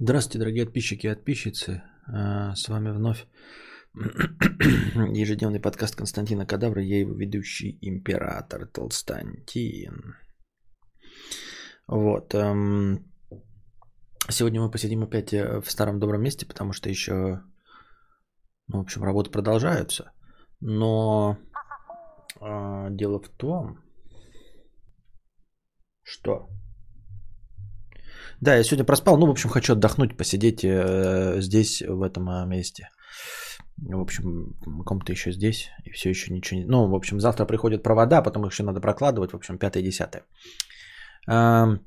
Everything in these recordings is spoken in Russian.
Здравствуйте, дорогие подписчики и подписчицы. А, С вами вновь ежедневный подкаст Константина Кадавра. Я его ведущий император Толстантин. Вот. эм, Сегодня мы посидим опять э, в старом добром месте, потому что еще, ну, в общем, работы продолжаются. Но а, дело в том, что... Да, я сегодня проспал. Ну, в общем, хочу отдохнуть, посидеть э, здесь, в этом э, месте. В общем, ком-то еще здесь. И все еще ничего не... Ну, в общем, завтра приходят провода, потом их еще надо прокладывать. В общем, пятое, десятое. Ам,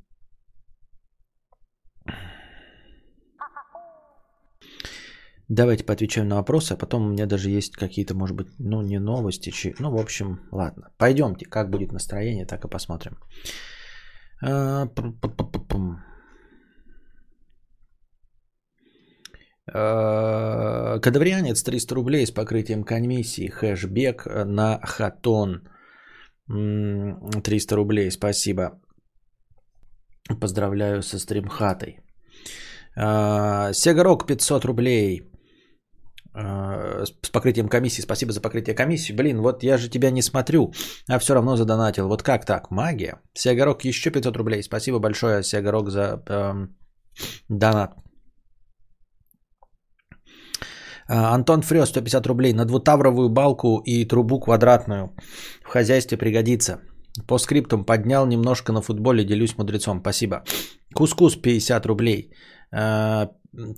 Давайте поотвечаем на вопросы, а потом у меня даже есть какие-то, может быть, ну, не новости. чи- Ну, в общем, ладно. Пойдемте, как будет настроение, так и посмотрим. А, пр-пр-пр-пр-пм. А, Кадаврианец 300 рублей с покрытием комиссии. Хэшбек на хатон. М, 300 рублей, спасибо. Поздравляю со стримхатой. А, Сегорок 500 рублей а, с покрытием комиссии. Спасибо за покрытие комиссии. Блин, вот я же тебя не смотрю, а все равно задонатил. Вот как так? Магия. Сегорок еще 500 рублей. Спасибо большое, Сегорок, за эм, донат. А, Антон Фрё, 150 рублей. На двутавровую балку и трубу квадратную. В хозяйстве пригодится. По скриптум поднял немножко на футболе, делюсь мудрецом. Спасибо. Кускус 50 рублей. А,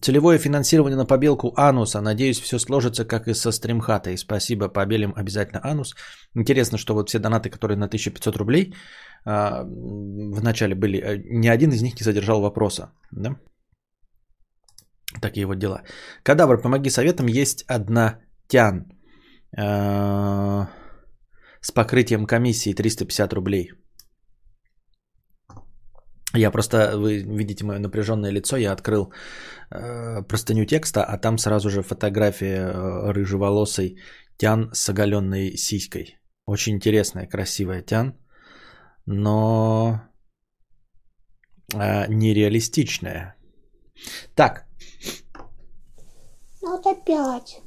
Целевое финансирование на побелку ануса. Надеюсь, все сложится, как и со стримхатой. Спасибо, побелим обязательно анус. Интересно, что вот все донаты, которые на 1500 рублей а, в начале были, э, ни один из них не содержал вопроса. Да? Такие вот дела. Кадавр, помоги советом. Есть одна тян а, с покрытием комиссии 350 рублей. Я просто, вы видите мое напряженное лицо, я открыл э, простыню текста, а там сразу же фотография э, рыжеволосой Тян с оголенной сиськой. Очень интересная, красивая Тян, но э, нереалистичная. Так, вот опять.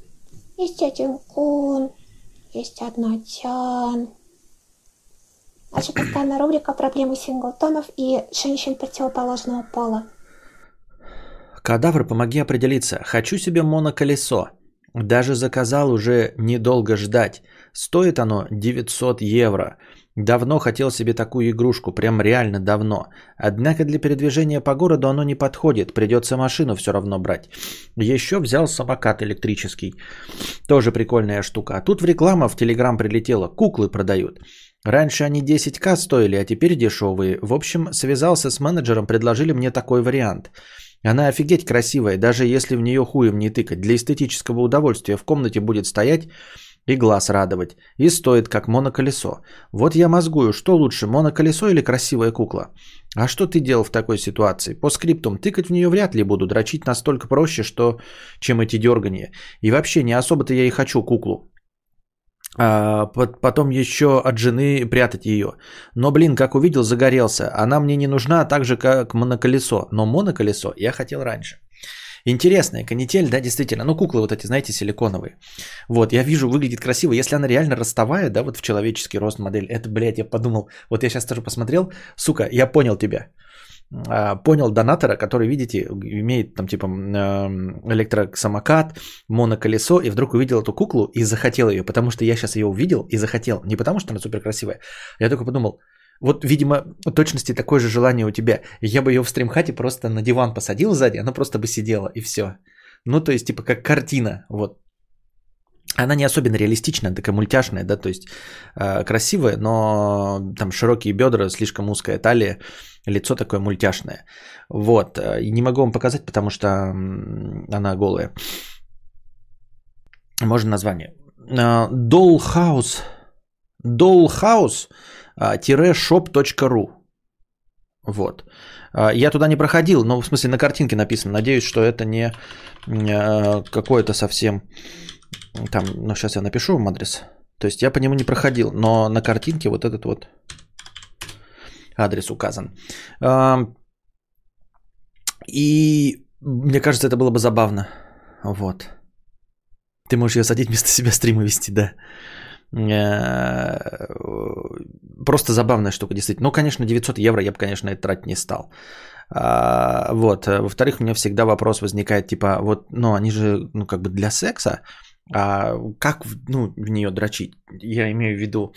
Есть один кун, есть одна тян. Значит, постоянная рубрика проблемы синглтонов и женщин противоположного пола. Кадавр, помоги определиться. Хочу себе моноколесо. Даже заказал уже недолго ждать. Стоит оно 900 евро. Давно хотел себе такую игрушку, прям реально давно. Однако для передвижения по городу оно не подходит, придется машину все равно брать. Еще взял самокат электрический. Тоже прикольная штука. А тут в реклама в Телеграм прилетела, куклы продают. Раньше они 10к стоили, а теперь дешевые. В общем, связался с менеджером, предложили мне такой вариант. Она офигеть красивая, даже если в нее хуем не тыкать. Для эстетического удовольствия в комнате будет стоять и глаз радовать. И стоит как моноколесо. Вот я мозгую, что лучше, моноколесо или красивая кукла? А что ты делал в такой ситуации? По скриптум тыкать в нее вряд ли буду, дрочить настолько проще, что чем эти дергания. И вообще не особо-то я и хочу куклу. А, пот- потом еще от жены прятать ее. Но, блин, как увидел, загорелся. Она мне не нужна так же, как моноколесо. Но моноколесо я хотел раньше. Интересная канитель, да, действительно. Ну, куклы вот эти, знаете, силиконовые. Вот, я вижу, выглядит красиво. Если она реально ростовая, да, вот в человеческий рост модель, это, блядь, я подумал, вот я сейчас тоже посмотрел, сука, я понял тебя. А, Понял донатора, который, видите, имеет там типа м, электросамокат, моноколесо, и вдруг увидел эту куклу и захотел ее, потому что я сейчас ее увидел и захотел. Не потому что она супер красивая. Я только подумал, вот, видимо, точности такое же желание у тебя. Я бы ее в стримхате просто на диван посадил сзади, она просто бы сидела, и все. Ну, то есть, типа, как картина, вот. Она не особенно реалистичная, такая мультяшная, да, то есть э, красивая, но там широкие бедра, слишком узкая талия, лицо такое мультяшное. Вот, э, и не могу вам показать, потому что она голая. Можно название. Dollhouse а, тире shop.ru. Вот. А, Я туда не проходил, но в смысле на картинке написано. Надеюсь, что это не э, какое-то совсем... Там, ну сейчас я напишу вам адрес. То есть я по нему не проходил, но на картинке вот этот вот адрес указан. А, И мне кажется, это было бы забавно. Вот. Ты можешь ее садить вместо себя стримы вести, да. Э, просто забавная штука, действительно. Ну, конечно, 900 евро я бы, конечно, это тратить не стал. А, вот. Во-вторых, у меня всегда вопрос возникает, типа, вот, ну, они же, ну, как бы для секса, а как, ну, в нее дрочить? Я имею в виду,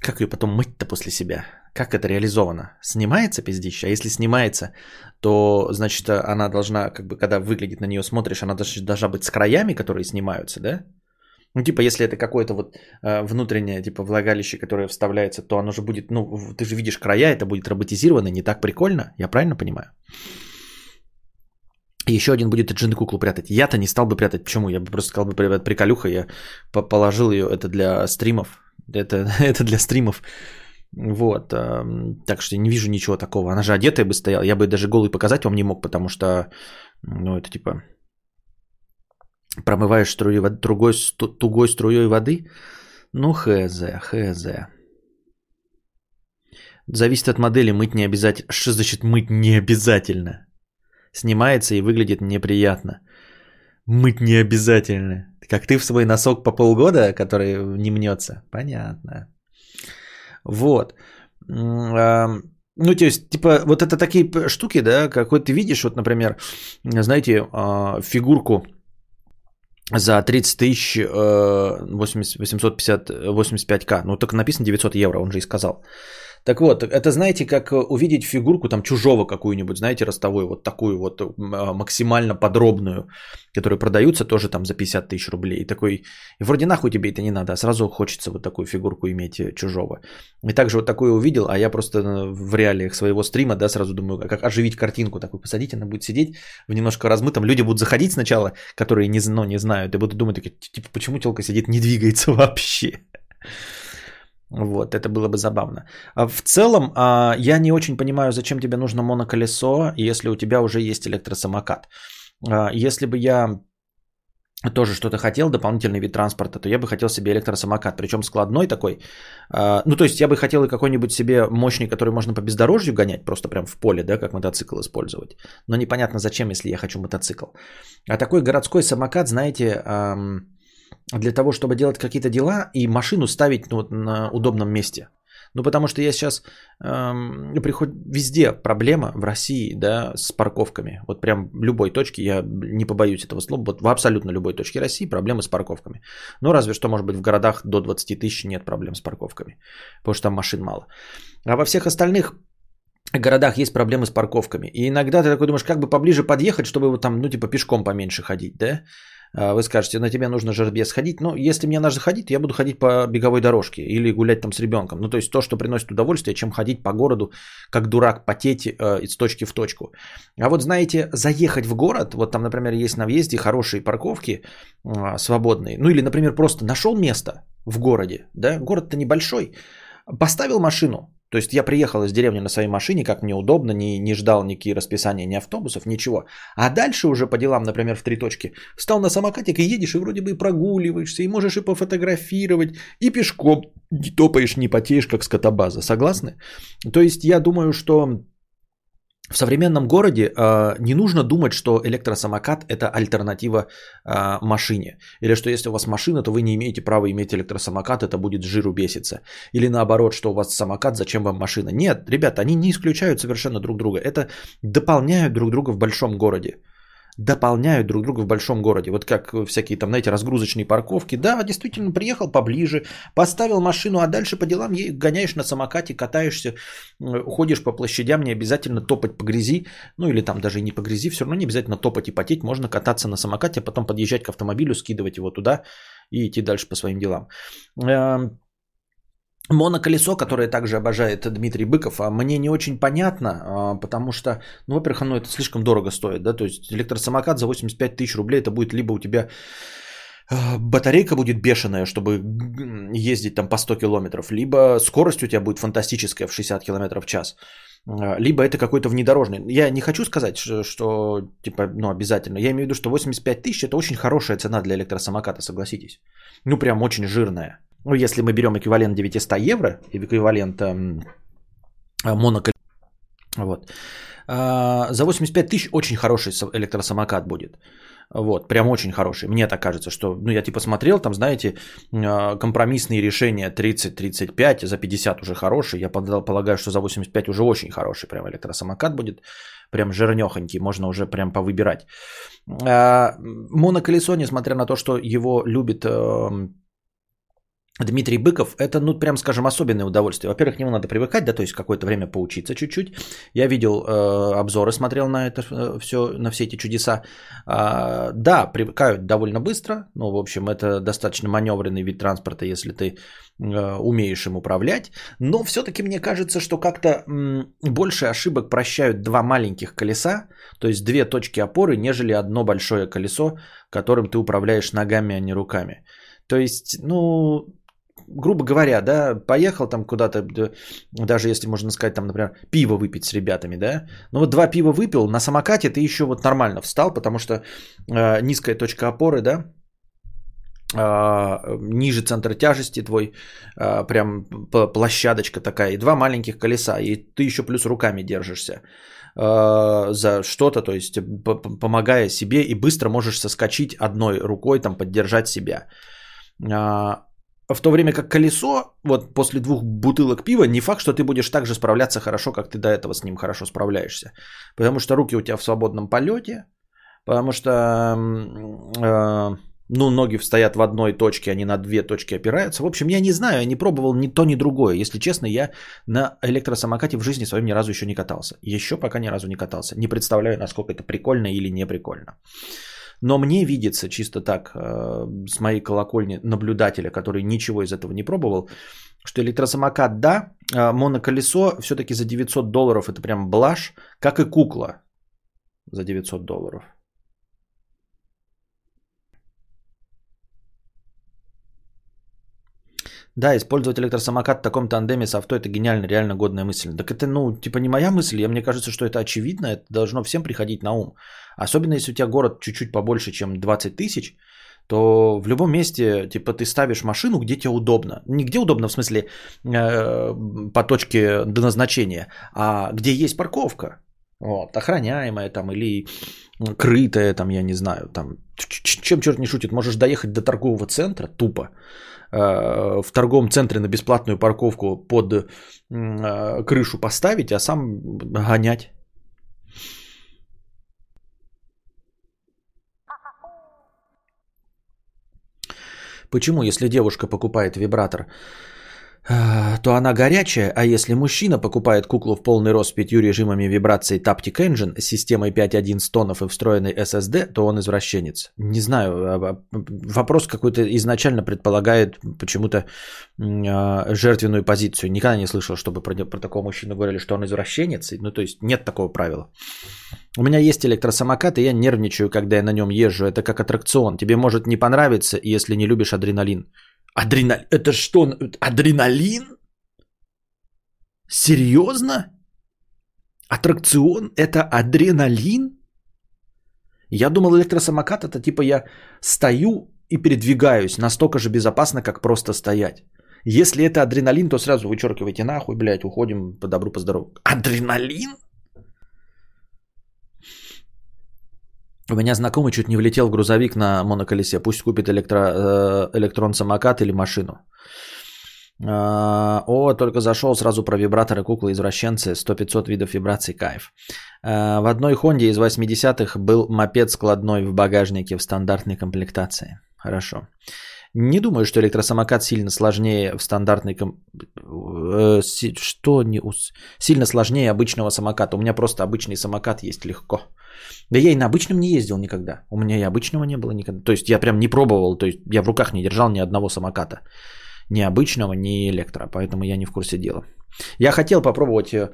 как ее потом мыть-то после себя? Как это реализовано? Снимается пиздища? А если снимается, то, значит, она должна, как бы, когда выглядит на нее, смотришь, она должна быть с краями, которые снимаются, да? Ну, типа, если это какое-то вот э, внутреннее, типа, влагалище, которое вставляется, то оно же будет, ну, ты же видишь края, это будет роботизировано, не так прикольно, я правильно понимаю? еще один будет джин куклу прятать. Я-то не стал бы прятать. Почему? Я бы просто сказал бы, ребят, приколюха, я положил ее, это для стримов. Это, это для стримов. Вот. Так что не вижу ничего такого. Она же одетая бы стояла. Я бы даже голый показать вам не мог, потому что, ну, это типа промываешь струю воды, другой, тугой струей воды. Ну, хз, хз. Зависит от модели, мыть не обязательно. Что значит мыть не обязательно? Снимается и выглядит неприятно. Мыть не обязательно. Как ты в свой носок по полгода, который не мнется. Понятно. Вот. Ну, то есть, типа, вот это такие штуки, да, какой ты видишь, вот, например, знаете, а, фигурку за 30 тысяч 850, 85к. Ну, так написано 900 евро, он же и сказал. Так вот, это знаете, как э, увидеть фигурку там чужого какую-нибудь, знаете, ростовую, вот такую вот а, максимально подробную, которые продаются тоже там за 50 тысяч рублей. И такой, и вроде нахуй тебе это не надо, а сразу хочется вот такую фигурку иметь э, чужого. И также вот такую увидел, а я просто э, в реалиях своего стрима, да, сразу думаю, как оживить картинку такую, посадить, она будет сидеть в немножко размытом, люди будут заходить сначала, которые не, ну, не знают, и будут думать, типа, почему телка сидит, не двигается вообще. Вот, это было бы забавно. А в целом, а, я не очень понимаю, зачем тебе нужно моноколесо, если у тебя уже есть электросамокат. А, если бы я тоже что-то хотел, дополнительный вид транспорта, то я бы хотел себе электросамокат, причем складной такой. Ну, то есть я бы хотел и какой-нибудь себе мощный, который можно по бездорожью гонять, просто прям в поле, да, как мотоцикл использовать. Но непонятно зачем, если я хочу мотоцикл. А такой городской самокат, знаете, для того, чтобы делать какие-то дела и машину ставить ну, на удобном месте. Ну, потому что я сейчас эм, приход... везде проблема в России, да, с парковками. Вот прям любой точке, я не побоюсь этого слова, вот в абсолютно любой точке России проблемы с парковками. Ну, разве что, может быть, в городах до 20 тысяч нет проблем с парковками, потому что там машин мало. А во всех остальных городах есть проблемы с парковками. И иногда ты такой думаешь, как бы поближе подъехать, чтобы вот там, ну, типа, пешком поменьше ходить, да? А, вы скажете, на тебе нужно жеребец ходить. Ну, если мне нужно ходить, я буду ходить по беговой дорожке или гулять там с ребенком. Ну, то есть то, что приносит удовольствие, чем ходить по городу, как дурак, потеть э, из точки в точку. А вот знаете, заехать в город, вот там, например, есть на въезде хорошие парковки э, свободные. Ну, или, например, просто нашел место в городе, да, город-то небольшой, поставил машину, то есть я приехал из деревни на своей машине, как мне удобно, не, не ждал никакие расписания, ни автобусов, ничего. А дальше уже по делам, например, в три точки, встал на самокатик и едешь, и вроде бы и прогуливаешься, и можешь и пофотографировать, и пешком не топаешь, не потеешь, как скотобаза. Согласны? То есть я думаю, что в современном городе э, не нужно думать, что электросамокат это альтернатива э, машине. Или что если у вас машина, то вы не имеете права иметь электросамокат, это будет жиру беситься. Или наоборот, что у вас самокат, зачем вам машина. Нет, ребята, они не исключают совершенно друг друга. Это дополняют друг друга в большом городе дополняют друг друга в большом городе. Вот как всякие там, знаете, разгрузочные парковки. Да, действительно, приехал поближе, поставил машину, а дальше по делам гоняешь на самокате, катаешься, ходишь по площадям, не обязательно топать по грязи, ну или там даже и не по грязи, все равно не обязательно топать и потеть, можно кататься на самокате, а потом подъезжать к автомобилю, скидывать его туда и идти дальше по своим делам. Моноколесо, которое также обожает Дмитрий Быков, а мне не очень понятно, а, потому что, ну, во-первых, оно это слишком дорого стоит, да, то есть электросамокат за 85 тысяч рублей, это будет либо у тебя а, батарейка будет бешеная, чтобы ездить там по 100 километров, либо скорость у тебя будет фантастическая в 60 километров в час, либо это какой-то внедорожный. Я не хочу сказать, что, что типа, ну, обязательно. Я имею в виду, что 85 тысяч это очень хорошая цена для электросамоката, согласитесь. Ну, прям очень жирная ну, если мы берем эквивалент 900 евро, эквивалент эм, моноколеса, вот, А, за 85 тысяч очень хороший электросамокат будет. Вот, прям очень хороший. Мне так кажется, что, ну, я типа смотрел, там, знаете, а, компромиссные решения 30-35, за 50 уже хороший. Я полагаю, что за 85 уже очень хороший прям электросамокат будет. Прям жирнехонький, можно уже прям повыбирать. А, моноколесо, несмотря на то, что его любит эм, Дмитрий Быков, это, ну, прям скажем, особенное удовольствие. Во-первых, к нему надо привыкать, да, то есть какое-то время поучиться чуть-чуть. Я видел э, обзоры, смотрел на это э, все, на все эти чудеса. Э, да, привыкают довольно быстро. Ну, в общем, это достаточно маневренный вид транспорта, если ты э, умеешь им управлять. Но все-таки мне кажется, что как-то м, больше ошибок прощают два маленьких колеса, то есть две точки опоры, нежели одно большое колесо, которым ты управляешь ногами, а не руками. То есть, ну, грубо говоря, да, поехал там куда-то, даже если можно сказать, там, например, пиво выпить с ребятами, да, ну вот два пива выпил, на самокате ты еще вот нормально встал, потому что э, низкая точка опоры, да, э, ниже центр тяжести твой, э, прям площадочка такая, и два маленьких колеса, и ты еще плюс руками держишься э, за что-то, то есть помогая себе, и быстро можешь соскочить одной рукой, там, поддержать себя. В то время как колесо, вот после двух бутылок пива, не факт, что ты будешь так же справляться хорошо, как ты до этого с ним хорошо справляешься. Потому что руки у тебя в свободном полете, потому что э, ну, ноги стоят в одной точке, они на две точки опираются. В общем, я не знаю, я не пробовал ни то, ни другое. Если честно, я на электросамокате в жизни своем ни разу еще не катался. Еще пока ни разу не катался. Не представляю, насколько это прикольно или не прикольно. Но мне видится чисто так, э, с моей колокольни наблюдателя, который ничего из этого не пробовал, что электросамокат да, а моноколесо все-таки за 900 долларов это прям блажь, как и кукла за 900 долларов. Да, использовать электросамокат в таком тандеме с авто это гениально, реально годная мысль. Так это, ну, типа не моя мысль, я мне кажется, что это очевидно, это должно всем приходить на ум. Особенно если у тебя город чуть-чуть побольше, чем 20 тысяч, то в любом месте, типа, ты ставишь машину, где тебе удобно. Не где удобно, в смысле, э, по точке до назначения, а где есть парковка. Вот, охраняемая там или крытая, там, я не знаю, там, чем черт не шутит, можешь доехать до торгового центра тупо, э, в торговом центре на бесплатную парковку под э, крышу поставить, а сам гонять. Почему, если девушка покупает вибратор, то она горячая, а если мужчина покупает куклу в полный рост с пятью режимами вибрации Taptic Engine с системой 5.1 стонов и встроенной SSD, то он извращенец. Не знаю, а, а, вопрос какой-то изначально предполагает почему-то жертвенную позицию. Никогда не слышал, чтобы про, про такого мужчину говорили, что он извращенец. Ну, то есть нет такого правила. У меня есть электросамокат, и я нервничаю, когда я на нем езжу. Это как аттракцион. Тебе может не понравиться, если не любишь адреналин. Адреналин? Это что? Адреналин? Серьезно? Аттракцион – это адреналин? Я думал, электросамокат – это типа я стою и передвигаюсь настолько же безопасно, как просто стоять. Если это адреналин, то сразу вычеркивайте нахуй, блядь, уходим по добру, по здорову. Адреналин? У меня знакомый чуть не влетел в грузовик на моноколесе. Пусть купит электро, э, электрон самокат или машину. А, о, только зашел сразу про вибраторы, куклы, извращенцы, 100-500 видов вибраций, кайф. А, в одной Хонде из 80-х был мопед складной в багажнике в стандартной комплектации. Хорошо. Не думаю, что электросамокат сильно сложнее в стандартной... Ком... Э, что не... Сильно сложнее обычного самоката. У меня просто обычный самокат есть легко. Да я и на обычном не ездил никогда. У меня и обычного не было никогда. То есть я прям не пробовал, то есть я в руках не держал ни одного самоката. Ни обычного, ни электро. Поэтому я не в курсе дела. Я хотел попробовать, э,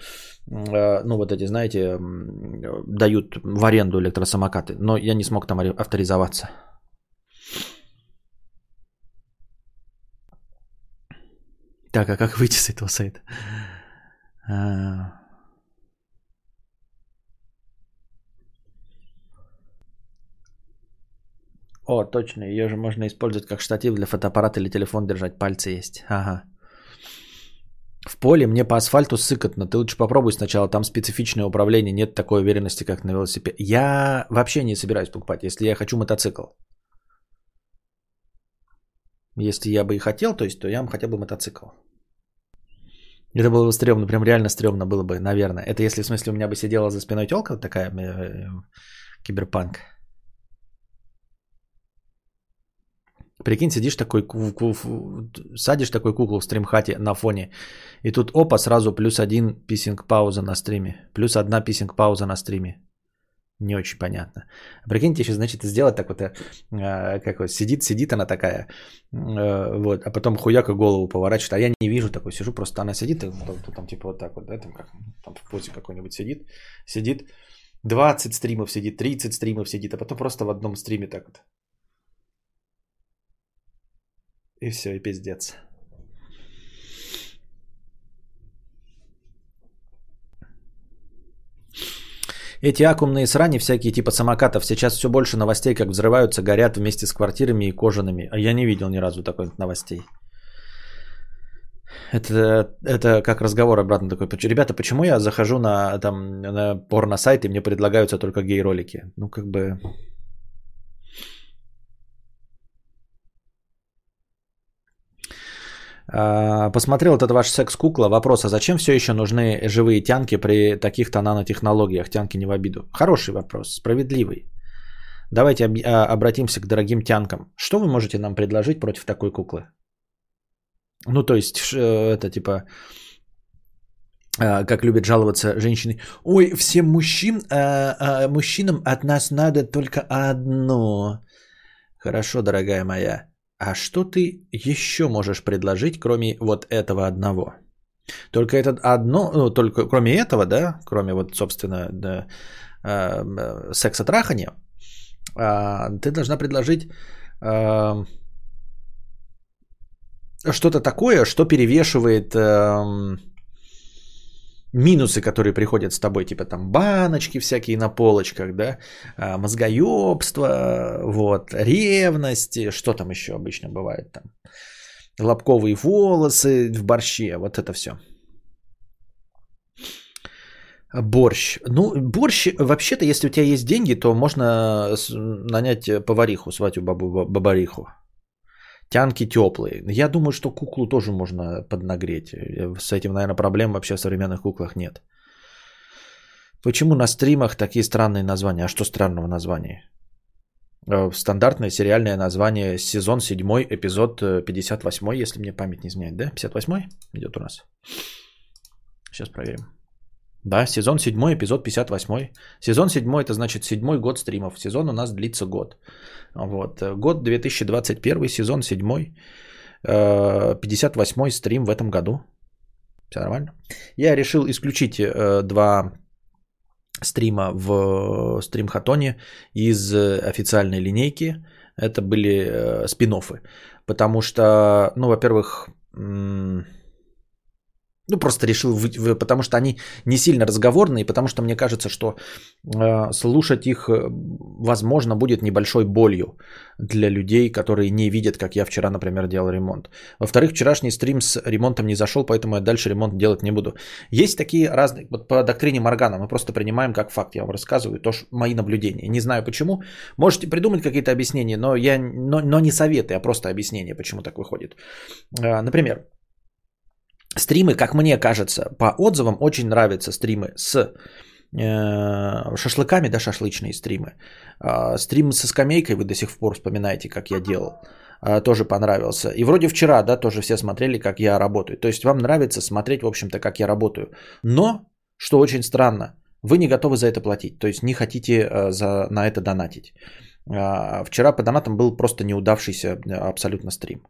э, ну вот эти, знаете, дают в аренду электросамокаты, но я не смог там авторизоваться. Так, а как выйти с этого сайта? А. О, точно, ее же можно использовать как штатив для фотоаппарата или телефон держать, пальцы есть. Ага. В поле мне по асфальту сыкотно. Ты лучше попробуй сначала. Там специфичное управление. Нет такой уверенности, как на велосипеде. Я вообще не собираюсь покупать, если я хочу мотоцикл. Если я бы и хотел, то есть, то я бы хотел бы мотоцикл. Это было бы стрёмно, прям реально стрёмно было бы, наверное. Это если, в смысле, у меня бы сидела за спиной тёлка такая, э, э, киберпанк. Прикинь, сидишь такой, садишь такой куклу в стримхате на фоне, и тут опа, сразу плюс один писинг пауза на стриме, плюс одна писинг пауза на стриме. Не очень понятно. Прикиньте, еще, значит, сделать так вот, э, как вот, сидит, сидит она такая, э, вот, а потом хуяка голову поворачивает, а я не вижу такой, сижу, просто она сидит, там, там типа вот так вот, да, там, как, там в позе какой-нибудь сидит, сидит, 20 стримов сидит, 30 стримов сидит, а потом просто в одном стриме так вот. И все, и пиздец. Эти аккумные срани всякие типа самокатов сейчас все больше новостей, как взрываются, горят вместе с квартирами и кожаными. А я не видел ни разу такой новостей. Это, это как разговор обратно такой. Ребята, почему я захожу на, там, на порно-сайт и мне предлагаются только гей-ролики? Ну, как бы... посмотрел этот ваш секс-кукла. Вопрос, а зачем все еще нужны живые тянки при таких-то нанотехнологиях? Тянки не в обиду. Хороший вопрос, справедливый. Давайте а, обратимся к дорогим тянкам. Что вы можете нам предложить против такой куклы? Ну, то есть, это типа, а, как любят жаловаться женщины. Ой, всем мужчин, а, а, мужчинам от нас надо только одно. Хорошо, дорогая моя. А что ты еще можешь предложить, кроме вот этого одного? Только это одно, ну, только кроме этого, да, кроме вот, собственно, да, э, секса трахания, э, ты должна предложить э, что-то такое, что перевешивает э, минусы, которые приходят с тобой, типа там баночки всякие на полочках, да, а, мозгоебство, вот, ревность, что там еще обычно бывает там, лобковые волосы в борще, вот это все. Борщ. Ну, борщ, вообще-то, если у тебя есть деньги, то можно нанять повариху, сватью бабу бабариху. Тянки теплые. Я думаю, что куклу тоже можно поднагреть. С этим, наверное, проблем вообще в современных куклах нет. Почему на стримах такие странные названия? А что странного названия? Э, стандартное сериальное название сезон 7, эпизод 58, э, если мне память не изменяет, да? 58 идет у нас. Сейчас проверим. Да, сезон 7, эпизод 58. Сезон 7 это значит седьмой год стримов. Сезон у нас длится год. Вот. Год 2021, сезон 7, 58 стрим в этом году. Все нормально. Я решил исключить э, два стрима в стримхатоне из официальной линейки. Это были э, спин Потому что, ну, во-первых, ну, просто решил, потому что они не сильно разговорные, потому что мне кажется, что э, слушать их, э, возможно, будет небольшой болью для людей, которые не видят, как я вчера, например, делал ремонт. Во-вторых, вчерашний стрим с ремонтом не зашел, поэтому я дальше ремонт делать не буду. Есть такие разные, вот по доктрине Моргана мы просто принимаем как факт, я вам рассказываю, то, что мои наблюдения. Не знаю почему. Можете придумать какие-то объяснения, но, я, но, но не советы, а просто объяснения, почему так выходит. Э, например, Стримы, как мне кажется, по отзывам очень нравятся стримы с э, шашлыками, да, шашлычные стримы. Э, стрим со скамейкой вы до сих пор вспоминаете, как я делал. Э, тоже понравился. И вроде вчера, да, тоже все смотрели, как я работаю. То есть вам нравится смотреть, в общем-то, как я работаю. Но, что очень странно, вы не готовы за это платить. То есть не хотите э, за, на это донатить. Э, вчера по донатам был просто неудавшийся э, абсолютно стрим.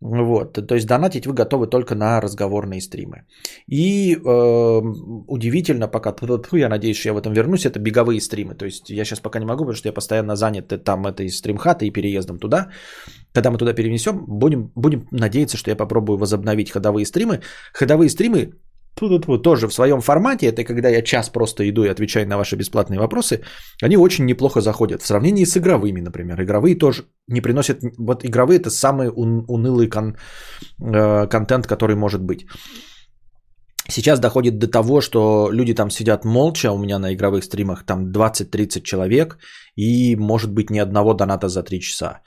Вот, то есть донатить вы готовы только на разговорные стримы. И э, удивительно, пока, я надеюсь, что я в этом вернусь, это беговые стримы. То есть я сейчас пока не могу, потому что я постоянно занят там этой стримхатой и переездом туда. Когда мы туда перенесем, будем, будем надеяться, что я попробую возобновить ходовые стримы. Ходовые стримы тоже в своем формате, это когда я час просто иду и отвечаю на ваши бесплатные вопросы, они очень неплохо заходят. В сравнении с игровыми, например. Игровые тоже не приносят... Вот игровые это самый ун, унылый кон, э, контент, который может быть. Сейчас доходит до того, что люди там сидят молча, у меня на игровых стримах там 20-30 человек, и может быть ни одного доната за 3 часа.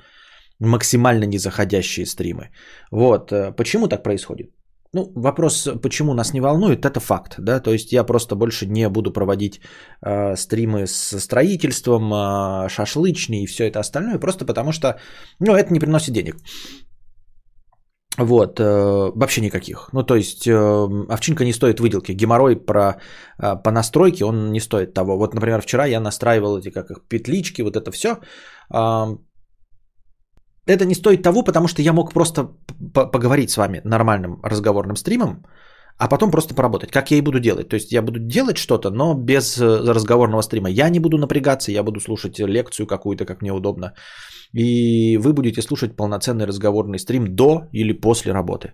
Максимально незаходящие стримы. Вот. Э, почему так происходит? Ну, вопрос, почему нас не волнует, это факт, да, то есть я просто больше не буду проводить э, стримы с строительством, э, шашлычные и все это остальное, просто потому что, ну, это не приносит денег. Вот, э, вообще никаких. Ну, то есть, э, овчинка не стоит выделки. Геморрой про, э, по настройке, он не стоит того. Вот, например, вчера я настраивал эти, как их, петлички, вот это все. Это не стоит того, потому что я мог просто поговорить с вами нормальным разговорным стримом, а потом просто поработать. Как я и буду делать. То есть я буду делать что-то, но без э, разговорного стрима. Я не буду напрягаться, я буду слушать лекцию какую-то, как мне удобно. И вы будете слушать полноценный разговорный стрим до или после работы.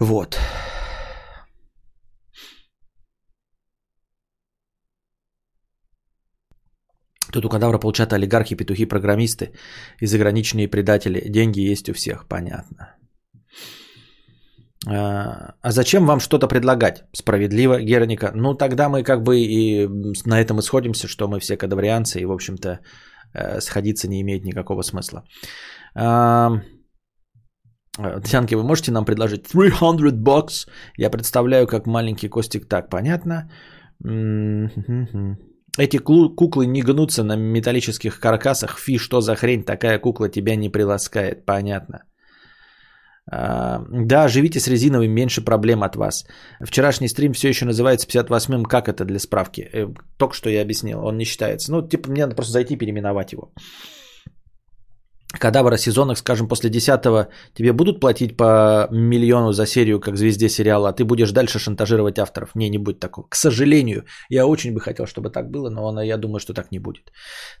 Вот. Тут у кадавра получат олигархи, петухи, программисты и заграничные предатели. Деньги есть у всех, понятно. А, а зачем вам что-то предлагать? Справедливо, Герника. Ну, тогда мы как бы и на этом исходимся, что мы все кадаврианцы, и, в общем-то, э, сходиться не имеет никакого смысла. Тянки, вы можете нам предложить 300 бакс? Я представляю, как маленький Костик так, понятно? Эти куклы не гнутся на металлических каркасах. Фи, что за хрень, такая кукла тебя не приласкает, понятно. А, да, живите с резиновым, меньше проблем от вас. Вчерашний стрим все еще называется 58-м. Как это для справки? Э, только что я объяснил, он не считается. Ну, типа, мне надо просто зайти и переименовать его. Кадавра сезонах, скажем, после 10 тебе будут платить по миллиону за серию, как звезде сериала, а ты будешь дальше шантажировать авторов. Не, не будет такого. К сожалению, я очень бы хотел, чтобы так было, но я думаю, что так не будет.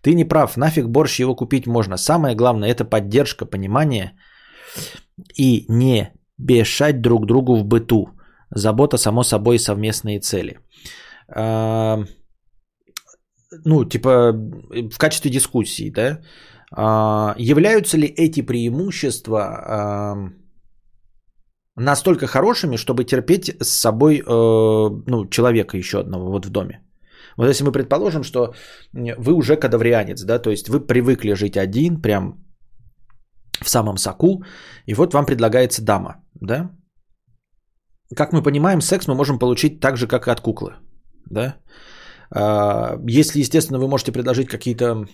Ты не прав, нафиг борщ его купить можно. Самое главное это поддержка, понимание и не бешать друг другу в быту. Забота, само собой, совместные цели. А, ну, типа, в качестве дискуссии, да, являются ли эти преимущества а, настолько хорошими, чтобы терпеть с собой э, ну, человека еще одного вот в доме? Вот если мы предположим, что вы уже кадаврианец, да, то есть вы привыкли жить один, прям в самом соку, и вот вам предлагается дама, да? Как мы понимаем, секс мы можем получить так же, как и от куклы, да? А, если, естественно, вы можете предложить какие-то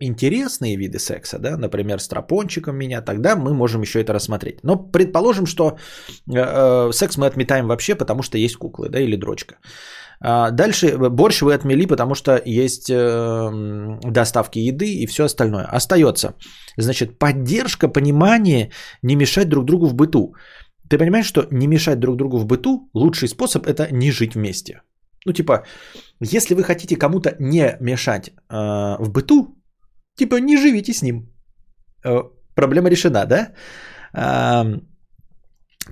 интересные виды секса, да, например, с тропончиком меня, тогда мы можем еще это рассмотреть. Но предположим, что э, э, секс мы отметаем вообще, потому что есть куклы, да, или дрочка. А дальше борщ вы отмели, потому что есть э, доставки еды и все остальное. Остается, значит, поддержка, понимание, не мешать друг другу в быту. Ты понимаешь, что не мешать друг другу в быту лучший способ это не жить вместе. Ну, типа, если вы хотите кому-то не мешать э, в быту, Типа не живите с ним. Э, проблема решена, да?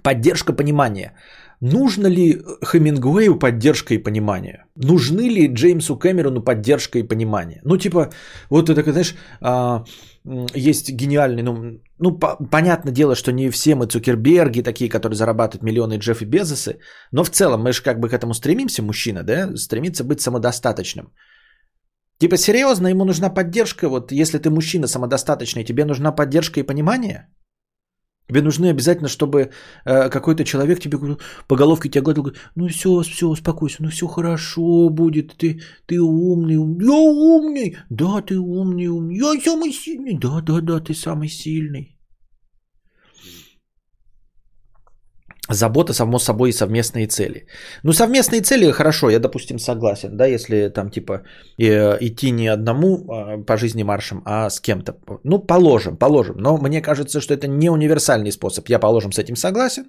Поддержка понимания. Нужно ли Хемингуэю поддержка и понимание? Нужны ли Джеймсу Кэмерону поддержка и понимание? Ну, типа, вот это, знаешь, а, есть гениальный, ну, ну по, понятное дело, что не все мы Цукерберги, такие, которые зарабатывают миллионы Джефф и Безосы, но в целом мы же как бы к этому стремимся, мужчина, да, стремится быть самодостаточным. Типа серьезно, ему нужна поддержка. Вот если ты мужчина самодостаточный, тебе нужна поддержка и понимание? Тебе нужны обязательно, чтобы э, какой-то человек тебе по головке тебя гладил, говорит, ну все, все, успокойся, ну все хорошо будет, ты, ты умный, умный, я умный, да, ты умный, умный, я самый сильный, да, да, да, ты самый сильный. Забота, само собой, и совместные цели. Ну, совместные цели хорошо, я, допустим, согласен, да, если там, типа, э, идти не одному а, по жизни маршем, а с кем-то. Ну, положим, положим. Но мне кажется, что это не универсальный способ. Я, положим, с этим согласен,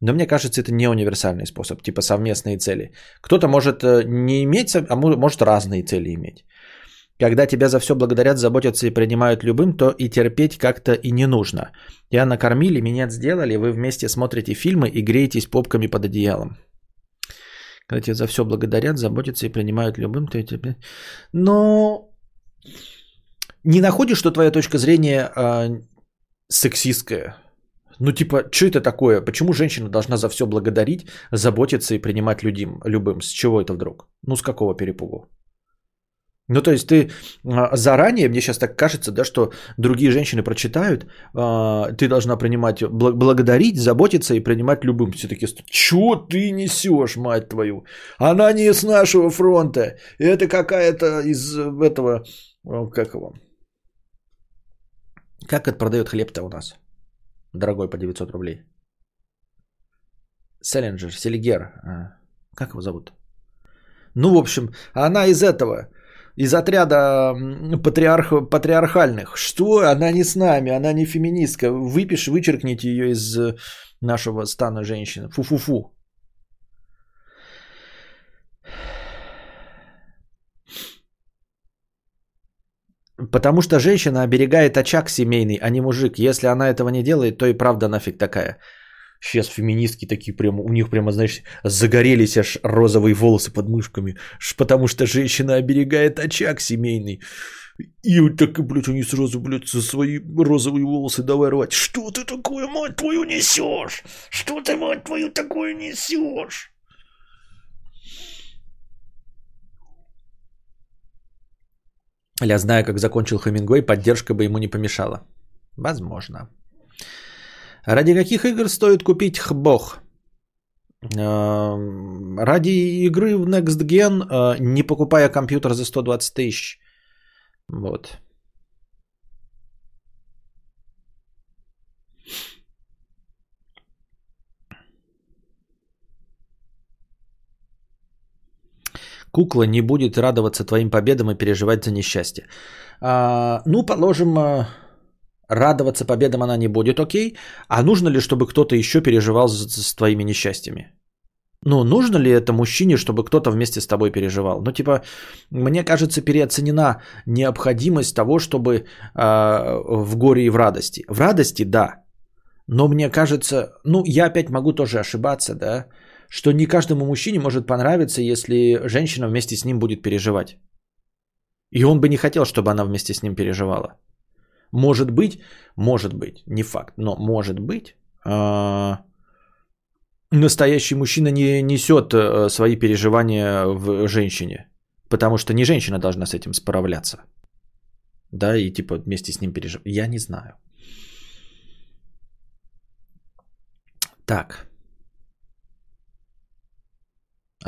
но мне кажется, это не универсальный способ, типа совместные цели. Кто-то может э, не иметь, а может разные цели иметь. Когда тебя за все благодарят, заботятся и принимают любым, то и терпеть как-то и не нужно. Я накормили, минет сделали, вы вместе смотрите фильмы и греетесь попками под одеялом. Когда тебя за все благодарят, заботятся и принимают любым, то и терпеть. Но не находишь, что твоя точка зрения э, сексистская? Ну, типа, что это такое? Почему женщина должна за все благодарить, заботиться и принимать людям, любым? С чего это вдруг? Ну, с какого перепугу? Ну, то есть ты а, заранее, мне сейчас так кажется, да, что другие женщины прочитают, а, ты должна принимать, благодарить, заботиться и принимать любым. Все таки что ты несешь, мать твою? Она не с нашего фронта. Это какая-то из этого, как его? Как это продает хлеб-то у нас? Дорогой по 900 рублей. Селлинджер, Селигер. А, как его зовут? Ну, в общем, она из этого – из отряда патриарх, патриархальных. Что? Она не с нами, она не феминистка. Выпишь, вычеркните ее из нашего стана женщин. Фу-фу-фу. Потому что женщина оберегает очаг семейный, а не мужик. Если она этого не делает, то и правда нафиг такая. Сейчас феминистки такие прям, у них прямо, знаешь, загорелись аж розовые волосы под мышками, потому что женщина оберегает очаг семейный. И вот так, блядь, они сразу, блядь, со свои розовые волосы давай рвать. Что ты такое, мать твою, несешь? Что ты, мать твою, такое несешь? Я знаю, как закончил Хемингуэй, поддержка бы ему не помешала. Возможно. Ради каких игр стоит купить хбох? Эм, ради игры в Next Gen, э, не покупая компьютер за 120 тысяч. Вот. Кукла не будет радоваться твоим победам и переживать за несчастье. А, ну, положим, э, радоваться победам она не будет, окей. А нужно ли, чтобы кто-то еще переживал с, с твоими несчастьями? Ну, нужно ли это мужчине, чтобы кто-то вместе с тобой переживал? Ну, типа, мне кажется, переоценена необходимость того, чтобы э, в горе и в радости. В радости, да. Но мне кажется, ну, я опять могу тоже ошибаться, да, что не каждому мужчине может понравиться, если женщина вместе с ним будет переживать. И он бы не хотел, чтобы она вместе с ним переживала. Может быть, может быть, не факт, но может быть, э, настоящий мужчина не несет э, свои переживания в женщине, потому что не женщина должна с этим справляться. Да, и типа вместе с ним переживать. Я не знаю. Так.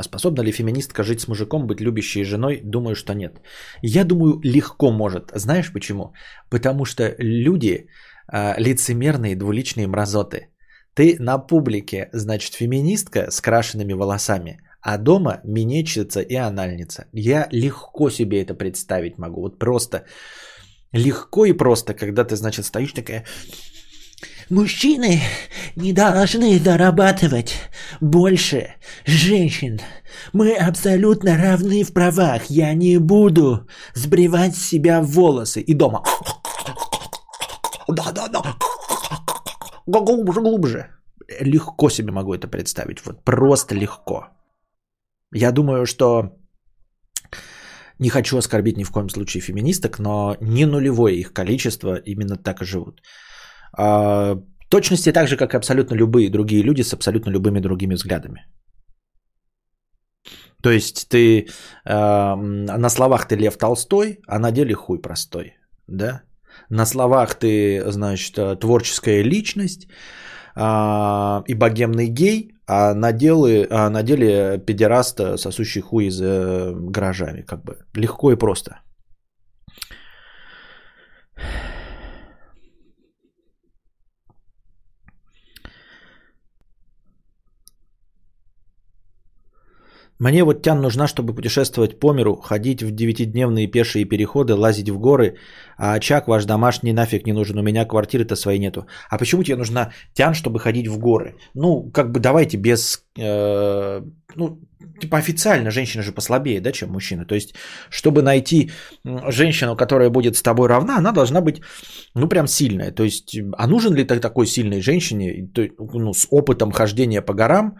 А способна ли феминистка жить с мужиком, быть любящей женой? Думаю, что нет. Я думаю, легко может. Знаешь почему? Потому что люди э, лицемерные, двуличные мразоты. Ты на публике, значит, феминистка с крашенными волосами, а дома минетчица и анальница. Я легко себе это представить могу. Вот просто легко и просто, когда ты, значит, стоишь такая... Мужчины не должны зарабатывать больше женщин. Мы абсолютно равны в правах. Я не буду сбривать себя в волосы. И дома. Да-да-да. Глубже, глубже. Легко себе могу это представить. Вот просто легко. Я думаю, что не хочу оскорбить ни в коем случае феминисток, но не нулевое их количество именно так и живут. А, точности так же, как и абсолютно любые другие люди с абсолютно любыми другими взглядами. То есть ты э, на словах ты Лев Толстой, а на деле хуй простой, да? На словах ты, значит, творческая личность э, и богемный гей, а на, деле, а на деле педераст, сосущий хуй за э, гаражами, как бы легко и просто. Мне вот тян нужна, чтобы путешествовать по миру, ходить в девятидневные пешие переходы, лазить в горы, а очаг ваш домашний нафиг не нужен, у меня квартиры-то своей нету. А почему тебе нужна тян, чтобы ходить в горы? Ну, как бы давайте без... Э, ну, типа официально женщина же послабее, да, чем мужчина. То есть, чтобы найти женщину, которая будет с тобой равна, она должна быть, ну, прям сильная. То есть, а нужен ли ты такой сильной женщине, ну, с опытом хождения по горам,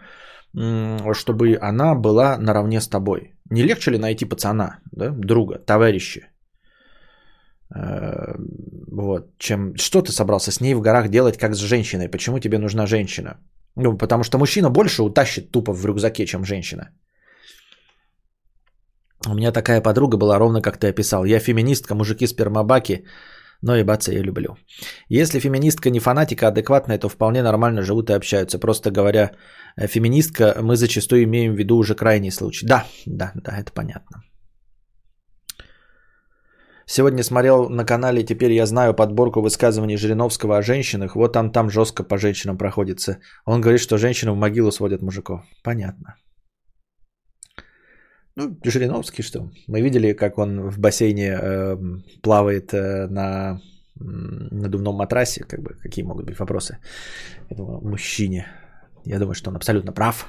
чтобы она была наравне с тобой. Не легче ли найти пацана, да, друга, товарища? Э, Вот, чем что ты собрался с ней в горах делать, как с женщиной? Почему тебе нужна женщина? Ну, потому что мужчина больше утащит тупо в рюкзаке, чем женщина. У меня такая подруга была ровно как ты описал. Я феминистка, мужики спермобаки, но ебаться я люблю. Если феминистка не фанатика, адекватная, то вполне нормально живут и общаются. Просто говоря, э, феминистка, мы зачастую имеем в виду уже крайний случай. Да, да, да, это понятно. Сегодня смотрел на канале «Теперь я знаю» подборку высказываний Жириновского о женщинах. Вот он там жестко по женщинам проходится. Он говорит, что женщины в могилу сводят мужиков. Понятно. Ну, Жириновский что? Мы видели, как он в бассейне э, плавает э, на надувном матрасе. Как бы, какие могут быть вопросы этому мужчине? Я думаю, что он абсолютно прав.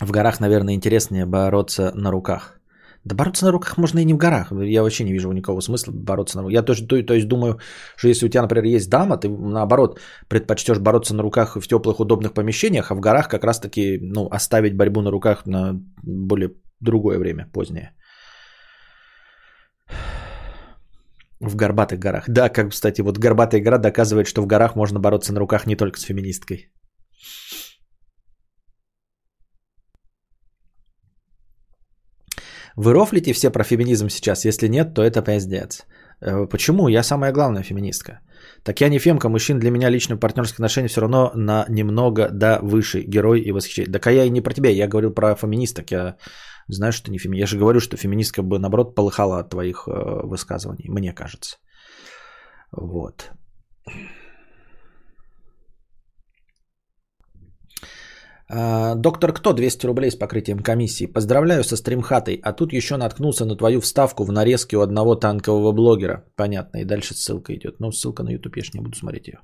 В горах, наверное, интереснее бороться на руках. Да бороться на руках можно и не в горах. Я вообще не вижу никакого смысла бороться на руках. Я тоже, то, то есть думаю, что если у тебя, например, есть дама, ты наоборот предпочтешь бороться на руках в теплых удобных помещениях, а в горах как раз-таки ну, оставить борьбу на руках на более другое время, позднее. В горбатых горах. Да, как, кстати, вот горбатая гора доказывает, что в горах можно бороться на руках не только с феминисткой. Вы рофлите все про феминизм сейчас? Если нет, то это пиздец. Э, почему? Я самая главная феминистка. Так я не фемка, мужчин для меня лично партнерские отношения все равно на немного да выше. Герой и восхищение. Так а я и не про тебя, я говорю про феминисток. Я знаю, что ты не феминист. Я же говорю, что феминистка бы наоборот полыхала от твоих э, высказываний, мне кажется. Вот. Доктор Кто 200 рублей с покрытием комиссии. Поздравляю со стримхатой. А тут еще наткнулся на твою вставку в нарезке у одного танкового блогера. Понятно. И дальше ссылка идет. Но ссылка на YouTube, я же не буду смотреть ее.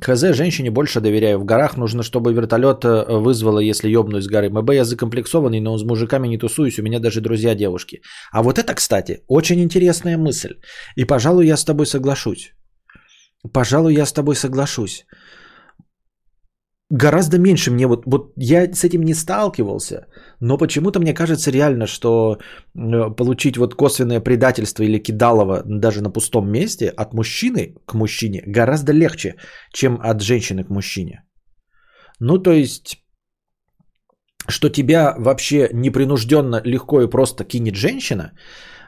ХЗ женщине больше доверяю. В горах нужно, чтобы вертолет э, вызвало, если ёбнусь с горы. МБ я закомплексованный, но с мужиками не тусуюсь. У меня даже друзья девушки. А вот это, кстати, очень интересная мысль. И, пожалуй, я с тобой соглашусь. Пожалуй, я с тобой соглашусь гораздо меньше мне вот, вот я с этим не сталкивался, но почему-то мне кажется реально, что э, получить вот косвенное предательство или кидалово даже на пустом месте от мужчины к мужчине гораздо легче, чем от женщины к мужчине. Ну, то есть, что тебя вообще непринужденно, легко и просто кинет женщина,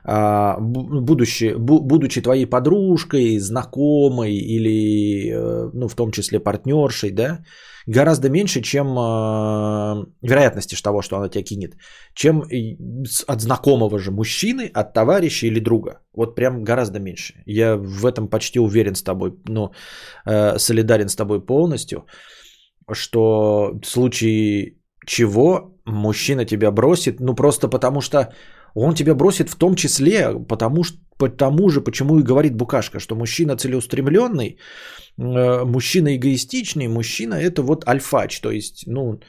а, будучи, будучи твоей подружкой, знакомой или, э, ну, в том числе партнершей, да, гораздо меньше, чем э, вероятности того, что она тебя кинет, чем от знакомого же мужчины, от товарища или друга. Вот прям гораздо меньше. Я в этом почти уверен с тобой, ну, э, солидарен с тобой полностью, что в случае чего мужчина тебя бросит, ну просто потому что он тебя бросит в том числе потому, что, потому же, почему и говорит Букашка, что мужчина целеустремленный, э, мужчина эгоистичный, мужчина это вот альфач, то есть, ну,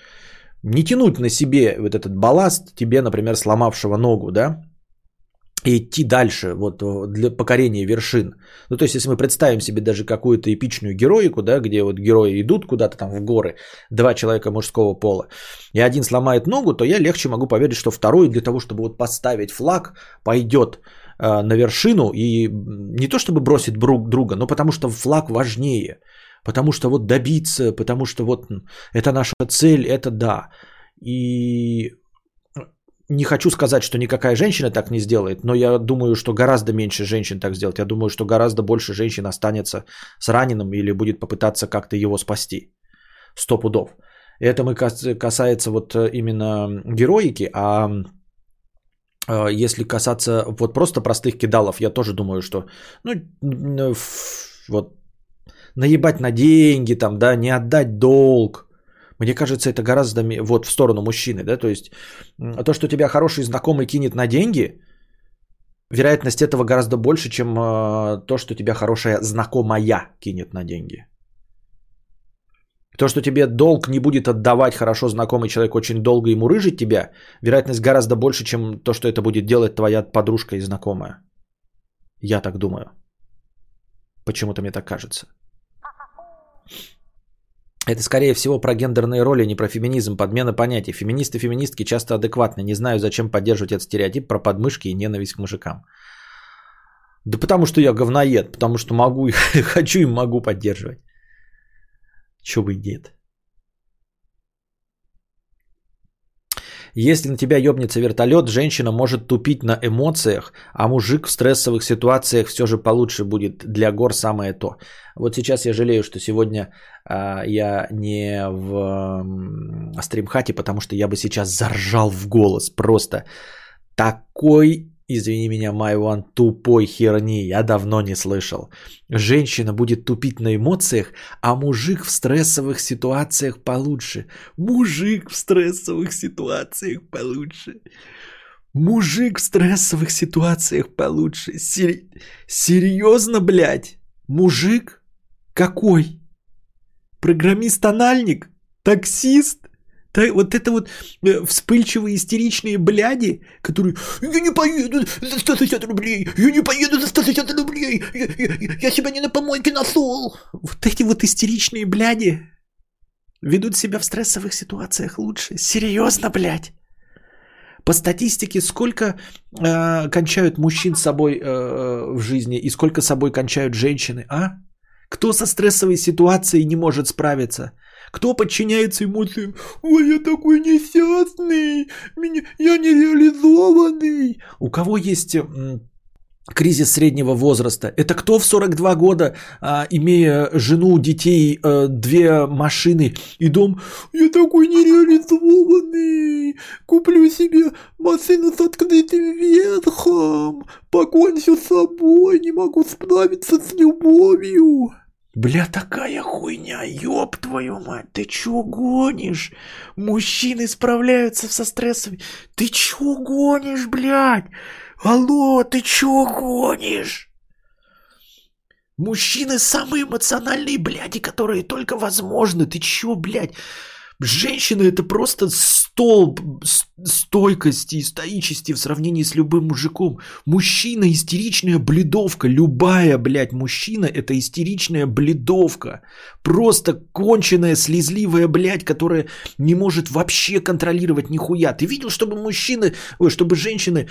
не тянуть на себе вот этот балласт тебе, например, сломавшего ногу, да, и идти дальше вот для покорения вершин. Ну, то есть, если мы представим себе даже какую-то эпичную героику, да, где вот герои идут куда-то там в горы, два человека мужского пола, и один сломает ногу, то я легче могу поверить, что второй для того, чтобы вот поставить флаг, пойдет э, на вершину и не то чтобы бросит друг друга, но потому что флаг важнее, потому что вот добиться, потому что вот это наша цель, это да. И не хочу сказать, что никакая женщина так не сделает, но я думаю, что гораздо меньше женщин так сделать. Я думаю, что гораздо больше женщин останется с раненым или будет попытаться как-то его спасти. Сто пудов. Это мы касается вот э, именно героики, а э, если касаться вот просто простых кидалов, я тоже думаю, что ну, вот наебать на деньги, там, да, не отдать долг, мне кажется, это гораздо вот в сторону мужчины, да, то есть то, что тебя хороший знакомый кинет на деньги, вероятность этого гораздо больше, чем э, то, что тебя хорошая знакомая кинет на деньги. То, что тебе долг не будет отдавать хорошо знакомый человек очень долго ему рыжить тебя, вероятность гораздо больше, чем то, что это будет делать твоя подружка и знакомая. Я так думаю. Почему-то мне так кажется. Это, скорее всего, про гендерные роли, а не про феминизм, подмена понятий. Феминисты и феминистки часто адекватны. Не знаю, зачем поддерживать этот стереотип про подмышки и ненависть к мужикам. Да потому что я говноед, потому что могу, хочу и могу поддерживать. Чего бы нет. Если на тебя ёбнется вертолет, женщина может тупить на эмоциях, а мужик в стрессовых ситуациях все же получше будет. Для гор самое то. Вот сейчас я жалею, что сегодня а, я не в а, стримхате, потому что я бы сейчас заржал в голос. Просто такой извини меня, Майван, тупой херни, я давно не слышал. Женщина будет тупить на эмоциях, а мужик в стрессовых ситуациях получше. Мужик в стрессовых ситуациях получше. Мужик в стрессовых ситуациях получше. Сер... Серьезно, блядь? Мужик? Какой? Программист-анальник? Таксист? Так, вот это вот э, вспыльчивые истеричные бляди, которые «Я не поеду за 160 рублей! Я не поеду за 160 рублей! Я, я, я себя не на помойке насол!» Вот эти вот истеричные бляди ведут себя в стрессовых ситуациях лучше. Серьезно, блядь! По статистике, сколько э, кончают мужчин с собой э, в жизни и сколько собой кончают женщины, а? Кто со стрессовой ситуацией не может справиться? Кто подчиняется эмоциям? Ой, я такой несчастный, меня, я нереализованный. У кого есть кризис среднего возраста. Это кто в 42 года, а, имея жену, детей, а, две машины и дом, я такой нереализованный, куплю себе машину с открытым верхом, покончу с собой, не могу справиться с любовью. Бля, такая хуйня, ёб твою мать, ты чё гонишь? Мужчины справляются со стрессами. Ты чё гонишь, блядь? Алло, ты чё гонишь? Мужчины самые эмоциональные бляди, которые только возможны. Ты чё, блядь? Женщина это просто столб стойкости и стоичести в сравнении с любым мужиком. Мужчина истеричная бледовка. Любая, блядь, мужчина это истеричная бледовка. Просто конченая, слезливая, блядь, которая не может вообще контролировать нихуя. Ты видел, чтобы мужчины, ой, чтобы женщины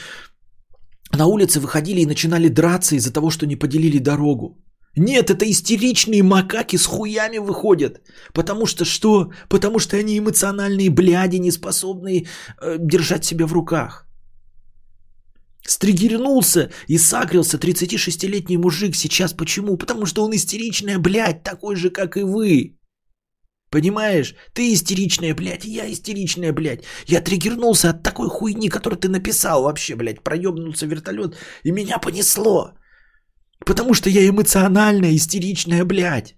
на улице выходили и начинали драться из-за того, что не поделили дорогу? Нет, это истеричные макаки с хуями выходят. Потому что что? Потому что они эмоциональные бляди, не способные э, держать себя в руках. Стригернулся и сагрился 36-летний мужик сейчас. Почему? Потому что он истеричная, блядь, такой же, как и вы. Понимаешь? Ты истеричная, блядь, я истеричная, блядь. Я триггернулся от такой хуйни, которую ты написал вообще, блядь. Проебнулся вертолет и меня понесло. Потому что я эмоциональная, истеричная, блядь.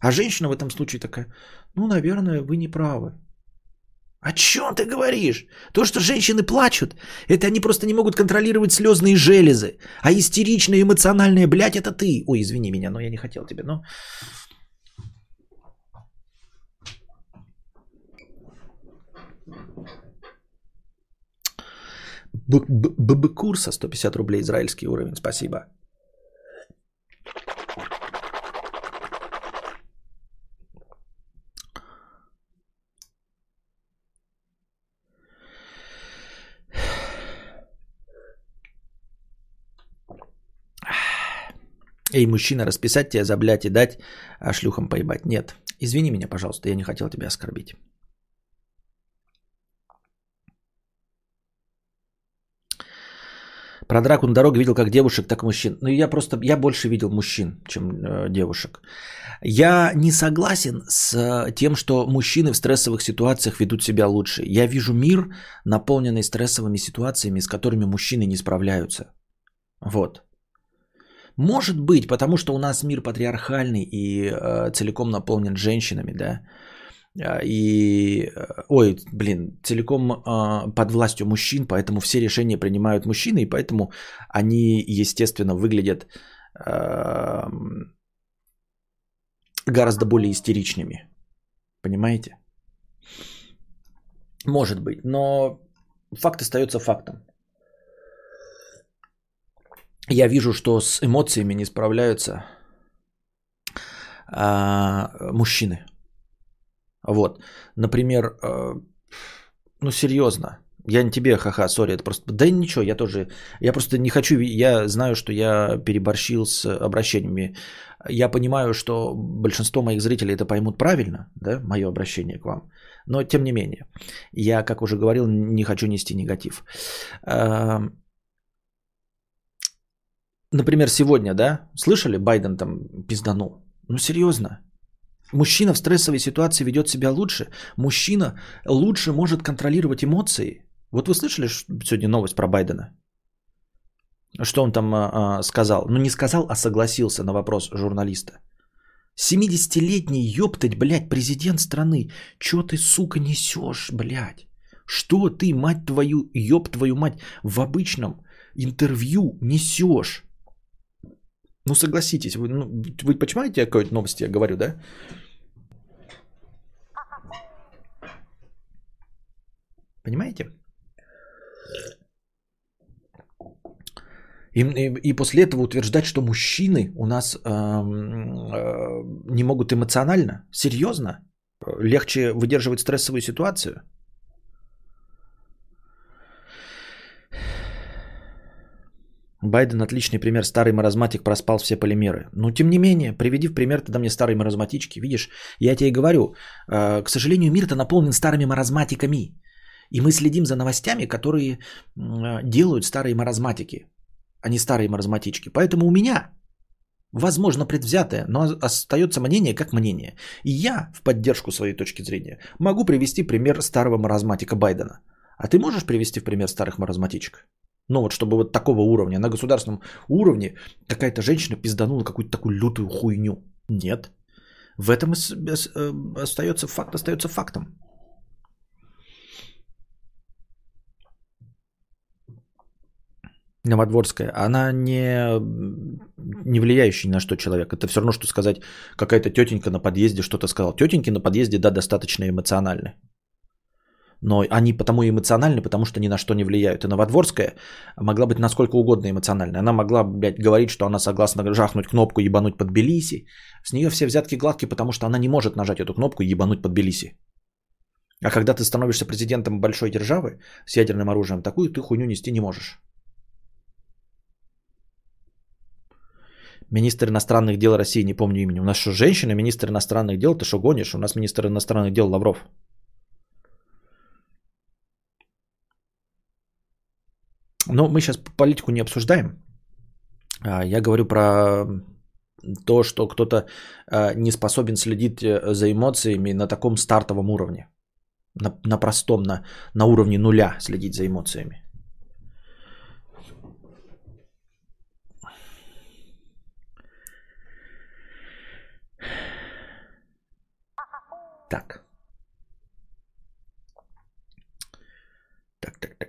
А женщина в этом случае такая, ну, наверное, вы не правы. О чем ты говоришь? То, что женщины плачут, это они просто не могут контролировать слезные железы. А истеричная, эмоциональная, блядь, это ты. Ой, извини меня, но я не хотел тебя, но... ББ курса 150 рублей израильский уровень, спасибо. Эй, мужчина, расписать тебя за блядь и дать, а шлюхам поебать. Нет. Извини меня, пожалуйста, я не хотел тебя оскорбить. Про драку на дороге видел как девушек, так и мужчин. Ну, я просто, я больше видел мужчин, чем э, девушек. Я не согласен с э, тем, что мужчины в стрессовых ситуациях ведут себя лучше. Я вижу мир, наполненный стрессовыми ситуациями, с которыми мужчины не справляются. Вот. Может быть, потому что у нас мир патриархальный и э, целиком наполнен женщинами, да. А, и, э, ой, блин, целиком э, под властью мужчин, поэтому все решения принимают мужчины, и поэтому они, естественно, выглядят э, гораздо более истеричными. Понимаете? Может быть, но факт остается фактом. Я вижу, что с эмоциями не справляются а, мужчины. Вот, например, э, ну серьезно, я не тебе, ха-ха, сори, это просто... Да ничего, я тоже... Я просто не хочу... Я знаю, что я переборщил с обращениями. Я понимаю, что большинство моих зрителей это поймут правильно, да, мое обращение к вам. Но тем не менее, я, как уже говорил, не хочу нести негатив. Например, сегодня, да, слышали, Байден там пизданул? Ну, серьезно. Мужчина в стрессовой ситуации ведет себя лучше. Мужчина лучше может контролировать эмоции, вот вы слышали сегодня новость про Байдена? Что он там а, а, сказал? Ну не сказал, а согласился на вопрос журналиста. 70-летний, ёптать, блядь, президент страны. Чё ты, сука, несешь, блядь? Что ты, мать твою, ёб твою мать, в обычном интервью несешь? Ну согласитесь, вы, ну, вы понимаете, о какой новости я говорю, да? Понимаете? И, и, и после этого утверждать, что мужчины у нас э, э, не могут эмоционально, серьезно, легче выдерживать стрессовую ситуацию. Байден отличный пример. Старый маразматик проспал все полимеры. Но тем не менее, приведи в пример тогда мне старые маразматички. Видишь, я тебе и говорю, э, к сожалению, мир-то наполнен старыми маразматиками. И мы следим за новостями, которые делают старые маразматики, а не старые маразматички. Поэтому у меня, возможно, предвзятое, но остается мнение как мнение. И я, в поддержку своей точки зрения, могу привести пример старого маразматика Байдена. А ты можешь привести в пример старых маразматичек? Ну вот, чтобы вот такого уровня, на государственном уровне какая-то женщина пизданула какую-то такую лютую хуйню. Нет. В этом э, остается факт, остается фактом. Новодворская, она не, не влияющая ни на что человек. Это все равно, что сказать, какая-то тетенька на подъезде что-то сказала. Тетеньки на подъезде, да, достаточно эмоциональны. Но они потому и эмоциональны, потому что ни на что не влияют. И Новодворская могла быть насколько угодно эмоциональной. Она могла, блядь, говорить, что она согласна жахнуть кнопку ебануть под Белиси. С нее все взятки гладкие, потому что она не может нажать эту кнопку ебануть под Белиси. А когда ты становишься президентом большой державы с ядерным оружием, такую ты хуйню нести не можешь. Министр иностранных дел России, не помню имени. У нас что, женщина, министр иностранных дел? Ты что гонишь? У нас министр иностранных дел Лавров. Но мы сейчас политику не обсуждаем. А, я говорю про то, что кто-то а, не способен следить э, за эмоциями на таком стартовом уровне. На, на простом, на, на уровне нуля следить за эмоциями. Так. Так, так.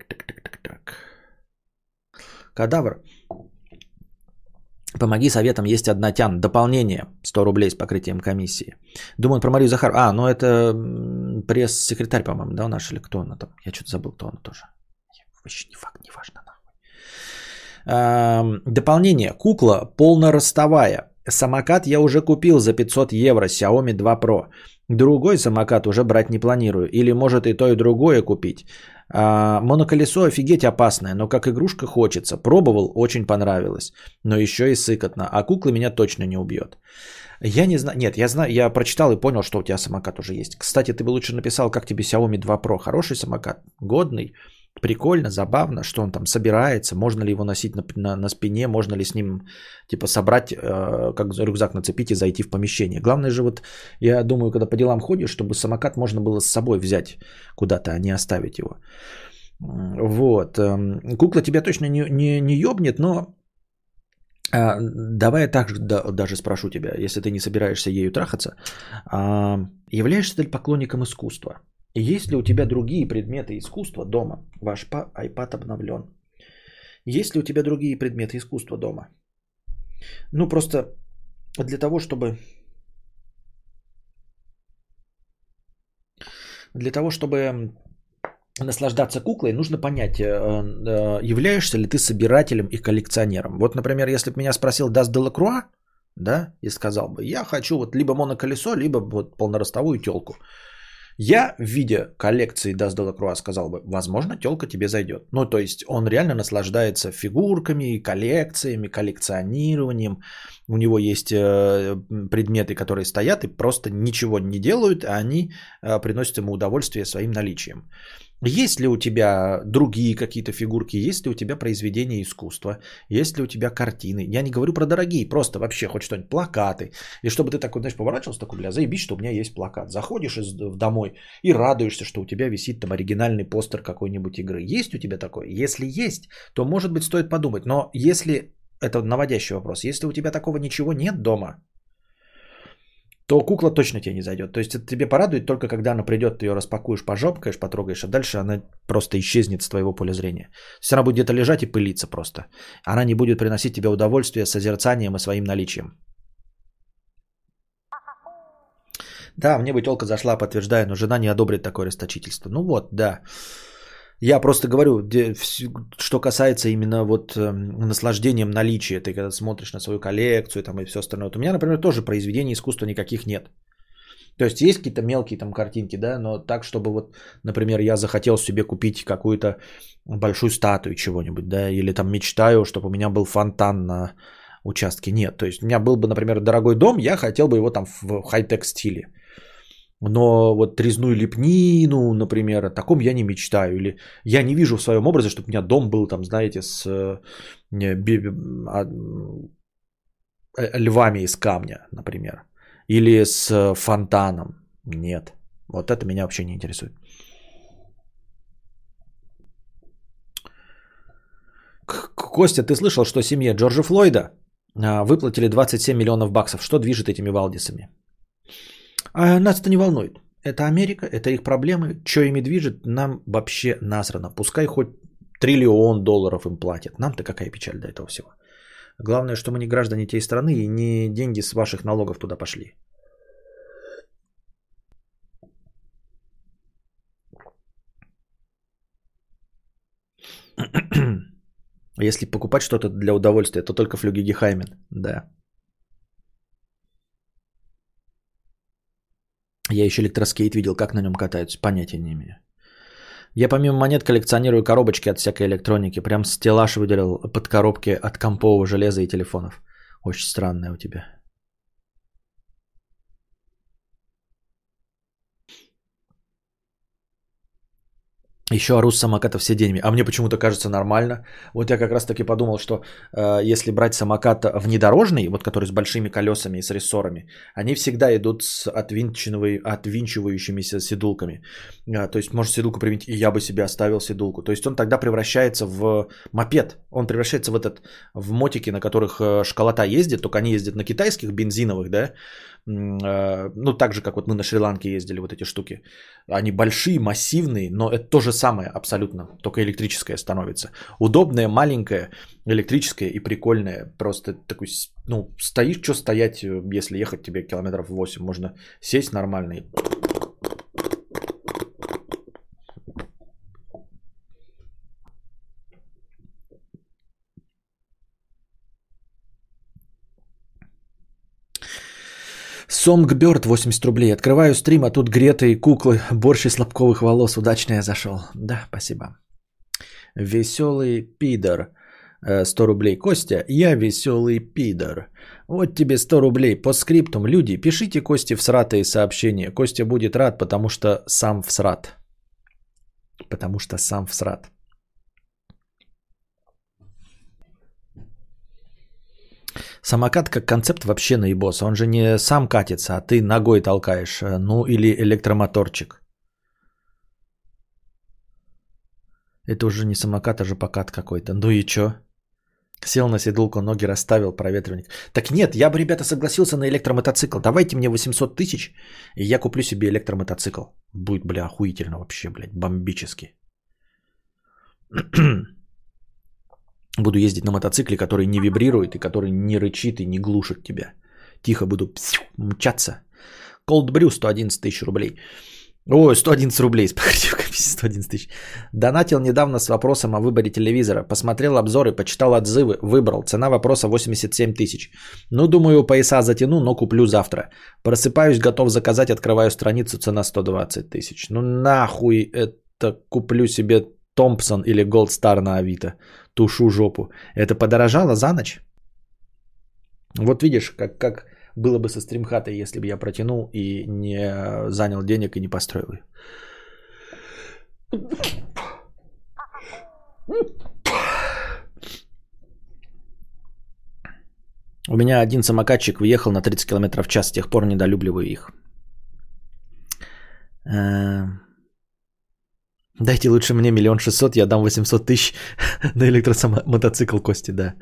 Кадавр. Помоги советом, есть одна тян. Дополнение 100 рублей с покрытием комиссии. Думаю про Марию Захар. А, ну это пресс-секретарь, по-моему, да, наш или кто она там? Я что-то забыл, кто она тоже. Вообще не факт, не важно. Дополнение. Кукла полноростовая. Самокат я уже купил за 500 евро, Xiaomi 2 Pro. Другой самокат уже брать не планирую. Или может и то, и другое купить. А, моноколесо офигеть опасное, но как игрушка хочется. Пробовал, очень понравилось. Но еще и сыкотно. А кукла меня точно не убьет. Я не знаю. Нет, я знаю, я прочитал и понял, что у тебя самокат уже есть. Кстати, ты бы лучше написал, как тебе Xiaomi 2 Pro. Хороший самокат, годный. Прикольно, забавно, что он там собирается, можно ли его носить на, на, на спине, можно ли с ним типа собрать, э, как рюкзак нацепить и зайти в помещение. Главное же вот, я думаю, когда по делам ходишь, чтобы самокат можно было с собой взять куда-то, а не оставить его. Вот. Эм, кукла тебя точно не, не, не ёбнет, но а, давай я так да, даже спрошу тебя, если ты не собираешься ею трахаться, а, являешься ты поклонником искусства? Есть ли у тебя другие предметы искусства дома? Ваш iPad обновлен. Есть ли у тебя другие предметы искусства дома? Ну, просто для того, чтобы... Для того, чтобы наслаждаться куклой, нужно понять, э, э, являешься ли ты собирателем и коллекционером. Вот, например, если бы меня спросил Даст Делакруа, да, и сказал бы, я хочу вот либо моноколесо, либо вот полноростовую телку. Я в виде коллекции Das Delacroix сказал бы, возможно, телка тебе зайдет. Ну, то есть он реально наслаждается фигурками, коллекциями, коллекционированием. У него есть э, предметы, которые стоят и просто ничего не делают, а они э, приносят ему удовольствие своим наличием. Есть ли у тебя другие какие-то фигурки, есть ли у тебя произведения искусства, есть ли у тебя картины. Я не говорю про дорогие, просто вообще хоть что-нибудь, плакаты. И чтобы ты такой, знаешь, поворачивался, такой, бля, заебись, что у меня есть плакат. Заходишь из, домой и радуешься, что у тебя висит там оригинальный постер какой-нибудь игры. Есть у тебя такое? Если есть, то, может быть, стоит подумать. Но если, это наводящий вопрос, если у тебя такого ничего нет дома, то кукла точно тебе не зайдет. То есть это тебе порадует только когда она придет, ты ее распакуешь, пожопкаешь, потрогаешь, а дальше она просто исчезнет с твоего поля зрения. Есть она будет где-то лежать и пылиться просто. Она не будет приносить тебе удовольствие созерцанием и своим наличием. Да, мне бы телка зашла, подтверждаю, но жена не одобрит такое расточительство. Ну вот, да. Я просто говорю, что касается именно вот эм, наслаждением наличия, ты когда смотришь на свою коллекцию там и все остальное. Вот у меня, например, тоже произведений искусства никаких нет. То есть есть какие-то мелкие там картинки, да, но так, чтобы вот, например, я захотел себе купить какую-то большую статую чего-нибудь, да, или там мечтаю, чтобы у меня был фонтан на участке. Нет, то есть у меня был бы, например, дорогой дом, я хотел бы его там в хай-тек стиле. Но вот резную лепнину, например, о таком я не мечтаю. Или я не вижу в своем образе, чтобы у меня дом был там, знаете, с э, а, э, львами из камня, например. Или с фонтаном. Нет. Вот это меня вообще не интересует. Костя, ты слышал, что семье Джорджа Флойда а, выплатили 27 миллионов баксов? Что движет этими Валдисами? А нас это не волнует. Это Америка, это их проблемы. Что ими движет, нам вообще насрано. Пускай хоть триллион долларов им платят. Нам-то какая печаль до этого всего. Главное, что мы не граждане tej страны и не деньги с ваших налогов туда пошли. Если покупать что-то для удовольствия, то только флюги Гехаймен. Да. Я еще электроскейт видел, как на нем катаются, понятия не имею. Я помимо монет коллекционирую коробочки от всякой электроники. Прям стеллаж выделил под коробки от компового железа и телефонов. Очень странное у тебя. Еще ору с самокатов все деньги. А мне почему-то кажется нормально. Вот я как раз таки подумал, что э, если брать самокат внедорожный, вот который с большими колесами и с рессорами, они всегда идут с отвинчивающимися седулками. А, то есть может седулку применить, и я бы себе оставил седулку. То есть он тогда превращается в мопед. Он превращается в этот, в мотики, на которых э, школота ездит, только они ездят на китайских бензиновых, да, Э, ну, так же, как вот мы на Шри-Ланке ездили, вот эти штуки. Они большие, массивные, но это то же самое абсолютно, только электрическое становится. Удобное, маленькое, электрическое и прикольное. Просто такой, ну, стоишь, что стоять, э, если ехать тебе километров 8, можно сесть нормально и Сонгберт 80 рублей. Открываю стрим, а тут гретые куклы, борщ из лобковых волос. Удачно я зашел. Да, спасибо. Веселый пидор. 100 э, рублей. Костя, я веселый пидор. Вот тебе 100 рублей. По скриптум. Люди, пишите Косте всратые сообщения. Костя будет рад, потому что сам всрат. Потому что сам всрат. Самокат как концепт вообще наебос. Он же не сам катится, а ты ногой толкаешь. Э, ну или электромоторчик. Это уже не самокат, а же покат какой-то. Ну и чё? Сел на седулку, ноги расставил, проветривник. Так нет, я бы, ребята, согласился на электромотоцикл. Давайте мне 800 тысяч, и я куплю себе электромотоцикл. Будет, бля, охуительно вообще, блядь, бомбически. Буду ездить на мотоцикле, который не вибрирует и который не рычит и не глушит тебя. Тихо буду мчаться. Cold Brew 111 тысяч рублей. Ой, 111 рублей, спасибо, 111 тысяч. Донатил недавно с вопросом о выборе телевизора. Посмотрел обзоры, почитал отзывы, выбрал. Цена вопроса 87 тысяч. Ну, думаю, пояса затяну, но куплю завтра. Просыпаюсь, готов заказать, открываю страницу, цена 120 тысяч. Ну, нахуй это куплю себе Томпсон или Gold Star на Авито. Тушу жопу. Это подорожало за ночь? Вот видишь, как, как было бы со стримхатой, если бы я протянул и не занял денег и не построил ее. У меня один самокатчик въехал на 30 км в час, с тех пор недолюбливаю их. Дайте лучше мне миллион шестьсот, я дам 800 тысяч на электромотоцикл Кости, да.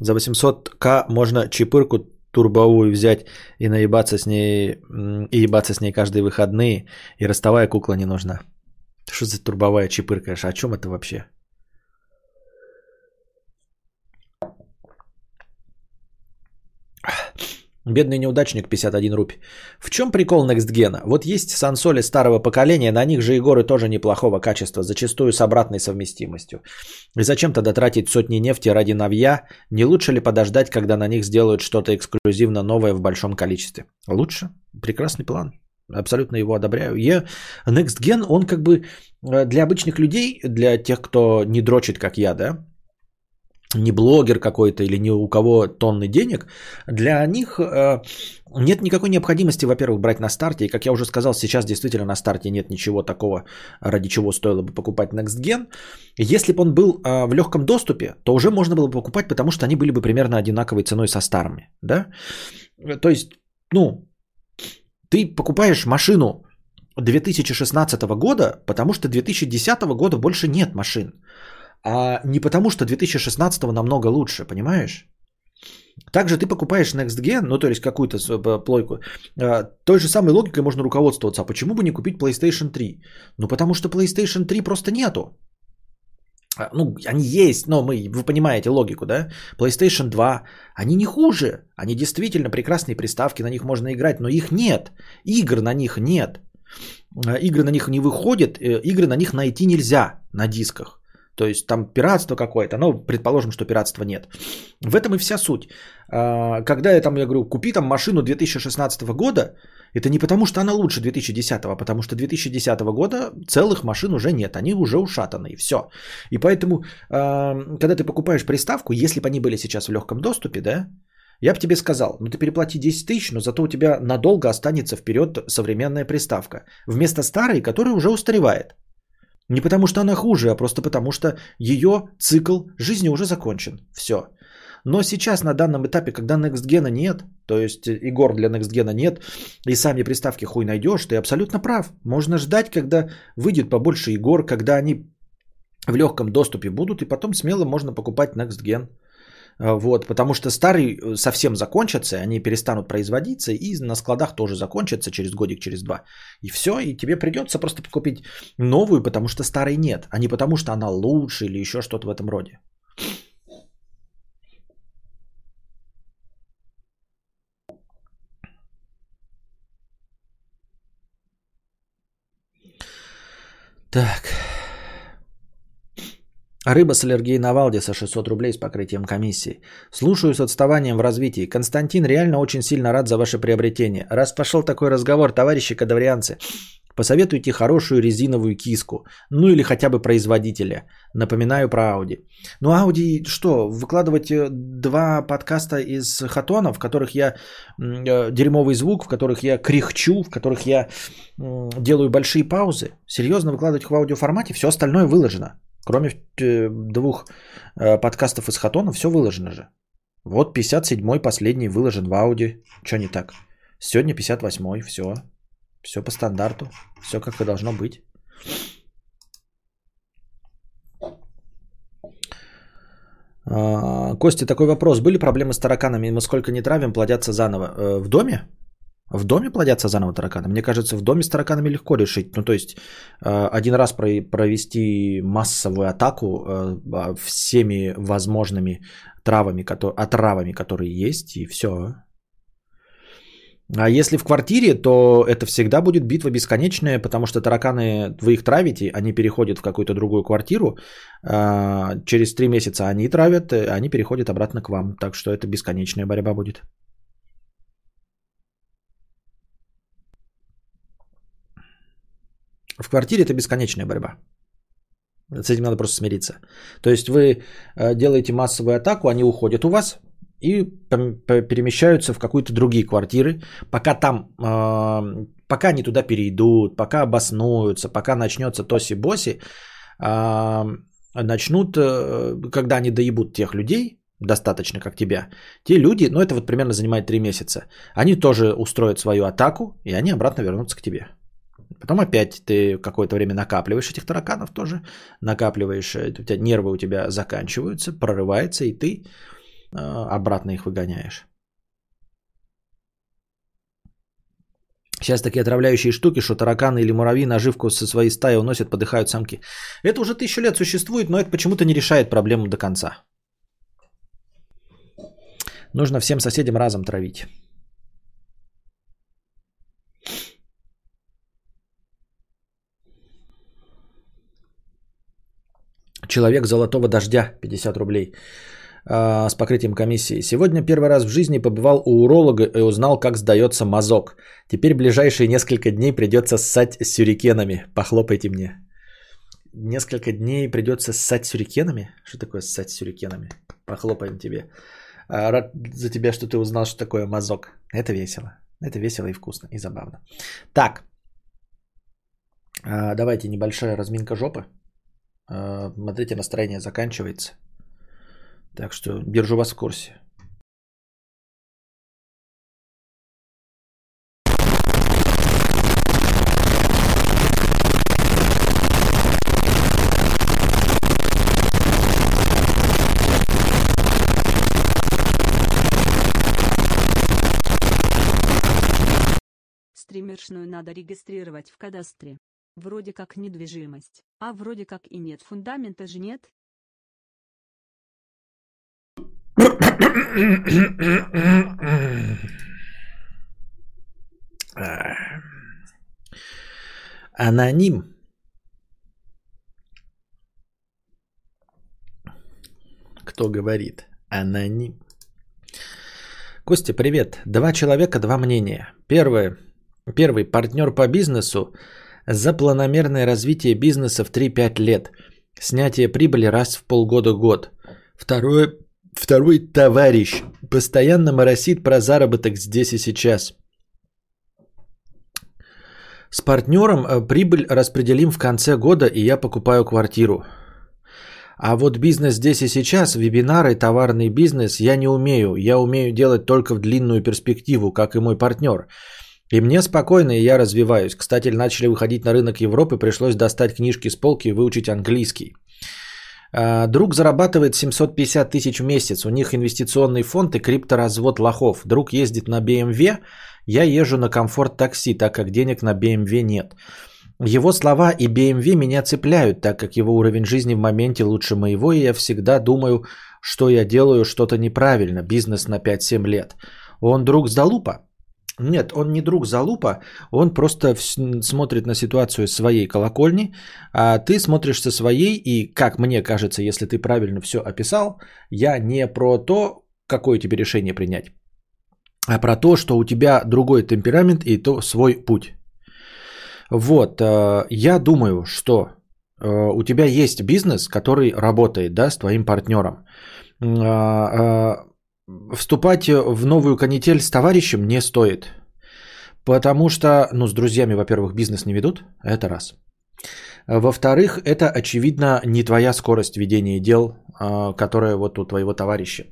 За 800к можно чипырку турбовую взять и наебаться с ней, и ебаться с ней каждые выходные, и ростовая кукла не нужна. Что за турбовая чипырка? О чем это вообще? Бедный неудачник 51 рупий. В чем прикол NextGen? Вот есть сансоли старого поколения, на них же и горы тоже неплохого качества, зачастую с обратной совместимостью. И зачем тогда тратить сотни нефти ради новья? Не лучше ли подождать, когда на них сделают что-то эксклюзивно новое в большом количестве? Лучше. Прекрасный план. Абсолютно его одобряю. Я, NextGen, он как бы э, для обычных людей, для тех, кто не дрочит, как я, да, не блогер какой-то или ни у кого тонны денег, для них э, нет никакой необходимости, во-первых, брать на старте. И, как я уже сказал, сейчас действительно на старте нет ничего такого, ради чего стоило бы покупать NextGen. Если бы он был э, в легком доступе, то уже можно было бы покупать, потому что они были бы примерно одинаковой ценой со старыми. Да? То есть, ну, ты покупаешь машину 2016 года, потому что 2010 года больше нет машин а не потому, что 2016 намного лучше, понимаешь? Также ты покупаешь Next Gen, ну то есть какую-то плойку, а, той же самой логикой можно руководствоваться. А почему бы не купить PlayStation 3? Ну потому что PlayStation 3 просто нету. А, ну, они есть, но мы, вы понимаете логику, да? PlayStation 2, они не хуже. Они действительно прекрасные приставки, на них можно играть, но их нет. Игр на них нет. А, игры на них не выходят, э, игры на них найти нельзя на дисках. То есть там пиратство какое-то, но предположим, что пиратства нет. В этом и вся суть. А, когда я там, я говорю, купи там машину 2016 года, это не потому, что она лучше 2010, а потому что 2010 года целых машин уже нет, они уже ушатаны, и все. И поэтому, а, когда ты покупаешь приставку, если бы они были сейчас в легком доступе, да, я бы тебе сказал, ну ты переплати 10 тысяч, но зато у тебя надолго останется вперед современная приставка. Вместо старой, которая уже устаревает. Не потому что она хуже, а просто потому что ее цикл жизни уже закончен. Все. Но сейчас на данном этапе, когда NextGen нет, то есть игр для NextGen нет, и сами приставки хуй найдешь, ты абсолютно прав. Можно ждать, когда выйдет побольше игр, когда они в легком доступе будут, и потом смело можно покупать NextGen. А, вот, потому что старые э, совсем закончатся, они перестанут производиться, и на складах тоже закончатся через годик, через два. И все, и тебе придется просто купить новую, потому что старой нет, а не потому что она лучше или еще что-то в этом роде. Так. Рыба с аллергией на Валдиса 600 рублей с покрытием комиссии. Слушаю с отставанием в развитии. Константин реально очень сильно рад за ваше приобретение. Раз пошел такой разговор, товарищи кадаврианцы, посоветуйте хорошую резиновую киску. Ну или хотя бы производителя. Напоминаю про Audi. Ну Audi что, выкладывать э, два подкаста из хатонов, в которых я э, дерьмовый звук, в которых я кряхчу, в которых я э, делаю большие паузы. Серьезно выкладывать в аудиоформате, все остальное выложено. Кроме э, двух э, подкастов из Хатона, все выложено же. Вот 57-й последний выложен в ауди. Что не так? Сегодня 58-й, все. Все по стандарту. Все как и должно быть. А, Костя, такой вопрос. Были проблемы с тараканами? Мы сколько не травим, плодятся заново. Э, в доме? В доме плодятся заново тараканы? Мне кажется, в доме с тараканами легко решить. Ну, то есть, э, один раз провести массовую атаку э, всеми возможными травами, отравами, которые есть, и все. А если в квартире, то это всегда будет битва бесконечная, потому что тараканы, вы их травите, они переходят в какую-то другую квартиру, а, через три месяца они травят, они переходят обратно к вам. Так что это бесконечная борьба будет. В квартире это бесконечная борьба. С этим надо просто смириться. То есть вы э, делаете массовую атаку, они уходят у вас и перемещаются в какие-то другие квартиры, пока там, э, пока они туда перейдут, пока обоснуются, пока начнется тоси-боси, э, начнут, когда они доебут тех людей, достаточно как тебя, те люди, ну это вот примерно занимает 3 месяца, они тоже устроят свою атаку, и они обратно вернутся к тебе. Потом опять ты какое-то время накапливаешь этих тараканов тоже, накапливаешь, э, у тебя нервы у тебя заканчиваются, прорывается, и ты э, обратно их выгоняешь. Сейчас такие отравляющие штуки, что тараканы или муравьи наживку со своей стаи уносят, подыхают самки. Это уже тысячу лет существует, но это почему-то не решает проблему до конца. Нужно всем соседям разом травить. Человек золотого дождя, 50 рублей а, с покрытием комиссии. Сегодня первый раз в жизни побывал у уролога и узнал, как сдается мазок. Теперь ближайшие несколько дней придется ссать сюрикенами. Похлопайте мне. Несколько дней придется ссать сюрикенами? Что такое ссать сюрикенами? Похлопаем тебе. А, рад за тебя, что ты узнал, что такое мазок. Это весело. Это весело и вкусно, и забавно. Так. А, давайте небольшая разминка жопы. А, смотрите, настроение заканчивается. Так что держу вас в курсе. Стримершную надо регистрировать в кадастре. Вроде как недвижимость, а вроде как и нет фундамента же нет. Аноним. Кто говорит? Аноним. Костя, привет. Два человека, два мнения. Первое. Первый партнер по бизнесу за планомерное развитие бизнеса в 3-5 лет. Снятие прибыли раз в полгода-год. Второе, второй товарищ постоянно моросит про заработок здесь и сейчас. С партнером э, прибыль распределим в конце года, и я покупаю квартиру. А вот бизнес здесь и сейчас, вебинары, товарный бизнес я не умею. Я умею делать только в длинную перспективу, как и мой партнер. И мне спокойно, и я развиваюсь. Кстати, начали выходить на рынок Европы, пришлось достать книжки с полки и выучить английский. А, друг зарабатывает 750 тысяч в месяц. У них инвестиционный фонд и крипторазвод лохов. Друг ездит на BMW, я езжу на комфорт такси, так как денег на BMW нет. Его слова и BMW меня цепляют, так как его уровень жизни в моменте лучше моего, и я всегда думаю, что я делаю что-то неправильно, бизнес на 5-7 лет. Он друг Залупа? Нет, он не друг Залупа, он просто смотрит на ситуацию своей колокольни, а ты смотришь со своей, и как мне кажется, если ты правильно все описал, я не про то, какое тебе решение принять, а про то, что у тебя другой темперамент и то свой путь. Вот, э, я думаю, что э, у тебя есть бизнес, который работает, да, с твоим партнером вступать в новую канитель с товарищем не стоит. Потому что, ну, с друзьями, во-первых, бизнес не ведут, это раз. Во-вторых, это, очевидно, не твоя скорость ведения дел, а, которая вот у твоего товарища.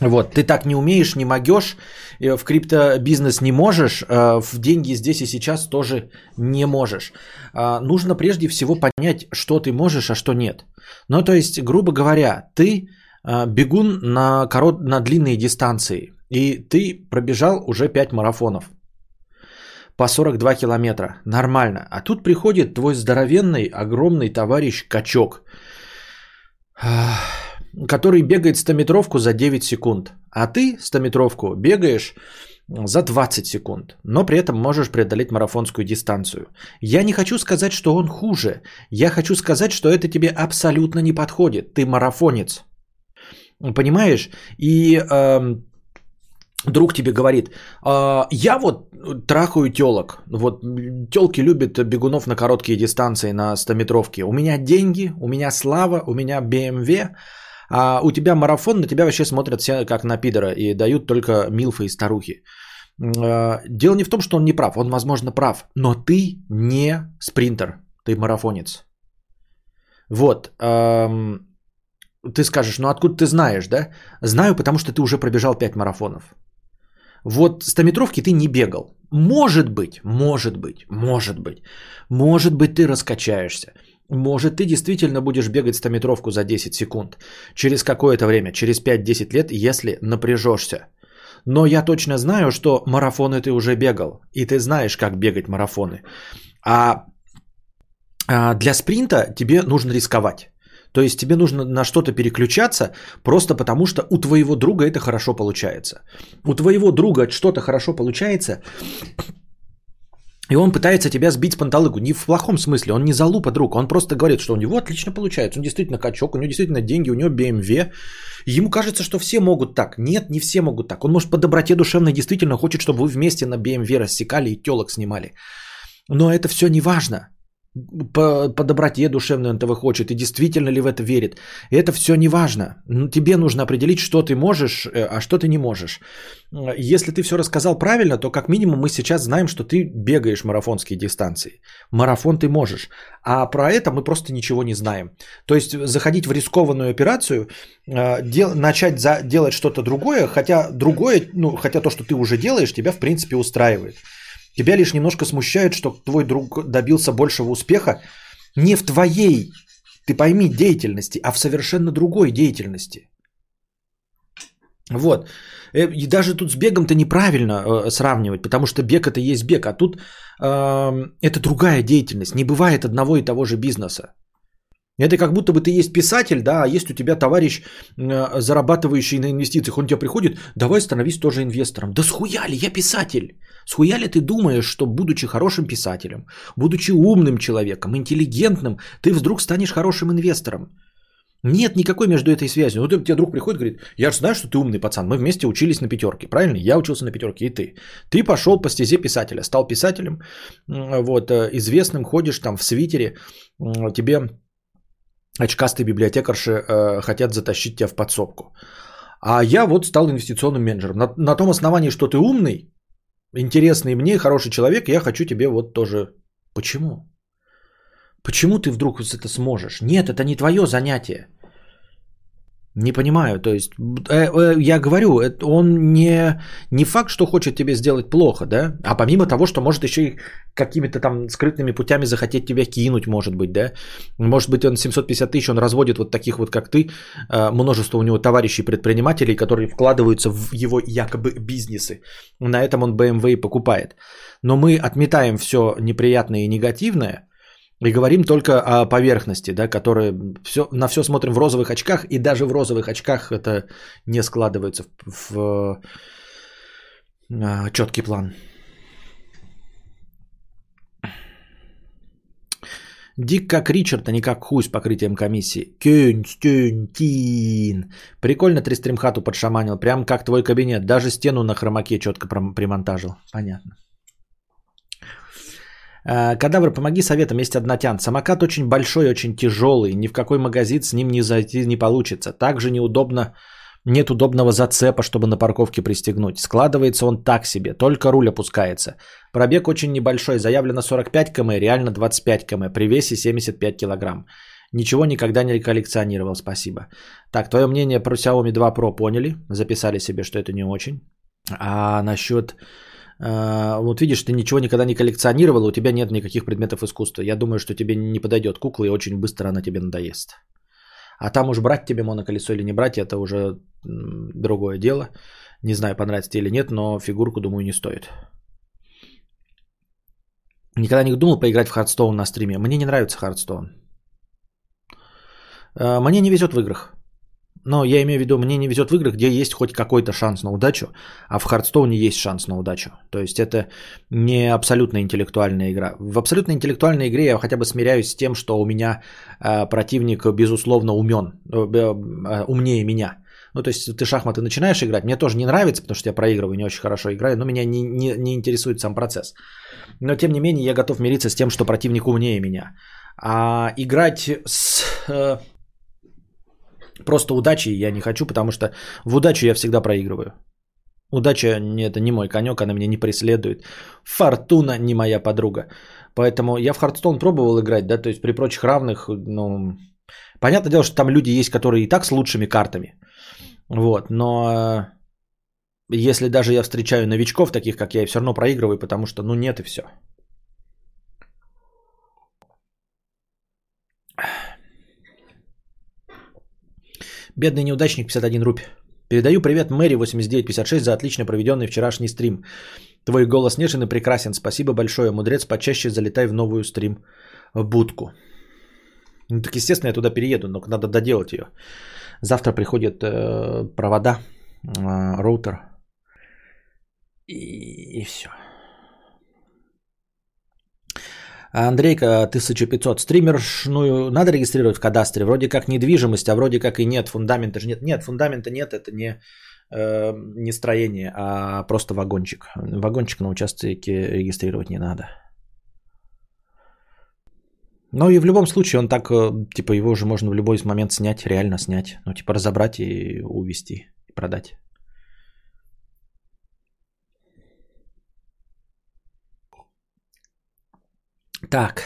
Вот, ты так не умеешь, не могешь, в криптобизнес не можешь, а, в деньги здесь и сейчас тоже не можешь. А, нужно прежде всего понять, что ты можешь, а что нет. Ну, то есть, грубо говоря, ты бегун на, корот, на длинные дистанции, и ты пробежал уже 5 марафонов по 42 километра. Нормально. А тут приходит твой здоровенный, огромный товарищ качок, который бегает 100-метровку за 9 секунд. А ты 100-метровку бегаешь за 20 секунд, но при этом можешь преодолеть марафонскую дистанцию. Я не хочу сказать, что он хуже. Я хочу сказать, что это тебе абсолютно не подходит. Ты марафонец. Понимаешь? И э, друг тебе говорит, э, я вот трахаю телок. Вот телки любят бегунов на короткие дистанции, на 100-метровке. У меня деньги, у меня слава, у меня BMW, а у тебя марафон, на тебя вообще смотрят все как на пидора и дают только милфы и старухи. Э, дело не в том, что он не прав, он, возможно, прав, но ты не спринтер, ты марафонец. Вот. Ты скажешь, ну откуда ты знаешь, да? Знаю, потому что ты уже пробежал 5 марафонов. Вот 100-метровки ты не бегал. Может быть, может быть, может быть. Может быть, ты раскачаешься. Может, ты действительно будешь бегать 100-метровку за 10 секунд. Через какое-то время, через 5-10 лет, если напряжешься. Но я точно знаю, что марафоны ты уже бегал. И ты знаешь, как бегать марафоны. А, а для спринта тебе нужно рисковать. То есть тебе нужно на что-то переключаться, просто потому что у твоего друга это хорошо получается. У твоего друга что-то хорошо получается, и он пытается тебя сбить с панталыгу. Не в плохом смысле, он не залупа друг. Он просто говорит, что у него отлично получается. Он действительно качок, у него действительно деньги, у него BMW. Ему кажется, что все могут так. Нет, не все могут так. Он может по доброте душевной действительно хочет, чтобы вы вместе на BMW рассекали и телок снимали. Но это все не важно по, по доброте душевной он этого хочет, и действительно ли в это верит. Это все не важно. Тебе нужно определить, что ты можешь, э, а что ты не можешь. Если ты все рассказал правильно, то как минимум мы сейчас знаем, что ты бегаешь марафонские дистанции. Марафон ты можешь. А про это мы просто ничего не знаем. То есть заходить в рискованную операцию, э, дел, начать за, делать что-то другое, хотя другое, ну, хотя то, что ты уже делаешь, тебя в принципе устраивает. Тебя лишь немножко смущает, что твой друг добился большего успеха не в твоей, ты пойми, деятельности, а в совершенно другой деятельности. Вот. Э, и даже тут с бегом-то неправильно э, сравнивать, потому что бег это есть бег, а тут э, это другая деятельность. Не бывает одного и того же бизнеса. Это как будто бы ты есть писатель, да, а есть у тебя товарищ, э, зарабатывающий на инвестициях. Он тебе приходит, давай становись тоже инвестором. Да схуя ли, я писатель. Схуя ли ты думаешь, что будучи хорошим писателем, будучи умным человеком, интеллигентным, ты вдруг станешь хорошим инвестором? Нет никакой между этой связью. Вот тебе друг приходит и говорит, я же знаю, что ты умный пацан, мы вместе учились на пятерке, правильно? Я учился на пятерке, и ты. Ты пошел по стезе писателя, стал писателем, вот, э, известным, ходишь там в свитере, тебе очкастые библиотекарши э, хотят затащить тебя в подсобку. А я вот стал инвестиционным менеджером. На, на том основании, что ты умный, интересный мне, хороший человек, я хочу тебе вот тоже... Почему? Почему ты вдруг это сможешь? Нет, это не твое занятие. Не понимаю, то есть э, э, я говорю, это он не, не факт, что хочет тебе сделать плохо, да, а помимо того, что может еще и какими-то там скрытными путями захотеть тебя кинуть, может быть, да, может быть он 750 тысяч, он разводит вот таких вот, как ты, э, множество у него товарищей предпринимателей, которые вкладываются в его якобы бизнесы, на этом он BMW и покупает. Но мы отметаем все неприятное и негативное – и говорим только о поверхности, да, которая все, на все смотрим в розовых очках, и даже в розовых очках это не складывается в, в, в а, четкий план. Дик как Ричард, а не как хуй с покрытием комиссии. Кюнстюнтин. Прикольно ты стримхату подшаманил, прям как твой кабинет. Даже стену на хромаке четко примонтажил. Понятно. Э, Кадавр, помоги советом, есть однотян. Самокат очень большой, очень тяжелый. Ни в какой магазин с ним не зайти не получится. Также неудобно, нет удобного зацепа, чтобы на парковке пристегнуть. Складывается он так себе, только руль опускается. Пробег очень небольшой, заявлено 45 км, реально 25 км, при весе 75 килограмм. Ничего никогда не коллекционировал, спасибо. Так, твое мнение про Xiaomi 2 Pro поняли, записали себе, что это не очень. А насчет вот видишь, ты ничего никогда не коллекционировал, у тебя нет никаких предметов искусства. Я думаю, что тебе не подойдет кукла и очень быстро она тебе надоест. А там уж брать тебе моноколесо или не брать, это уже другое дело. Не знаю, понравится тебе или нет, но фигурку, думаю, не стоит. Никогда не думал поиграть в Hearthstone на стриме. Мне не нравится Hearthstone. А, мне не везет в играх. Но я имею в виду, мне не везет в игры, где есть хоть какой-то шанс на удачу, а в Хардстоуне есть шанс на удачу. То есть это не абсолютно интеллектуальная игра. В абсолютно интеллектуальной игре я хотя бы смиряюсь с тем, что у меня э, противник, безусловно, умен, э, э, умнее меня. Ну, то есть ты шахматы начинаешь играть, мне тоже не нравится, потому что я проигрываю, не очень хорошо играю, но меня не, не, не интересует сам процесс. Но тем не менее я готов мириться с тем, что противник умнее меня. А играть с э, просто удачей я не хочу, потому что в удачу я всегда проигрываю. Удача не, это не мой конек, она меня не преследует. Фортуна не моя подруга. Поэтому я в Хардстоун пробовал играть, да, то есть при прочих равных, ну, понятное дело, что там люди есть, которые и так с лучшими картами. Вот, но э, если даже я встречаю новичков, таких как я, я все равно проигрываю, потому что, ну, нет и все. Бедный неудачник 51 рупий. Передаю привет Мэри 8956 за отлично проведенный вчерашний стрим. Твой голос нежен и прекрасен. Спасибо большое, мудрец. Почаще залетай в новую стрим будку. Ну так естественно я туда перееду, но надо доделать ее. Завтра приходят э, провода, э, роутер и, и все. Андрейка, 1500. Стримершную надо регистрировать в кадастре? Вроде как недвижимость, а вроде как и нет. Фундамента же нет. Нет, фундамента нет. Это не, э, не строение, а просто вагончик. Вагончик на участке регистрировать не надо. Но и в любом случае он так, э, типа его уже можно в любой момент снять, реально снять. Ну, типа разобрать и увезти, и продать. Так,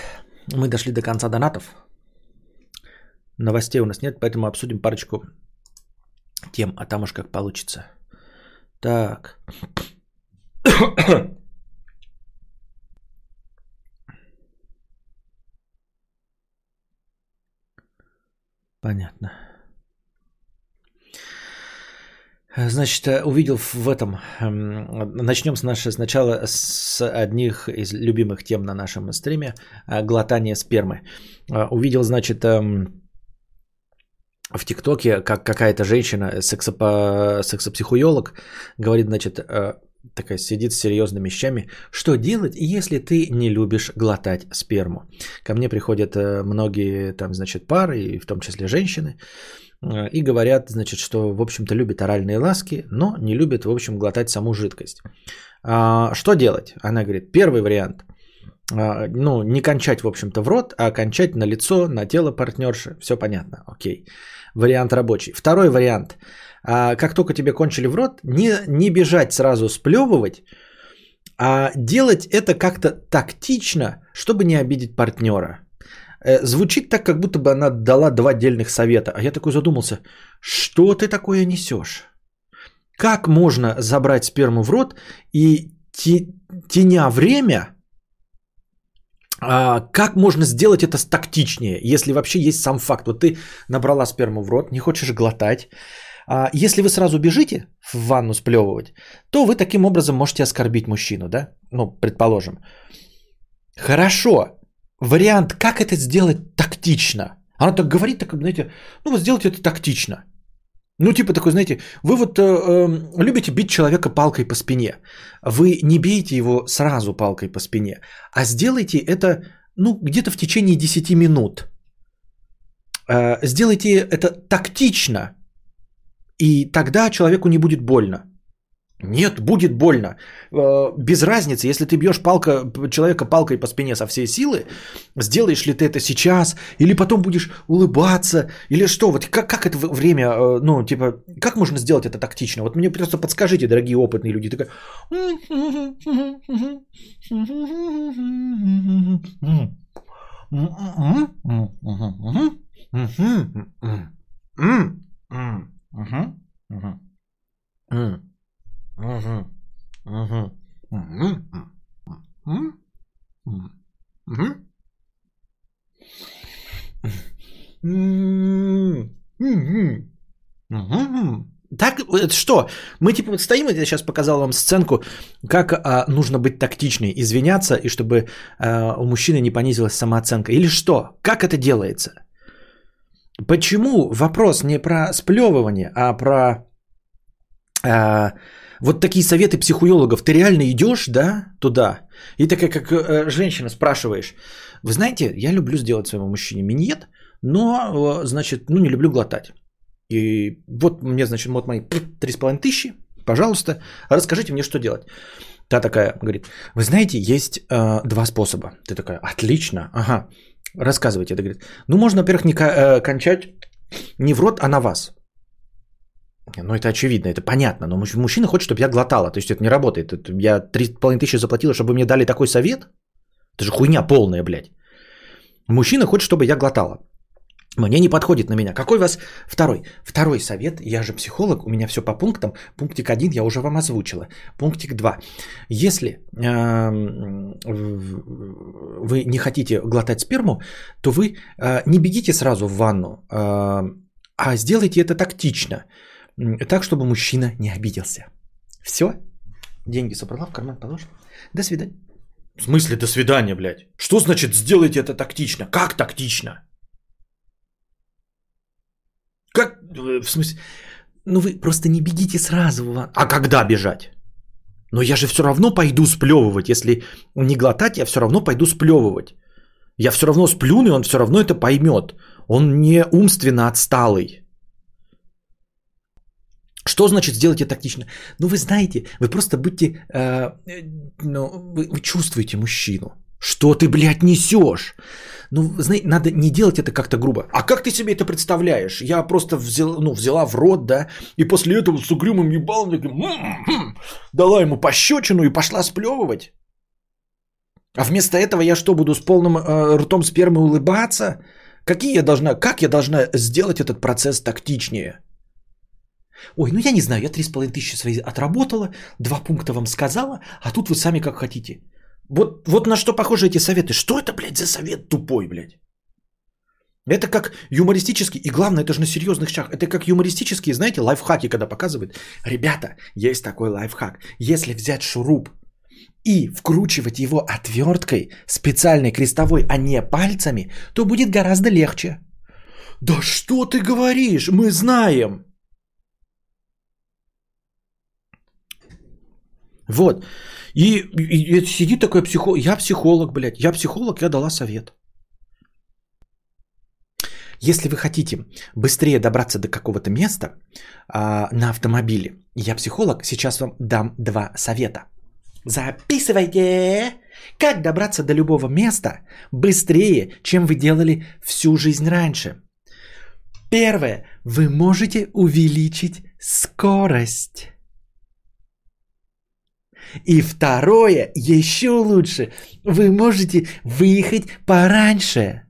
мы дошли до конца донатов. Новостей у нас нет, поэтому обсудим парочку тем, а там уж как получится. Так. Понятно. Значит, э, увидел в этом, эм, начнем с нашей, сначала с одних из любимых тем на нашем стриме, э, глотание спермы. Э, увидел, значит, эм, в ТикТоке, как какая-то женщина, сексопо, сексопсихуолог, говорит, значит, такая сидит с серьезными вещами. Что делать, если ты не любишь глотать сперму? Ко мне приходят многие там, значит, пары, в том числе женщины, Э, и говорят, значит, что, в общем-то, любят оральные ласки, но не любят, в общем, глотать саму жидкость. А, что делать? Она говорит, первый вариант, а, ну, не кончать, в общем-то, в рот, а кончать на лицо, на тело партнерши. Все понятно, окей. Вариант рабочий. Второй вариант. А, как только тебе кончили в рот, не, не бежать сразу сплевывать, а делать это как-то тактично, чтобы не обидеть партнера. Э, звучит так, как будто бы она дала два отдельных совета. А я такой задумался, что ты такое несешь? Как можно забрать сперму в рот и теня время, а, как можно сделать это тактичнее, если вообще есть сам факт. Вот ты набрала сперму в рот, не хочешь глотать. А, если вы сразу бежите в ванну сплевывать, то вы таким образом можете оскорбить мужчину, да? Ну, предположим. Хорошо, вариант, как это сделать тактично. Она так говорит, так, знаете, ну вот сделайте это тактично. Ну, типа такой, знаете, вы вот э, э, любите бить человека палкой по спине. Вы не бейте его сразу палкой по спине, а сделайте это, ну, где-то в течение 10 минут. Э, сделайте это тактично, и тогда человеку не будет больно. Нет, будет больно. Э, без разницы, если ты бьешь палка, человека палкой по спине со всей силы, сделаешь ли ты это сейчас, или потом будешь улыбаться, или что? Вот как, как это время, э, ну, типа, как можно сделать это тактично? Вот мне просто подскажите, дорогие опытные люди. Такая... Mm-hmm. Угу. Угу. Угу. Угу. Так, это что? Мы типа вот стоим, я сейчас показал вам сценку, как а, нужно быть тактичней, извиняться, и чтобы а, у мужчины не понизилась самооценка. Или что? Как это делается? почему вопрос не про сплевывание, а про а, вот такие советы психологов. Ты реально идешь, да, туда? И такая, как э, женщина, спрашиваешь. Вы знаете, я люблю сделать своему мужчине миньет, но, э, значит, ну, не люблю глотать. И вот мне, значит, вот мои 3,5 тысячи, пожалуйста, расскажите мне, что делать. Та такая говорит, вы знаете, есть э, два способа. Ты такая, отлично, ага, рассказывайте. Это говорит, ну, можно, во-первых, не э, кончать не в рот, а на вас. Ну, это очевидно, это понятно, но мужчина хочет, чтобы я глотала, то есть это не работает. Это я 3,5 тысячи заплатила, чтобы мне дали такой совет? Это же хуйня полная, блядь. Мужчина хочет, чтобы я глотала. Мне не подходит на меня. Какой у вас второй? Второй совет. Я же психолог, у меня все по пунктам. Пунктик один я уже вам озвучила. Пунктик два. Если э, вы не хотите глотать сперму, то вы э, не бегите сразу в ванну, э, а сделайте это тактично. Так, чтобы мужчина не обиделся. Все. Деньги собрала, в карман положила. До свидания. В смысле до свидания, блядь? Что значит сделайте это тактично? Как тактично? Как? В смысле? Ну вы просто не бегите сразу. А когда бежать? Но я же все равно пойду сплевывать. Если не глотать, я все равно пойду сплевывать. Я все равно сплюну, и он все равно это поймет. Он не умственно отсталый. Что значит сделайте тактично? Ну, вы знаете, вы просто будьте, э, ну, вы, вы чувствуете мужчину. Что ты, блядь, несешь? Ну, знаете, надо не делать это как-то грубо. А как ты себе это представляешь? Я просто взяла, ну, взяла в рот, да, и после этого с угрюмым ебалом дала ему пощечину и пошла сплевывать. А вместо этого я что, буду с полным э, ртом спермы улыбаться? Какие я должна, как я должна сделать этот процесс тактичнее? Ой, ну я не знаю, я 3,5 тысячи свои отработала, два пункта вам сказала, а тут вы сами как хотите. Вот, вот на что похожи эти советы? Что это, блядь, за совет тупой, блядь? Это как юмористический, и главное, это же на серьезных шаг. Это как юмористические, знаете, лайфхаки, когда показывают. Ребята, есть такой лайфхак. Если взять шуруп и вкручивать его отверткой, специальной крестовой, а не пальцами, то будет гораздо легче. Да что ты говоришь? Мы знаем. Вот. И, и, и сидит такой психолог. Я психолог, блядь. Я психолог, я дала совет. Если вы хотите быстрее добраться до какого-то места а, на автомобиле, я психолог, сейчас вам дам два совета. Записывайте, как добраться до любого места быстрее, чем вы делали всю жизнь раньше. Первое, вы можете увеличить скорость. И второе, еще лучше, вы можете выехать пораньше.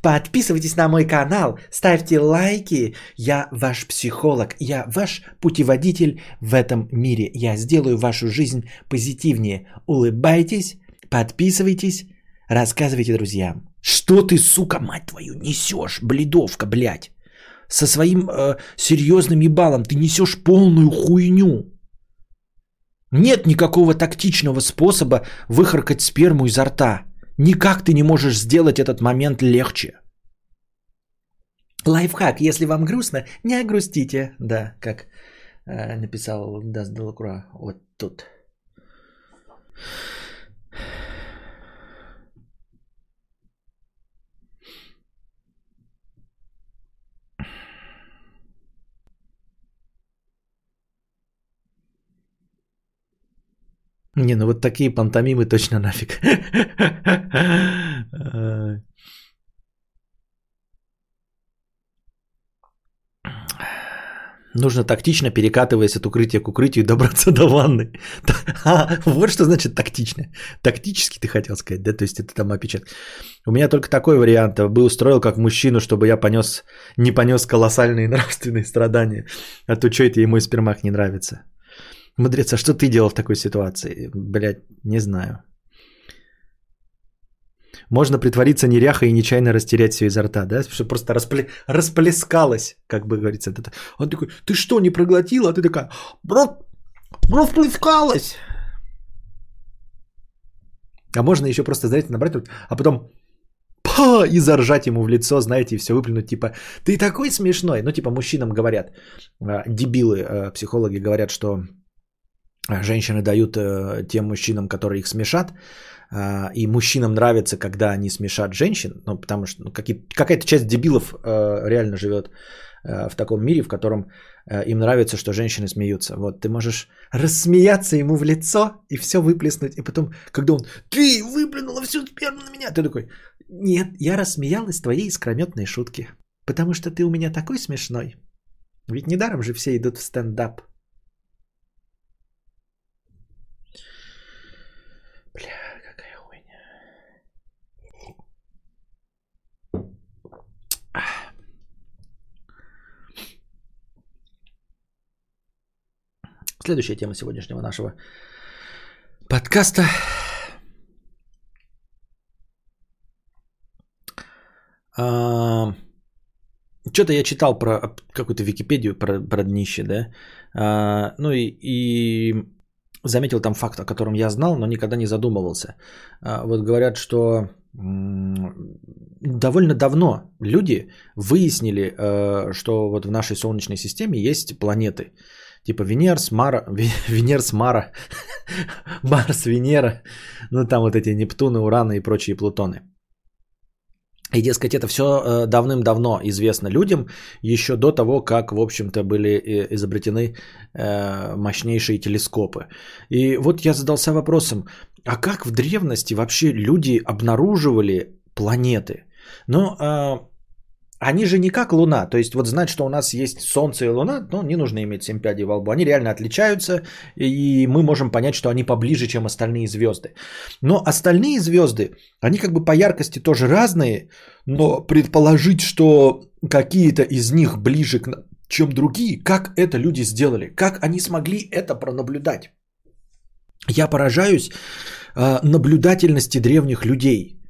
Подписывайтесь на мой канал, ставьте лайки. Я ваш психолог, я ваш путеводитель в этом мире. Я сделаю вашу жизнь позитивнее. Улыбайтесь, подписывайтесь, рассказывайте друзьям. Что ты, сука, мать твою, несешь, бледовка, блядь? Со своим э, серьезным ебалом ты несешь полную хуйню. Нет никакого тактичного способа выхаркать сперму изо рта. Никак ты не можешь сделать этот момент легче. Лайфхак, если вам грустно, не грустите. Да, как э, написал Дас Делакруа вот тут. Не, ну вот такие пантомимы точно нафиг. Нужно тактично, перекатываясь от укрытия к укрытию, добраться до ванны. Вот что значит тактично. Тактически ты хотел сказать, да? То есть это там опечатка. У меня только такой вариант. Бы устроил как мужчину, чтобы я понес, не понес колоссальные нравственные страдания. А что это ему из спермах не нравится. Мудрец, а что ты делал в такой ситуации? Блять, не знаю. Можно притвориться неряхой и нечаянно растерять все изо рта, да? Чтобы просто распле... расплескалось, как бы говорится. Он такой, ты что, не проглотила? А ты такая, брат, расплескалась. А можно еще просто, знаете, набрать, а потом ха, и заржать ему в лицо, знаете, и все выплюнуть, типа, ты такой смешной. Ну, типа, мужчинам говорят, э, дебилы, э, психологи говорят, что женщины дают э, тем мужчинам, которые их смешат, и мужчинам нравится, когда они смешат женщин, ну, потому что ну, какая-то часть дебилов реально живет в таком мире, в котором им нравится, что женщины смеются. Вот ты можешь рассмеяться ему в лицо и все выплеснуть, и потом, когда он, ты выплюнула всю сперму на меня, ты такой, нет, я рассмеялась твоей искрометной шутки. Потому что ты у меня такой смешной. Ведь недаром же все идут в стендап. Следующая тема сегодняшнего нашего подкаста А, что-то я читал про какую-то Википедию про, про днище, да. А, ну и, и заметил там факт, о котором я знал, но никогда не задумывался. А, вот говорят, что довольно давно люди выяснили, э, что вот в нашей Солнечной системе есть планеты. Типа Венерс, Мара, Венерс, Мара, Марс, Венера, ну там вот эти Нептуны, Ураны и прочие Плутоны. И, дескать, это все э, давным-давно известно людям, еще до того, как, в общем-то, были э, изобретены э, мощнейшие телескопы. И вот я задался вопросом, а как в древности вообще люди обнаруживали планеты? Ну, они же не как Луна. То есть вот знать, что у нас есть Солнце и Луна, ну, не нужно иметь семь пядей во лбу. Они реально отличаются, и мы можем понять, что они поближе, чем остальные звезды. Но остальные звезды, они как бы по яркости тоже разные, но предположить, что какие-то из них ближе, к, чем другие, как это люди сделали, как они смогли это пронаблюдать. Я поражаюсь э, наблюдательности древних людей –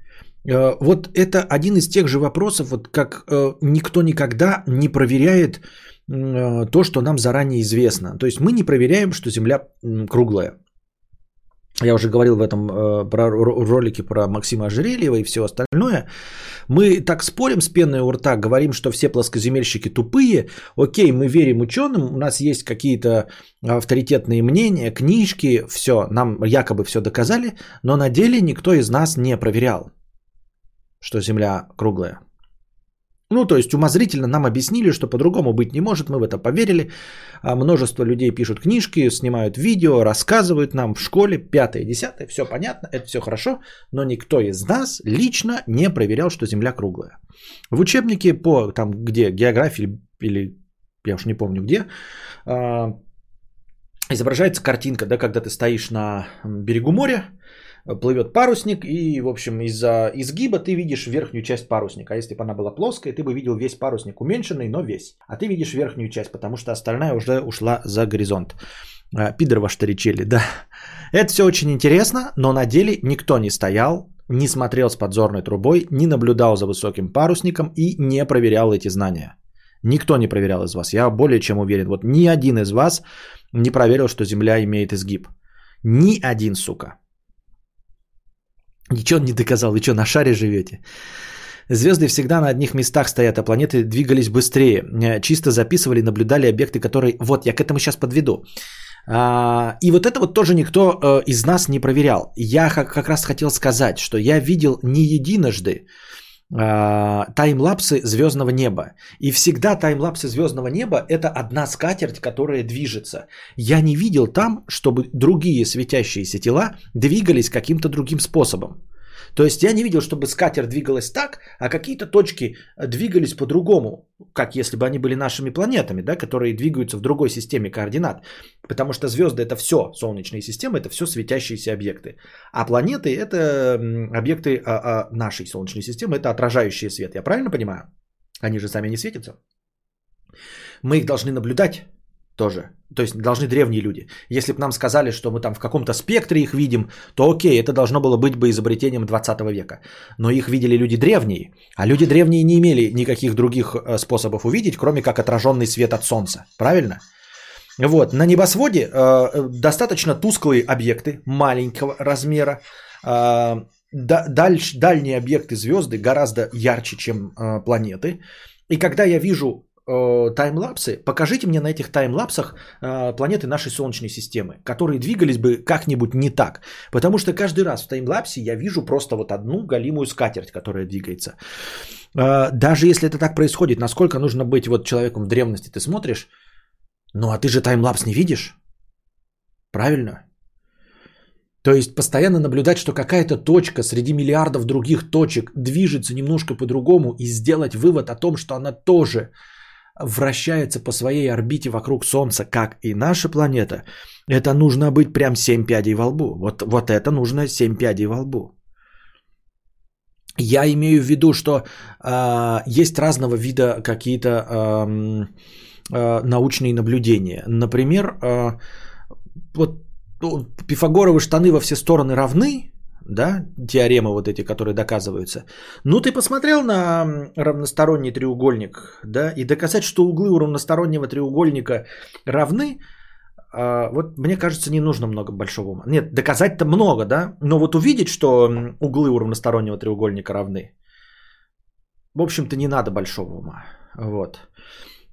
вот это один из тех же вопросов, вот как э, никто никогда не проверяет э, то, что нам заранее известно. То есть мы не проверяем, что Земля круглая. Я уже говорил в этом про ролике про Максима Ожерельева и все остальное. Мы так спорим с пеной у рта, говорим, что все плоскоземельщики тупые. Окей, мы верим ученым, у нас есть какие-то авторитетные мнения, книжки, все, нам якобы все доказали, но на деле никто из нас не проверял что Земля круглая. Ну, то есть умозрительно нам объяснили, что по-другому быть не может, мы в это поверили. А множество людей пишут книжки, снимают видео, рассказывают нам в школе, пятое, десятое, все понятно, это все хорошо, но никто из нас лично не проверял, что Земля круглая. В учебнике по, там, где география или, или я уж не помню где, а, изображается картинка, да, когда ты стоишь на берегу моря, плывет парусник, и, в общем, из-за изгиба ты видишь верхнюю часть парусника. А если бы она была плоская, ты бы видел весь парусник уменьшенный, но весь. А ты видишь верхнюю часть, потому что остальная уже ушла за горизонт. А, пидор ваш Торричелли, да. Это все очень интересно, но на деле никто не стоял, не смотрел с подзорной трубой, не наблюдал за высоким парусником и не проверял эти знания. Никто не проверял из вас, я более чем уверен. Вот ни один из вас не проверил, что Земля имеет изгиб. Ни один, сука. Ничего не доказал. Вы что, на шаре живете? Звезды всегда на одних местах стоят, а планеты двигались быстрее. Э, чисто записывали, наблюдали объекты, которые... Вот, я к этому сейчас подведу. А, и вот это вот тоже никто э, из нас не проверял. Я как раз хотел сказать, что я видел не единожды таймлапсы звездного неба. И всегда таймлапсы звездного неба это одна скатерть, которая движется. Я не видел там, чтобы другие светящиеся тела двигались каким-то другим способом. То есть я не видел, чтобы скатер двигалась так, а какие-то точки э, двигались по-другому, как если бы они были нашими планетами, да, которые двигаются в другой системе координат. Потому что звезды это все, солнечные системы это все светящиеся объекты. А планеты это объекты а, а, нашей солнечной системы, это отражающие свет. Я правильно понимаю? Они же сами не светятся. Мы их должны наблюдать тоже. То есть должны древние люди. Если бы нам сказали, что мы там в каком-то спектре их видим, то окей, это должно было быть бы изобретением 20 века. Но их видели люди древние, а люди древние не имели никаких других э, способов увидеть, кроме как отраженный свет от Солнца. Правильно? Вот, на небосводе э, достаточно тусклые объекты маленького размера, э, да- дальш- дальние объекты звезды гораздо ярче, чем э, планеты. И когда я вижу э, таймлапсы, покажите мне на этих таймлапсах э, планеты нашей Солнечной системы, которые двигались бы как-нибудь не так. Потому что каждый раз в таймлапсе я вижу просто вот одну галимую скатерть, которая двигается. Э, даже если это так происходит, насколько нужно быть вот человеком в древности, ты смотришь, ну а ты же таймлапс не видишь. Правильно? То есть постоянно наблюдать, что какая-то точка среди миллиардов других точек движется немножко по-другому и сделать вывод о том, что она тоже вращается по своей орбите вокруг Солнца, как и наша планета, это нужно быть прям 7 пядей во лбу. Вот, вот это нужно 7 пядей во лбу. Я имею в виду, что э, есть разного вида какие-то э, э, научные наблюдения. Например, э, вот ну, пифагоровы штаны во все стороны равны, да, теоремы вот эти, которые доказываются. Ну, ты посмотрел на равносторонний треугольник, да, и доказать, что углы у равностороннего треугольника равны, а, вот мне кажется, не нужно много большого ума. Нет, доказать-то много, да, но вот увидеть, что углы у равностороннего треугольника равны, в общем-то, не надо большого ума. Вот.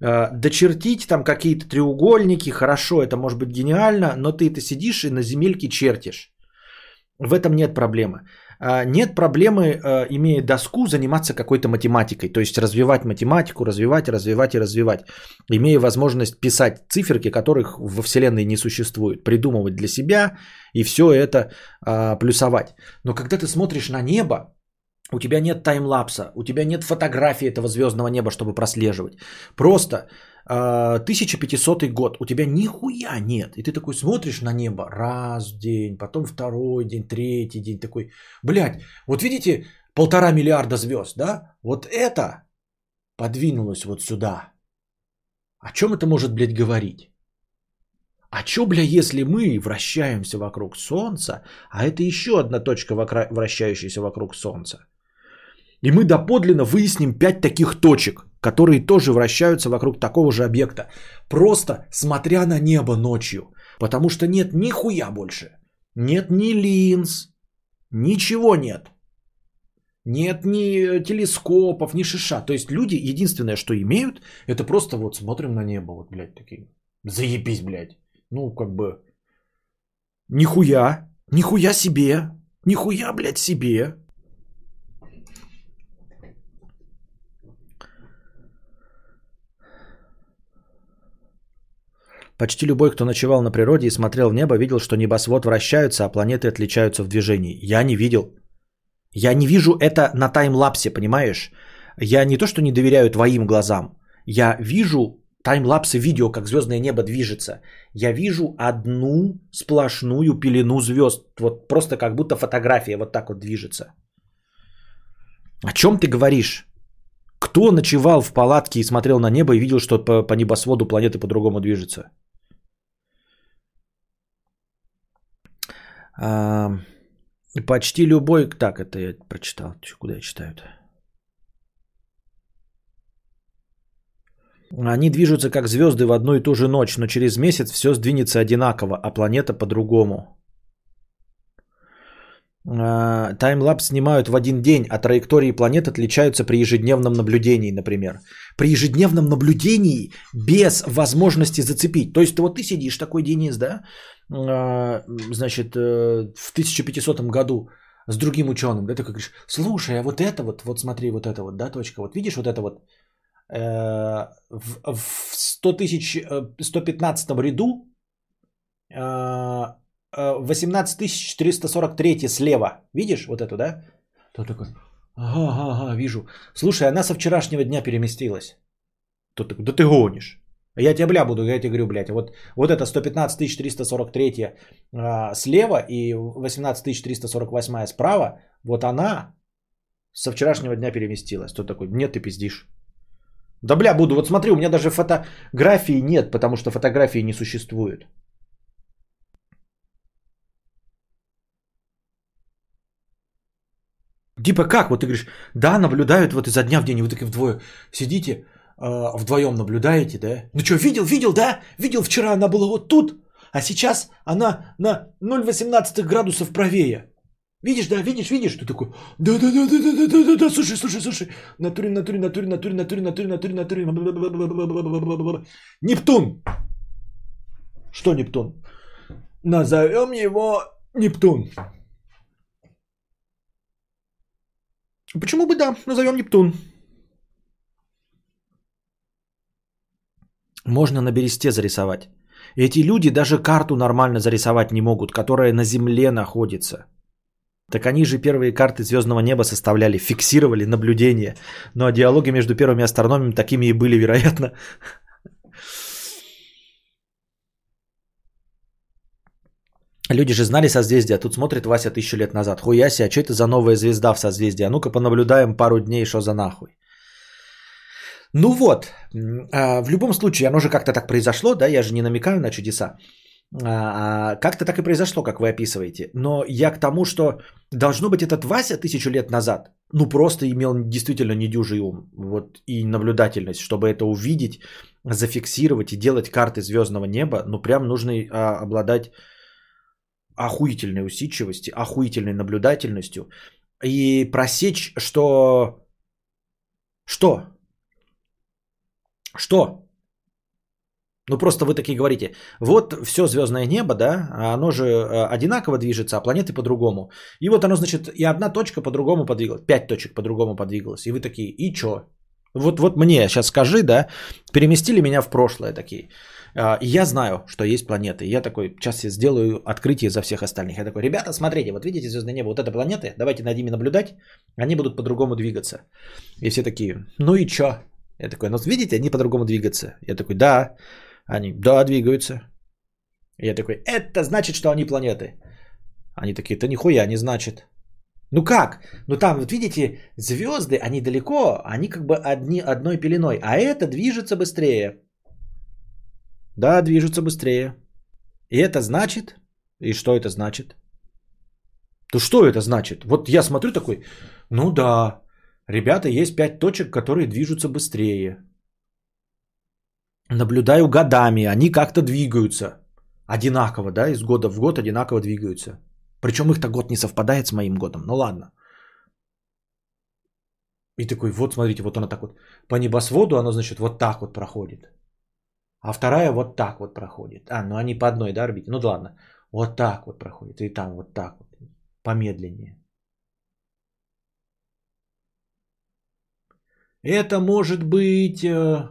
А, дочертить там какие-то треугольники, хорошо, это может быть гениально, но ты это сидишь и на земельке чертишь. В этом нет проблемы. А, нет проблемы, а, имея доску, заниматься какой-то математикой. То есть развивать математику, развивать, развивать и развивать. Имея возможность писать циферки, которых во Вселенной не существует. Придумывать для себя и все это плюсовать. Но когда ты смотришь на небо, у тебя нет таймлапса, у тебя нет фотографии этого звездного неба, чтобы прослеживать. Просто э, 1500 год, у тебя нихуя нет. И ты такой смотришь на небо раз день, потом второй день, третий день, такой, блядь, вот видите полтора миллиарда звезд, да? Вот это подвинулось вот сюда. О чем это может, блядь, говорить? А чё, бля, если мы вращаемся вокруг Солнца, а это еще одна точка, вращающаяся вокруг Солнца? И мы доподлинно выясним 5 таких точек, которые тоже вращаются вокруг такого же объекта. Просто смотря на небо ночью. Потому что нет ни хуя больше. Нет ни линз. Ничего нет. Нет ни телескопов, ни шиша. То есть люди единственное, что имеют, это просто вот смотрим на небо. Вот, блядь, такие. Заебись, блядь. Ну, как бы... Нихуя. Нихуя себе. Нихуя, блядь, себе. Почти любой, кто ночевал на природе и смотрел в небо, видел, что небосвод вращается, а планеты отличаются в движении. Я не видел. Я не вижу это на таймлапсе, понимаешь? Я не то, что не доверяю твоим глазам. Я вижу таймлапсы видео, как звездное небо движется. Я вижу одну сплошную пелену звезд. Вот просто как будто фотография вот так вот движется. О чем ты говоришь? Кто ночевал в палатке и смотрел на небо и видел, что по, по небосводу планеты по-другому движется? Почти любой... Так, это я прочитал. Куда я читаю-то? Они движутся как звезды в одну и ту же ночь, но через месяц все сдвинется одинаково, а планета по-другому. А, таймлапс снимают в один день, а траектории планет отличаются при ежедневном наблюдении, например. При ежедневном наблюдении без возможности зацепить. То есть вот ты сидишь такой, Денис, да, а, значит, э, в 1500 году с другим ученым, да, ты говоришь, слушай, а вот это вот, вот смотри, вот это вот, да, точка, вот видишь вот это вот, э, в, в 100 тысяч, 115 э, ряду 18443 слева. Видишь вот эту, да? Тот такой, ага, ага, ага, вижу. Слушай, она со вчерашнего дня переместилась. Тот такой, да ты гонишь. Я тебе бля буду, я тебе говорю, блядь, вот, вот это 115343 а, слева и 18348 справа, вот она со вчерашнего дня переместилась. Тот такой, нет, ты пиздишь. Да бля буду, вот смотри, у меня даже фотографии нет, потому что фотографии не существует. Типа как? Вот ты говоришь, да, наблюдают вот изо дня в день, вы такие вдвое сидите, э, вдвоем наблюдаете, да? Ну что, видел, видел, да? Видел, вчера она была вот тут, а сейчас она на 0,18 градусов правее. Видишь, да, видишь, видишь, ты такой, да, да, да, да, да, да, да, да, да, слушай, слушай, слушай, натуре, натуре, натуре, натуре, натуре, натуре, натуре, натуре, Нептун. Что Нептун? Назовем его Нептун. Почему бы да, назовем Нептун. Можно на бересте зарисовать. Эти люди даже карту нормально зарисовать не могут, которая на Земле находится. Так они же первые карты звездного неба составляли, фиксировали наблюдения. Ну а диалоги между первыми астрономами такими и были, вероятно. Люди же знали созвездия, а тут смотрит Вася тысячу лет назад. Хуя себе, а что это за новая звезда в созвездии? А ну-ка понаблюдаем пару дней, что за нахуй. Ну вот, а, в любом случае, оно же как-то так произошло, да, я же не намекаю на чудеса. А, как-то так и произошло, как вы описываете. Но я к тому, что должно быть этот Вася тысячу лет назад, ну просто имел действительно недюжий ум вот, и наблюдательность, чтобы это увидеть, зафиксировать и делать карты звездного неба, ну прям нужно обладать охуительной усидчивостью, охуительной наблюдательностью и просечь, что... Что? Что? Ну просто вы такие говорите, вот все звездное небо, да, а оно же э, одинаково движется, а планеты по-другому. И вот оно, значит, и одна точка по-другому подвигалась, пять точек по-другому подвигалась. И вы такие, и чё? Вот, вот мне сейчас скажи, да, переместили меня в прошлое такие. А, я знаю, что есть планеты. Я такой, сейчас я сделаю открытие за всех остальных. Я такой, ребята, смотрите, вот видите звездное небо, вот это планеты, давайте над ними наблюдать, они будут по-другому двигаться. И все такие, ну и чё? Я такой, ну видите, они по-другому двигаются. Я такой, да. Они, да, двигаются. Я такой, это значит, что они планеты. Они такие, это нихуя не значит. Ну как? Ну там, вот видите, звезды, они далеко, они как бы одни, одной пеленой, а это движется быстрее. Да, движется быстрее. И это значит, и что это значит? То что это значит? Вот я смотрю такой, ну да, ребята, есть пять точек, которые движутся быстрее наблюдаю годами, они как-то двигаются. Одинаково, да, из года в год одинаково двигаются. Причем их-то год не совпадает с моим годом. Ну ладно. И такой, вот смотрите, вот она так вот по небосводу, оно, значит, вот так вот проходит. А вторая вот так вот проходит. А, ну они по одной, да, орбите? Ну да ладно. Вот так вот проходит. И там вот так вот. Помедленнее. Это может быть э,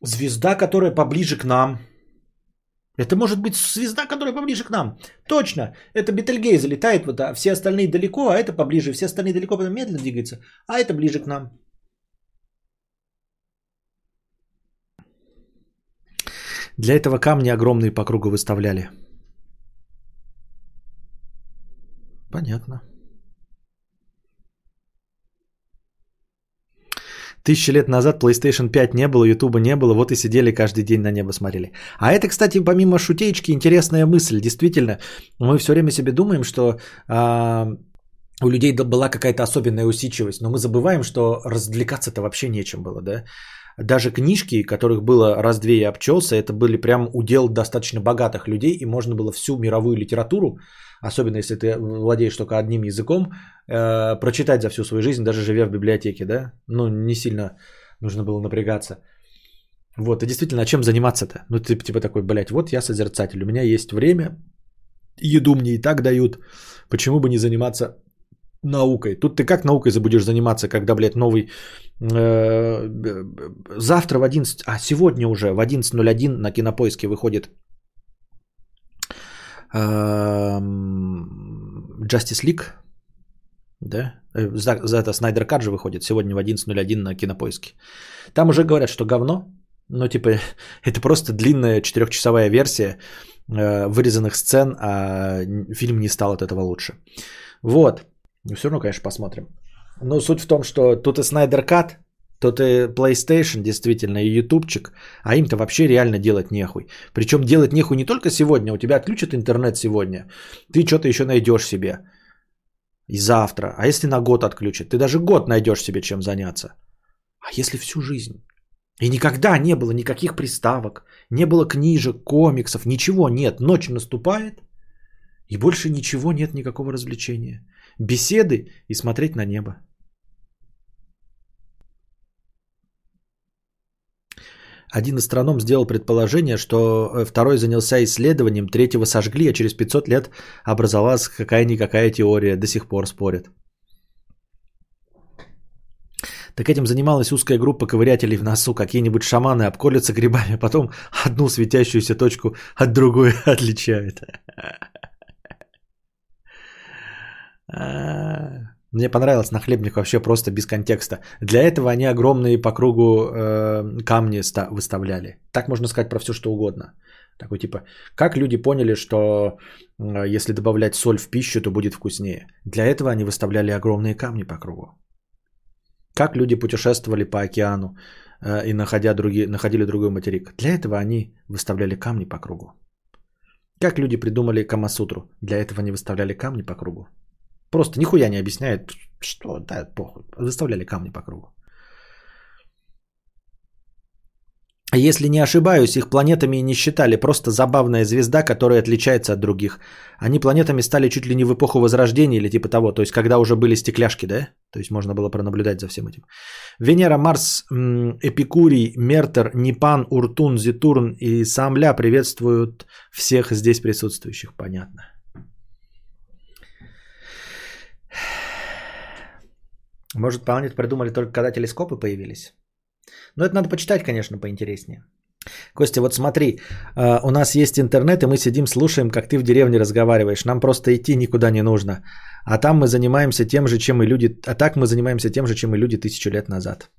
Звезда, которая поближе к нам. Это может быть звезда, которая поближе к нам. Точно. Это Бетельгей залетает, вот, а все остальные далеко, а это поближе. Все остальные далеко, потом медленно двигаются, а это ближе к нам. Для этого камни огромные по кругу выставляли. Понятно. Тысячи лет назад PlayStation 5 не было, YouTube не было, вот и сидели каждый день на небо смотрели. А это, кстати, помимо шутеечки, интересная мысль. Действительно, мы все время себе думаем, что а, у людей была какая-то особенная усидчивость, но мы забываем, что развлекаться-то вообще нечем было, да? Даже книжки, которых было раз-две и обчелся, это были прям удел достаточно богатых людей, и можно было всю мировую литературу особенно если ты владеешь только одним языком, э, прочитать за всю свою жизнь, даже живя в библиотеке, да, ну, не сильно нужно было напрягаться. Вот, и действительно, а чем заниматься-то? Ну, ты типа такой, блядь, вот я созерцатель, у меня есть время, еду мне и так дают, почему бы не заниматься наукой? Тут ты как наукой забудешь заниматься, когда, блядь, новый... Э, завтра в 11... А, сегодня уже в 11.01 на Кинопоиске выходит Justice League, да, э, за, за это Снайдер Кат же выходит сегодня в 11.01 на кинопоиске. Там уже говорят, что говно, но типа это просто длинная четырехчасовая версия э, вырезанных сцен, а фильм не стал от этого лучше. Вот. Но все равно, конечно, посмотрим. Но суть в том, что тут и Снайдер Кат, Тут и PlayStation, действительно, и ютубчик, а им-то вообще реально делать нехуй. Причем делать нехуй не только сегодня, у тебя отключат интернет сегодня, ты что-то еще найдешь себе. И завтра. А если на год отключат, ты даже год найдешь себе чем заняться. А если всю жизнь? И никогда не было никаких приставок, не было книжек, комиксов, ничего нет. Ночь наступает, И больше ничего нет, никакого развлечения. Беседы и смотреть на небо. Один астроном сделал предположение, что э, второй занялся исследованием, третьего сожгли, а через 500 лет образовалась какая-никакая теория. До сих пор спорят. Так этим занималась узкая группа ковырятелей в носу. Какие-нибудь шаманы обколются грибами, а потом одну светящуюся точку от другой отличают. А, мне понравилось на хлебник вообще просто без контекста. Для этого они огромные по кругу э, камни выставляли. Так можно сказать про все, что угодно. Такой типа, как люди поняли, что э, если добавлять соль в пищу, то будет вкуснее. Для этого они выставляли огромные камни по кругу. Как люди путешествовали по океану э, и находя другие, находили другой материк. Для этого они выставляли камни по кругу. Как люди придумали Камасутру. Для этого они выставляли камни по кругу. Просто нихуя не объясняет, что, да, похуй. Выставляли камни по кругу. Если не ошибаюсь, их планетами не считали, просто забавная звезда, которая отличается от других. Они планетами стали чуть ли не в эпоху Возрождения или типа того, то есть когда уже были стекляшки, да? То есть можно было пронаблюдать за всем этим. Венера, Марс, Эпикурий, Мертер, Нипан, Уртун, Зитурн и Самля приветствуют всех здесь присутствующих, понятно. Может, планет придумали только когда телескопы появились? Но это надо почитать, конечно, поинтереснее. Костя, вот смотри, а, у нас есть интернет, и мы сидим, слушаем, как ты в деревне разговариваешь. Нам просто идти никуда не нужно. А там мы занимаемся тем же, чем и люди... А так мы занимаемся тем же, чем и люди тысячу лет назад.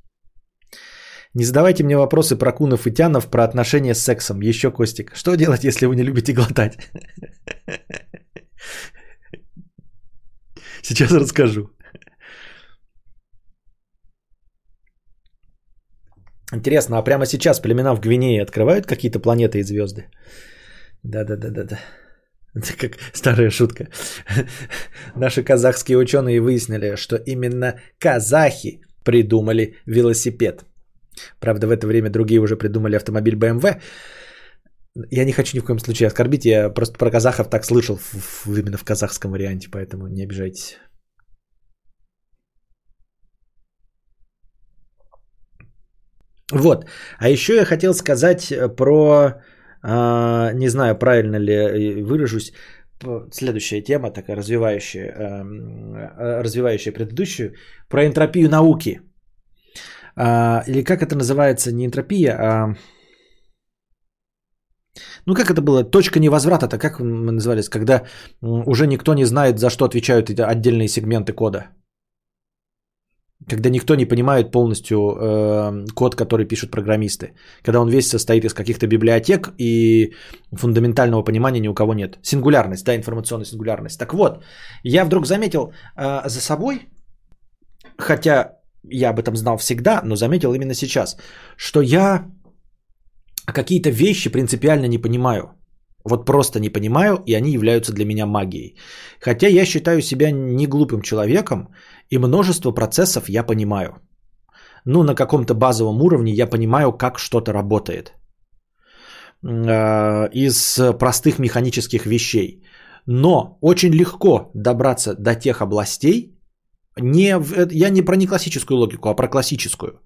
Не задавайте мне вопросы про кунов и тянов, про отношения с сексом. Еще, Костик, что делать, если вы не любите глотать? Сейчас расскажу. Интересно, а прямо сейчас племена в Гвинее открывают какие-то планеты и звезды? Да-да-да-да-да. Это как старая шутка. Наши казахские ученые выяснили, что именно казахи придумали велосипед. Правда, в это время другие уже придумали автомобиль BMW. Я не хочу ни в коем случае оскорбить, я просто про казахов так слышал в, в, именно в казахском варианте, поэтому не обижайтесь. Вот. А еще я хотел сказать э, про, э, не знаю, правильно ли э, выражусь, следующая тема, такая развивающая, э, развивающая предыдущую, про энтропию науки. Э, или как это называется, не энтропия, а... Ну, как это было? Точка невозврата-то, как мы назывались, когда уже никто не знает, за что отвечают эти отдельные сегменты кода. Когда никто не понимает полностью э, код, который пишут программисты. Когда он весь состоит из каких-то библиотек и фундаментального понимания ни у кого нет. Сингулярность, да, информационная сингулярность. Так вот, я вдруг заметил э, за собой, хотя я об этом знал всегда, но заметил именно сейчас, что я какие-то вещи принципиально не понимаю. Вот просто не понимаю, и они являются для меня магией. Хотя я считаю себя не глупым человеком, и множество процессов я понимаю. Ну, на каком-то базовом уровне я понимаю, как что-то работает. Э, из простых механических вещей. Но очень легко добраться до тех областей, не, я не про не классическую логику, а про классическую.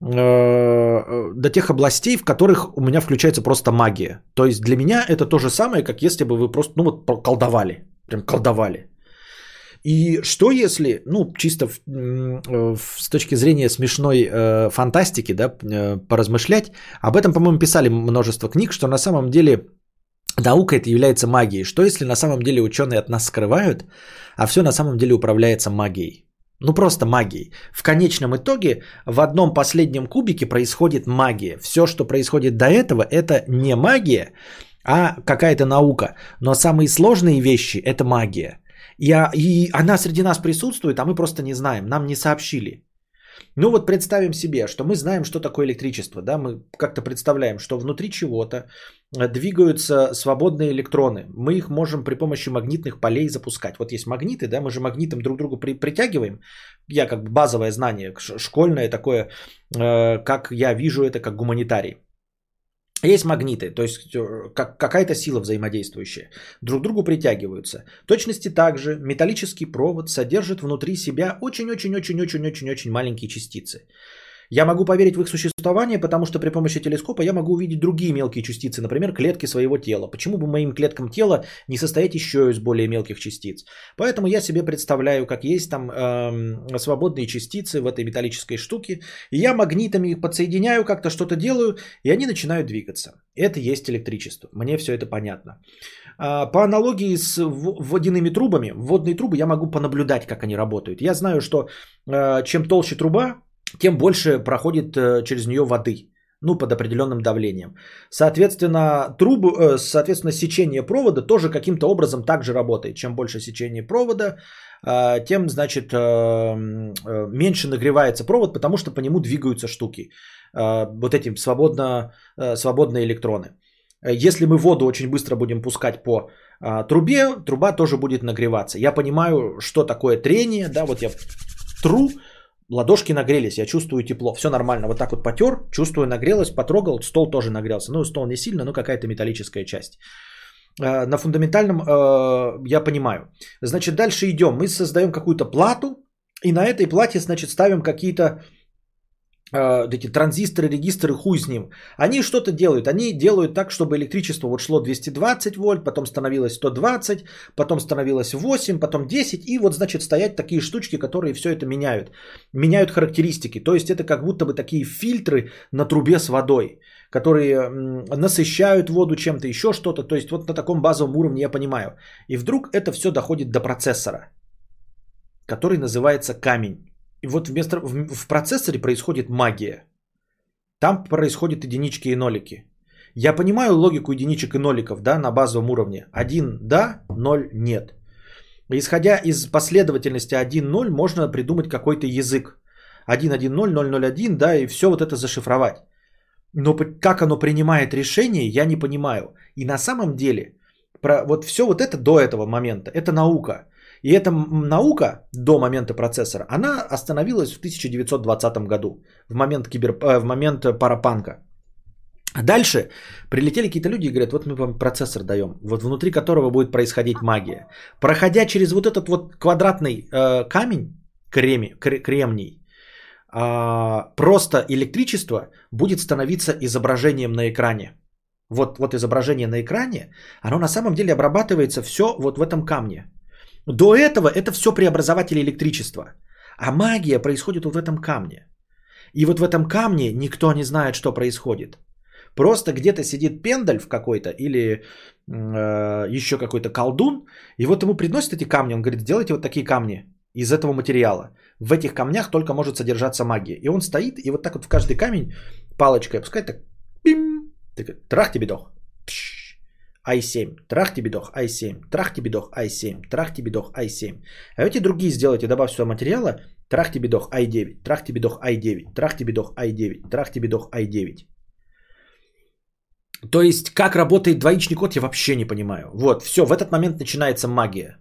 Э, до тех областей, в которых у меня включается просто магия. То есть для меня это то же самое, как если бы вы просто, ну вот, колдовали. Прям колдовали. И что если, ну, чисто в, в, с точки зрения смешной э, фантастики, да, э, поразмышлять, об этом, по-моему, писали множество книг, что на самом деле наука это является магией. Что если на самом деле ученые от нас скрывают, а все на самом деле управляется магией? Ну просто магией. В конечном итоге в одном последнем кубике происходит магия. Все, что происходит до этого, это не магия, а какая-то наука. Но самые сложные вещи это магия. И, и она среди нас присутствует, а мы просто не знаем, нам не сообщили. Ну вот представим себе, что мы знаем, что такое электричество, да, мы как-то представляем, что внутри чего-то э, двигаются свободные электроны. Мы их можем при помощи магнитных полей запускать. Вот есть магниты, да, мы же магнитом друг другу при, притягиваем. Я как бы базовое знание, школьное такое, э, как я вижу это как гуманитарий. Есть магниты, то есть э, как, какая-то сила взаимодействующая. Друг к другу притягиваются. В точности также металлический провод содержит внутри себя очень-очень-очень-очень-очень-очень маленькие частицы. Я могу поверить в их существование, потому что при помощи телескопа я могу увидеть другие мелкие частицы, например, клетки своего тела. Почему бы моим клеткам тела не состоять еще из более мелких частиц? Поэтому я себе представляю, как есть там эм, свободные частицы в этой металлической штуке, и я магнитами их подсоединяю, как-то что-то делаю, и они начинают двигаться. Это есть электричество. Мне все это понятно. А, по аналогии с водяными трубами, водные трубы я могу понаблюдать, как они работают. Я знаю, что э, чем толще труба, тем больше проходит э, через нее воды, ну, под определенным давлением. Соответственно, трубы, э, соответственно, сечение провода тоже каким-то образом также работает. Чем больше сечение провода, э, тем, значит, меньше нагревается провод, потому что по нему двигаются штуки. Вот эти свободно, свободные электроны. Если мы воду очень быстро будем пускать по трубе, труба тоже будет нагреваться. Я понимаю, что такое трение, да, вот я тру, Ладошки нагрелись, я чувствую тепло, все нормально. Вот так вот потер, чувствую нагрелось, потрогал, стол тоже нагрелся. Ну, стол не сильно, но какая-то металлическая часть. Э, на фундаментальном э, я понимаю. Значит, дальше идем. Мы создаем какую-то плату, и на этой плате, значит, ставим какие-то эти транзисторы, регистры, хуй с ним. Они что-то делают. Они делают так, чтобы электричество вот шло 220 вольт, потом становилось 120, потом становилось 8, потом 10. И вот, значит, стоять такие штучки, которые все это меняют. Меняют характеристики. То есть это как будто бы такие фильтры на трубе с водой, которые насыщают воду чем-то, еще что-то. То есть вот на таком базовом уровне я понимаю. И вдруг это все доходит до процессора, который называется камень. И вот вместо, в, в процессоре происходит магия. Там происходят единички и нолики. Я понимаю логику единичек и ноликов да, на базовом уровне. Один да, ноль нет. Исходя из последовательности 1-0, можно придумать какой-то язык. 1-1-0, 0-0-1, да, и все вот это зашифровать. Но как оно принимает решение, я не понимаю. И на самом деле, про, вот все вот это до этого момента, это наука. И эта наука до момента процессора, она остановилась в 1920 году, в момент, кибер, э, в момент парапанка. А дальше прилетели какие-то люди и говорят, вот мы вам процессор даем, вот внутри которого будет происходить магия. Проходя через вот этот вот квадратный э, камень, креми, кремний, э, просто электричество будет становиться изображением на экране. Вот, вот изображение на экране, оно на самом деле обрабатывается все вот в этом камне. До этого это все преобразователи электричества. А магия происходит вот в этом камне. И вот в этом камне никто не знает, что происходит. Просто где-то сидит пендаль какой-то или э, еще какой-то колдун, и вот ему приносят эти камни, он говорит, сделайте вот такие камни из этого материала. В этих камнях только может содержаться магия. И он стоит, и вот так вот в каждый камень палочкой опускает, так, пим, так, трах тебе дох. Пш, i7, трах тебе дох, i7, трах тебе дох, i7, трах тебе дох, i7. А эти другие сделайте, добавь сюда материала, трах тебе дох, i9, трах тебе дох, i9, трах тебе дох, i9, трах тебе дох, i9. То есть, как работает двоичный код, я вообще не понимаю. Вот, все, в этот момент начинается магия.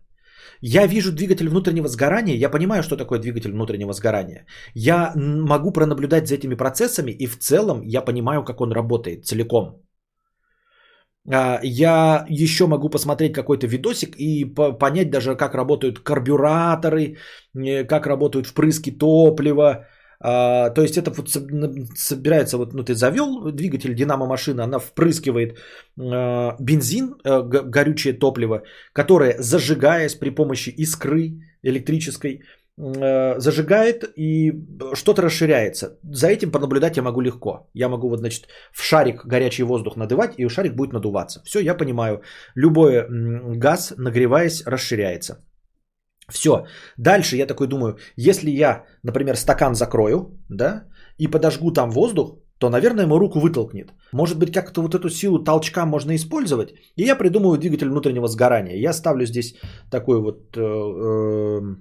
Я вижу двигатель внутреннего сгорания, я понимаю, что такое двигатель внутреннего сгорания. Я могу пронаблюдать за этими процессами, и в целом я понимаю, как он работает целиком. А, я еще могу посмотреть какой-то видосик и понять даже, как работают карбюраторы, как работают впрыски топлива. А, то есть это вот собирается, вот, ну ты завел двигатель динамо машины, она впрыскивает а, бензин, горючее топливо, которое зажигаясь при помощи искры электрической, Э, зажигает и что-то расширяется. За этим понаблюдать я могу легко. Я могу вот, значит, в шарик горячий воздух надувать, и шарик будет надуваться. Все, я понимаю. Любой газ, нагреваясь, расширяется. Все. Дальше я такой думаю, если я, например, стакан закрою, да, и подожгу там воздух, то, наверное, ему руку вытолкнет. Может быть, как-то вот эту силу толчка можно использовать. И я придумываю двигатель внутреннего сгорания. Я ставлю здесь такой вот э, э,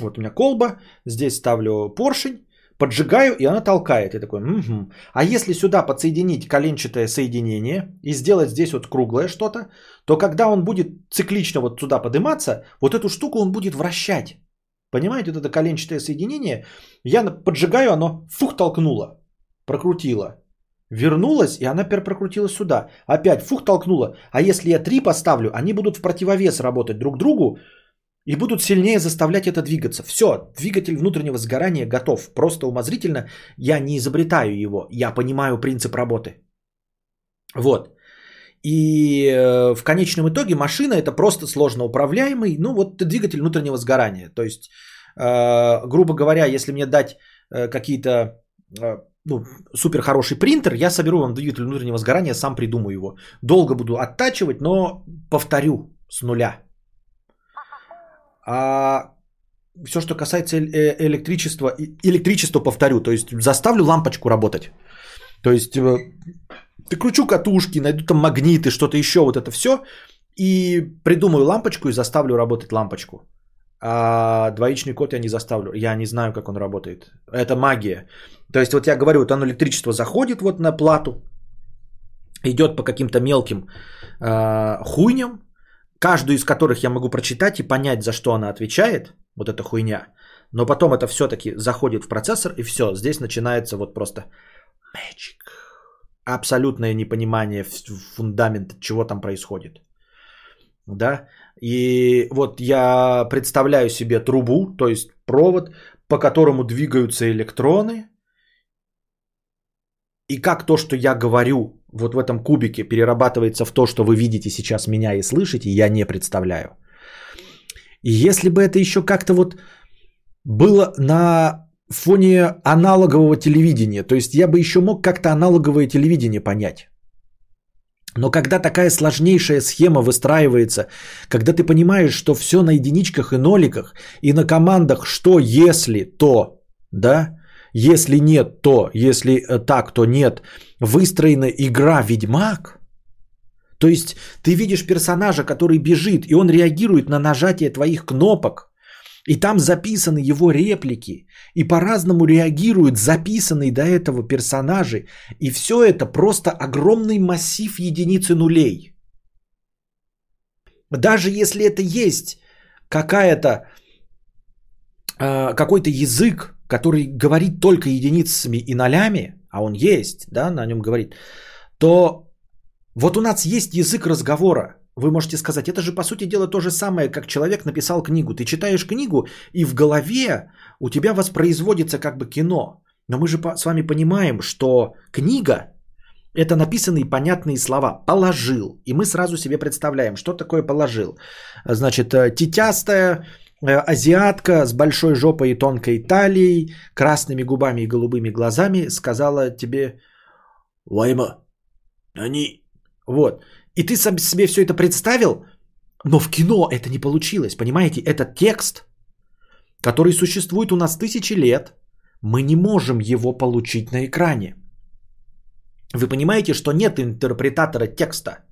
вот у меня колба, здесь ставлю поршень, поджигаю, и она толкает. И такой, угу. А если сюда подсоединить коленчатое соединение и сделать здесь вот круглое что-то, то когда он будет циклично вот туда подниматься, вот эту штуку он будет вращать. Понимаете, вот это коленчатое соединение, я поджигаю, оно фух толкнуло, прокрутило. вернулась, и она прокрутилась сюда. Опять фух толкнула. А если я три поставлю, они будут в противовес работать друг другу и будут сильнее заставлять это двигаться. Все, двигатель внутреннего сгорания готов. Просто умозрительно я не изобретаю его, я понимаю принцип работы. Вот. И э, в конечном итоге машина это просто сложно управляемый, ну вот двигатель внутреннего сгорания. То есть, э, грубо говоря, если мне дать э, какие-то ну, супер хороший принтер, я соберу вам двигатель внутреннего сгорания, сам придумаю его. Долго буду оттачивать, но повторю с нуля. А все, что касается э- электричества, электричество повторю, то есть заставлю лампочку работать. То есть э, прикручу катушки, найду там магниты, что-то еще, вот это все, и придумаю лампочку и заставлю работать лампочку. А двоичный код я не заставлю. Я не знаю, как он работает. Это магия. То есть вот я говорю, вот оно электричество заходит вот на плату, идет по каким-то мелким э, хуйням, каждую из которых я могу прочитать и понять, за что она отвечает, вот эта хуйня. Но потом это все-таки заходит в процессор, и все, здесь начинается вот просто magic. Абсолютное непонимание фундамента, чего там происходит. Да, и вот я представляю себе трубу, то есть провод, по которому двигаются электроны, и как то, что я говорю вот в этом кубике, перерабатывается в то, что вы видите сейчас меня и слышите, я не представляю. И если бы это еще как-то вот было на фоне аналогового телевидения, то есть я бы еще мог как-то аналоговое телевидение понять. Но когда такая сложнейшая схема выстраивается, когда ты понимаешь, что все на единичках и ноликах, и на командах, что если то, да, если нет, то, если э, так, то нет, выстроена игра Ведьмак, то есть ты видишь персонажа, который бежит, и он реагирует на нажатие твоих кнопок, и там записаны его реплики, и по-разному реагируют записанные до этого персонажи, и все это просто огромный массив единиц и нулей. Даже если это есть какая-то э, какой-то язык, который говорит только единицами и нолями, а он есть, да, на нем говорит, то вот у нас есть язык разговора. Вы можете сказать, это же по сути дела то же самое, как человек написал книгу. Ты читаешь книгу, и в голове у тебя воспроизводится как бы кино. Но мы же с вами понимаем, что книга – это написанные понятные слова. Положил. И мы сразу себе представляем, что такое положил. Значит, э, тетястая азиатка с большой жопой и тонкой талией, красными губами и голубыми глазами сказала тебе «Вайма, они...» Вот. И ты сам себе все это представил, но в кино это не получилось, понимаете? Это текст, который существует у нас тысячи лет. Мы не можем его получить на экране. Вы понимаете, что нет интерпретатора текста.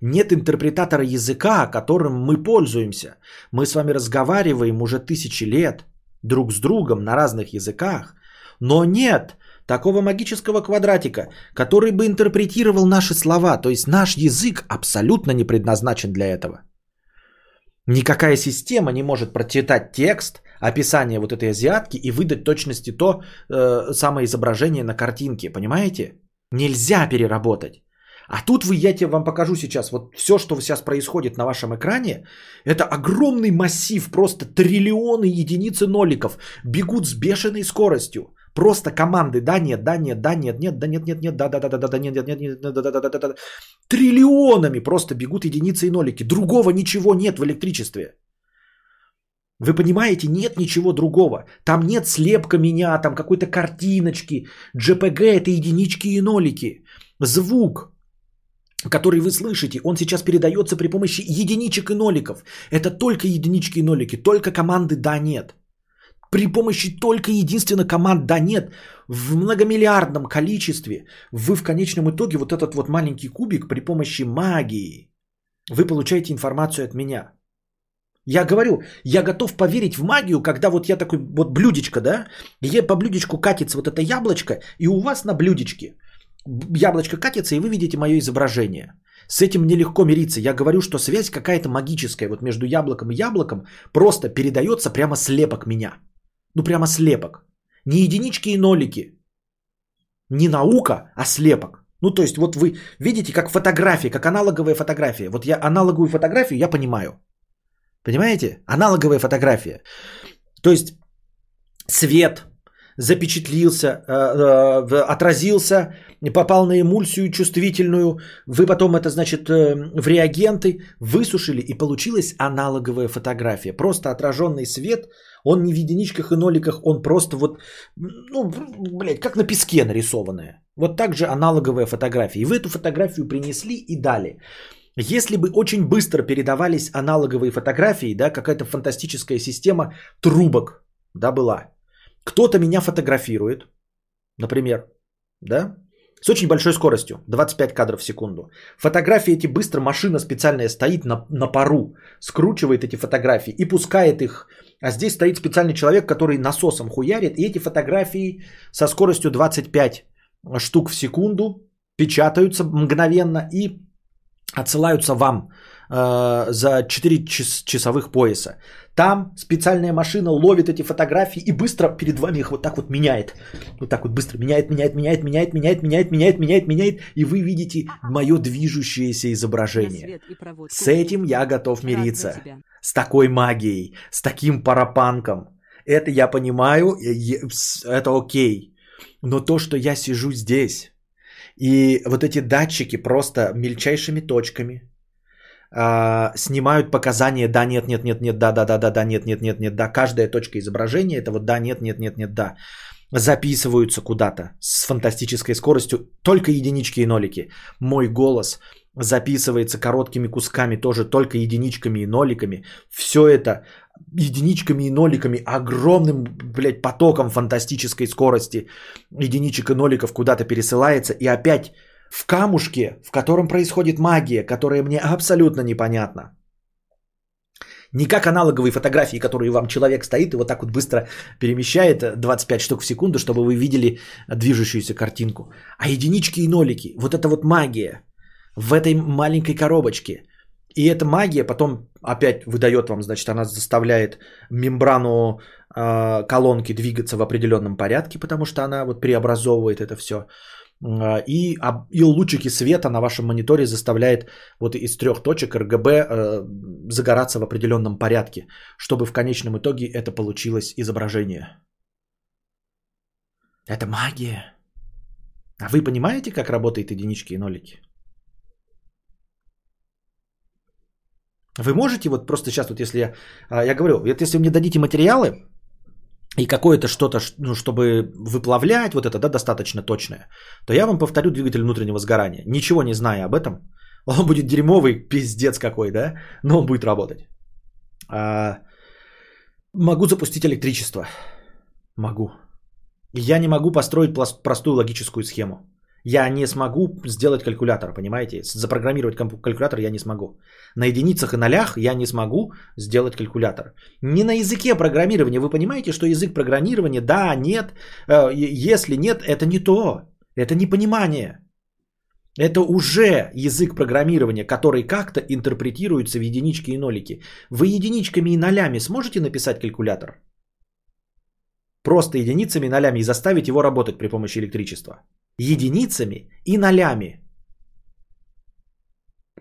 Нет интерпретатора языка, которым мы пользуемся. Мы с вами разговариваем уже тысячи лет друг с другом на разных языках. Но нет такого магического квадратика, который бы интерпретировал наши слова. То есть наш язык абсолютно не предназначен для этого. Никакая система не может прочитать текст, описание вот этой азиатки и выдать точности то э, самое изображение на картинке. Понимаете? Нельзя переработать. А тут вы, я тебе вам покажу сейчас, вот все, что сейчас происходит на вашем экране, это огромный массив, просто триллионы единицы ноликов бегут с бешеной скоростью. Просто команды, да, нет, да, нет, да, нет, нет, да, нет, нет, нет, да, да, да, да, да, да, нет, нет, нет, нет, да, да, да, да, да, да, триллионами просто бегут единицы и нолики. Другого ничего нет в электричестве. Вы понимаете, нет ничего другого. Там нет слепка меня, там какой-то картиночки. JPG это единички и нолики. Звук, который вы слышите, он сейчас передается при помощи единичек и ноликов. Это только единички и нолики, только команды да, нет. При помощи только единственно команд да, нет. В многомиллиардном количестве вы в конечном итоге вот этот вот маленький кубик при помощи магии вы получаете информацию от меня. Я говорю, я готов поверить в магию, когда вот я такой, вот блюдечко, да, я по блюдечку катится вот это яблочко, и у вас на блюдечке яблочко катится, и вы видите мое изображение. С этим мне легко мириться. Я говорю, что связь какая-то магическая вот между яблоком и яблоком просто передается прямо слепок меня. Ну прямо слепок. Не единички и нолики. Не наука, а слепок. Ну, то есть, вот вы видите, как фотография, как аналоговая фотография. Вот я аналоговую фотографию я понимаю. Понимаете? Аналоговая фотография. То есть, свет запечатлился, э, э, отразился, попал на эмульсию чувствительную, вы потом это, значит, э, в реагенты высушили, и получилась аналоговая фотография. Просто отраженный свет, он не в единичках и ноликах, он просто вот, ну, блядь, как на песке нарисованная. Вот так же аналоговая фотография. И вы эту фотографию принесли и дали. Если бы очень быстро передавались аналоговые фотографии, да, какая-то фантастическая система трубок, да, была. Кто-то меня фотографирует, например, да, с очень большой скоростью, 25 кадров в секунду. Фотографии эти быстро, машина специальная стоит на, на пару, скручивает эти фотографии и пускает их. А здесь стоит специальный человек, который насосом хуярит, и эти фотографии со скоростью 25 штук в секунду печатаются мгновенно и отсылаются вам э, за 4 час, часовых пояса. Там специальная машина ловит эти фотографии и быстро перед вами их вот так вот меняет. Вот так вот быстро меняет, меняет, меняет, меняет, меняет, меняет, меняет, меняет, меняет. И вы видите мое движущееся изображение. С этим я готов мириться. С такой магией, с таким парапанком. Это я понимаю, это окей. Но то, что я сижу здесь, и вот эти датчики просто мельчайшими точками а, снимают показания да, нет, нет, нет, нет, да, да, да, да, да, нет, нет, нет, нет, да. Каждая точка изображения это вот да, нет, нет, нет, нет, да. Записываются куда-то с фантастической скоростью, только единички и нолики. Мой голос записывается короткими кусками, тоже только единичками и ноликами. Все это единичками и ноликами, огромным, блядь, потоком фантастической скорости единичек и ноликов куда-то пересылается, и опять в камушке, в котором происходит магия, которая мне абсолютно непонятна. Не как аналоговые фотографии, которые вам человек стоит и вот так вот быстро перемещает 25 штук в секунду, чтобы вы видели движущуюся картинку. А единички и нолики, вот это вот магия в этой маленькой коробочке. И эта магия потом опять выдает вам, значит, она заставляет мембрану э, колонки двигаться в определенном порядке, потому что она вот преобразовывает это все. А, и, и лучики света на вашем мониторе заставляет вот из трех точек RGB э, загораться в определенном порядке, чтобы в конечном итоге это получилось изображение. Это магия. А вы понимаете, как работают единички и нолики? Вы можете вот просто сейчас, вот если я, а, я говорю, вот если вы мне дадите материалы и какое-то что-то, ну, чтобы выплавлять, вот это, да, достаточно точное, то я вам повторю двигатель внутреннего сгорания, ничего не зная об этом. Он будет дерьмовый, пиздец какой, да, но он будет работать. А, могу запустить электричество. Могу. Я не могу построить простую логическую схему. Я не смогу сделать калькулятор, понимаете? Запрограммировать калькулятор я не смогу. На единицах и нолях я не смогу сделать калькулятор. Не на языке программирования. Вы понимаете, что язык программирования, да, нет, э, если нет, это не то. Это не понимание. Это уже язык программирования, который как-то интерпретируется в единички и нолики. Вы единичками и нолями сможете написать калькулятор? Просто единицами и нолями и заставить его работать при помощи электричества единицами и нолями.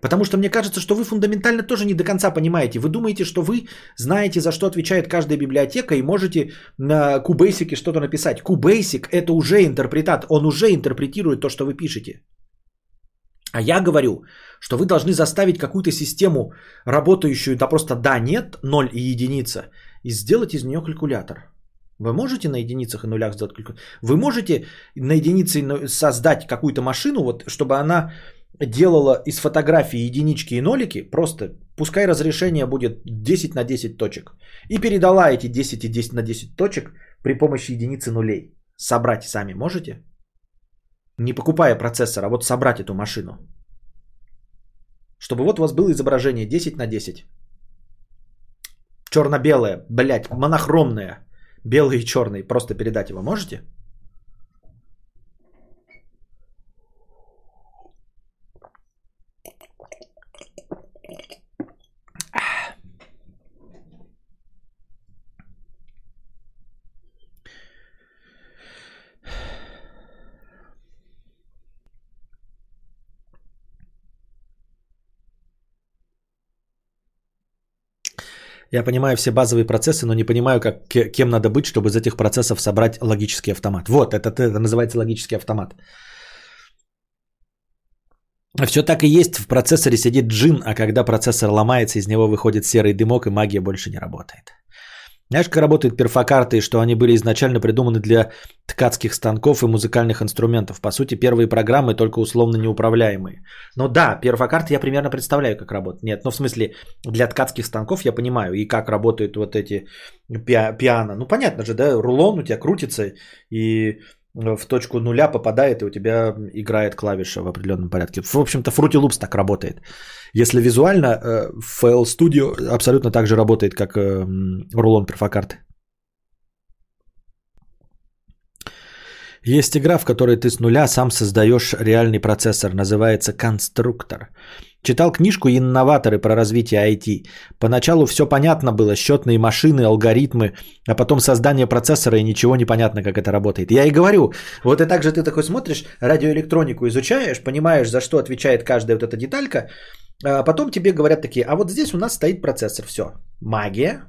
Потому что мне кажется, что вы фундаментально тоже не до конца понимаете. Вы думаете, что вы знаете, за что отвечает каждая библиотека и можете на Кубейсике что-то написать. Кубейсик это уже интерпретат, он уже интерпретирует то, что вы пишете. А я говорю, что вы должны заставить какую-то систему, работающую, да просто да, нет, ноль и единица, и сделать из нее калькулятор. Вы можете на единицах и нулях сделать калькулятор? Вы можете на единице создать какую-то машину, вот, чтобы она делала из фотографии единички и нолики, просто пускай разрешение будет 10 на 10 точек, и передала эти 10 и 10 на 10 точек при помощи единицы нулей. Собрать сами можете? Не покупая процессор, а вот собрать эту машину. Чтобы вот у вас было изображение 10 на 10. Черно-белое, блядь, монохромное. Белый и черный. Просто передать его можете? Я понимаю все базовые процессы, но не понимаю, как, кем надо быть, чтобы из этих процессов собрать логический автомат. Вот, это, это называется логический автомат. Все так и есть, в процессоре сидит джин, а когда процессор ломается, из него выходит серый дымок, и магия больше не работает. Знаешь, как работают перфокарты, что они были изначально придуманы для ткацких станков и музыкальных инструментов. По сути, первые программы только условно неуправляемые. Но да, перфокарты я примерно представляю, как работают. Нет, ну в смысле, для ткацких станков я понимаю, и как работают вот эти пи- пиано. Ну понятно же, да, рулон у тебя крутится, и в точку нуля попадает, и у тебя играет клавиша в определенном порядке. В общем-то, Fruity Loops так работает. Если визуально, э, FL Studio абсолютно так же работает, как э, рулон перфокарты. Есть игра, в которой ты с нуля сам создаешь реальный процессор, называется конструктор. Читал книжку «Инноваторы» про развитие IT. Поначалу все понятно было, счетные машины, алгоритмы, а потом создание процессора и ничего не понятно, как это работает. Я и говорю, вот и так же ты такой смотришь, радиоэлектронику изучаешь, понимаешь, за что отвечает каждая вот эта деталька, а потом тебе говорят такие, а вот здесь у нас стоит процессор, все, магия,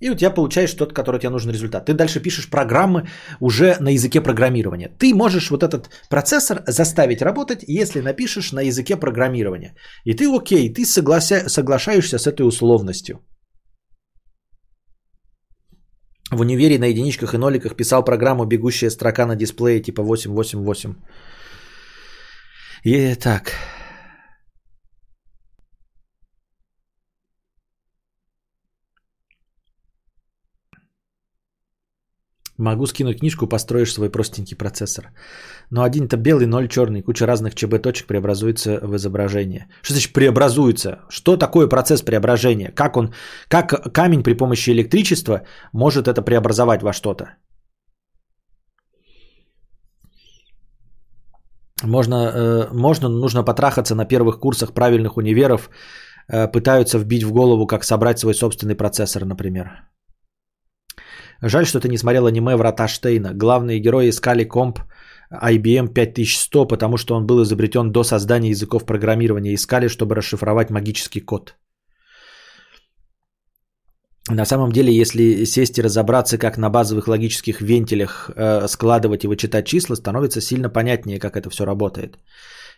и у тебя получаешь тот, который тебе нужен результат. Ты дальше пишешь программы уже на языке программирования. Ты можешь вот этот процессор заставить работать, если напишешь на языке программирования. И ты окей, ты соглася... соглашаешься с этой условностью. В универе на единичках и ноликах писал программу «Бегущая строка на дисплее» типа 888. И так, Могу скинуть книжку, построишь свой простенький процессор. Но один-то белый, ноль черный, куча разных ЧБ точек преобразуется в изображение. Что значит преобразуется? Что такое процесс преображения? Как он, как камень при помощи электричества может это преобразовать во что-то? Можно, э, можно, нужно потрахаться на первых курсах правильных универов, э, пытаются вбить в голову, как собрать свой собственный процессор, например. Жаль, что ты не смотрел аниме «Врата Штейна». Главные герои искали комп IBM 5100, потому что он был изобретен до создания языков программирования. Искали, чтобы расшифровать магический код. На самом деле, если сесть и разобраться, как на базовых логических вентилях э, складывать и вычитать числа, становится сильно понятнее, как это все работает.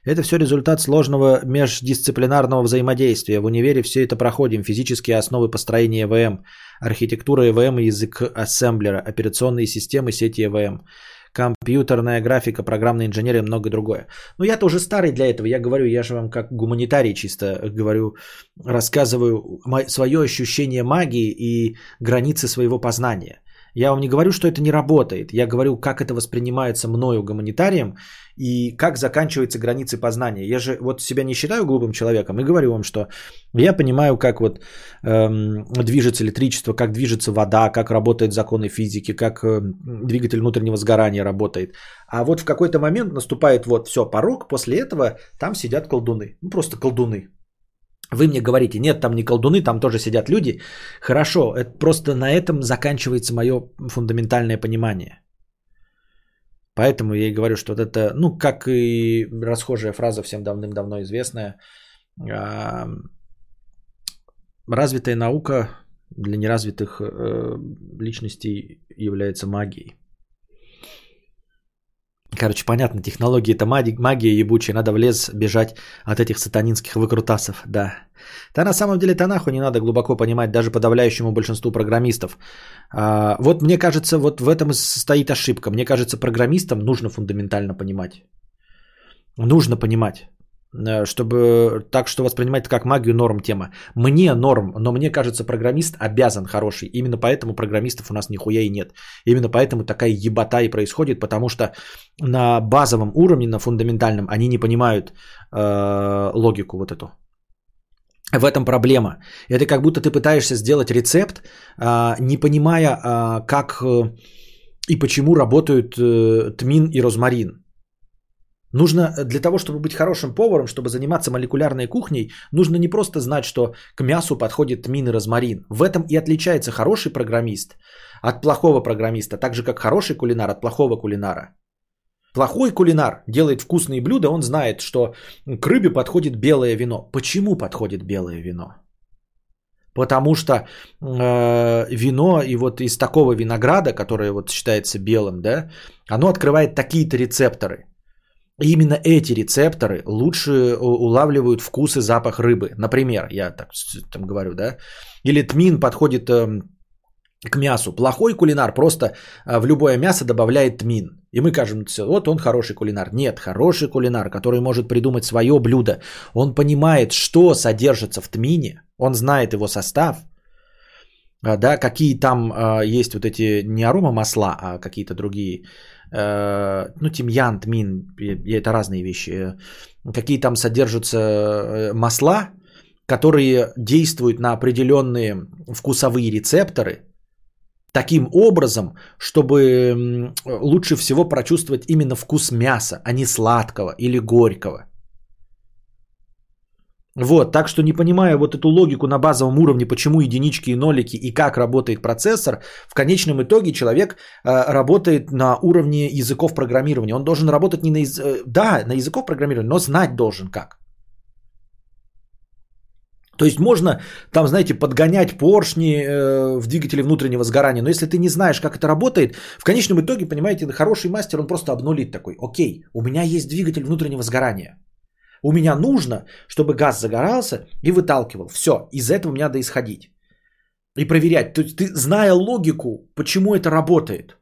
Это все результат сложного междисциплинарного взаимодействия. В универе все это проходим. Физические основы построения ЭВМ, архитектура ЭВМ и язык ассемблера, операционные системы сети ЭВМ, компьютерная графика, программная инженерия и многое другое. Но я тоже старый для этого. Я говорю, я же вам как гуманитарий чисто говорю, рассказываю свое ощущение магии и границы своего познания. Я вам не говорю, что это не работает. Я говорю, как это воспринимается мною гуманитарием и как заканчиваются границы познания. Я же вот себя не считаю глупым человеком и говорю вам, что я понимаю, как вот эм, движется электричество, как движется вода, как работают законы физики, как э, двигатель внутреннего сгорания работает. А вот в какой-то момент наступает вот все, порог, после этого там сидят колдуны. Ну просто колдуны. Вы мне говорите, нет, там не колдуны, там тоже сидят люди. Хорошо, это просто на этом заканчивается мое фундаментальное понимание. Поэтому я и говорю, что вот это, ну, как и расхожая фраза всем давным-давно известная, а, развитая наука для неразвитых э, личностей является магией. Короче, понятно, технологии это магия, ебучая, надо в лес бежать от этих сатанинских выкрутасов, да. Да на самом деле это нахуй не надо глубоко понимать даже подавляющему большинству программистов. А, вот мне кажется, вот в этом и стоит ошибка. Мне кажется, программистам нужно фундаментально понимать. Нужно понимать. Э, чтобы так что воспринимать как магию норм тема. Мне норм, но мне кажется, программист обязан хороший. Именно поэтому программистов у нас нихуя и нет. Именно поэтому такая ебота и происходит, потому что на базовом уровне, на фундаментальном, они не понимают э, логику вот эту. В этом проблема. Это как будто ты пытаешься сделать рецепт, э, не понимая, э, как э, и почему работают э, тмин и розмарин. Нужно э, для того, чтобы быть хорошим поваром, чтобы заниматься молекулярной кухней, нужно не просто знать, что к мясу подходит тмин и розмарин. В этом и отличается хороший программист от плохого программиста, так же как хороший кулинар от плохого кулинара. Плохой кулинар делает вкусные блюда, он знает, что к рыбе подходит белое вино. Почему подходит белое вино? Потому что э, вино и вот из такого винограда, которое вот считается белым, да, оно открывает такие-то рецепторы. Именно эти рецепторы лучше улавливают вкус и запах рыбы. Например, я так там говорю, да. Или тмин подходит э, к мясу. Плохой кулинар просто э, в любое мясо добавляет тмин. И мы кажем, вот он хороший кулинар. Нет, хороший кулинар, который может придумать свое блюдо. Он понимает, что содержится в тмине. Он знает его состав. А, да, какие там есть вот эти не арома масла, а какие-то другие Э, ну, тимьян, тмин, это разные вещи, какие там содержатся э, масла, которые действуют на определенные вкусовые рецепторы, таким образом, чтобы лучше всего прочувствовать именно вкус мяса, а не сладкого или горького. Вот, так что не понимая вот эту логику на базовом уровне, почему единички и нолики и как работает процессор, в конечном итоге человек э, работает на уровне языков программирования. Он должен работать не на язык, э, да, на языков программирования, но знать должен как. То есть можно там, знаете, подгонять поршни э, в двигателе внутреннего сгорания, но если ты не знаешь, как это работает, в конечном итоге, понимаете, хороший мастер, он просто обнулит такой, окей, у меня есть двигатель внутреннего сгорания – у меня нужно, чтобы газ загорался и выталкивал. Все, из этого мне надо исходить. И проверять. То есть ты, зная логику, почему это работает.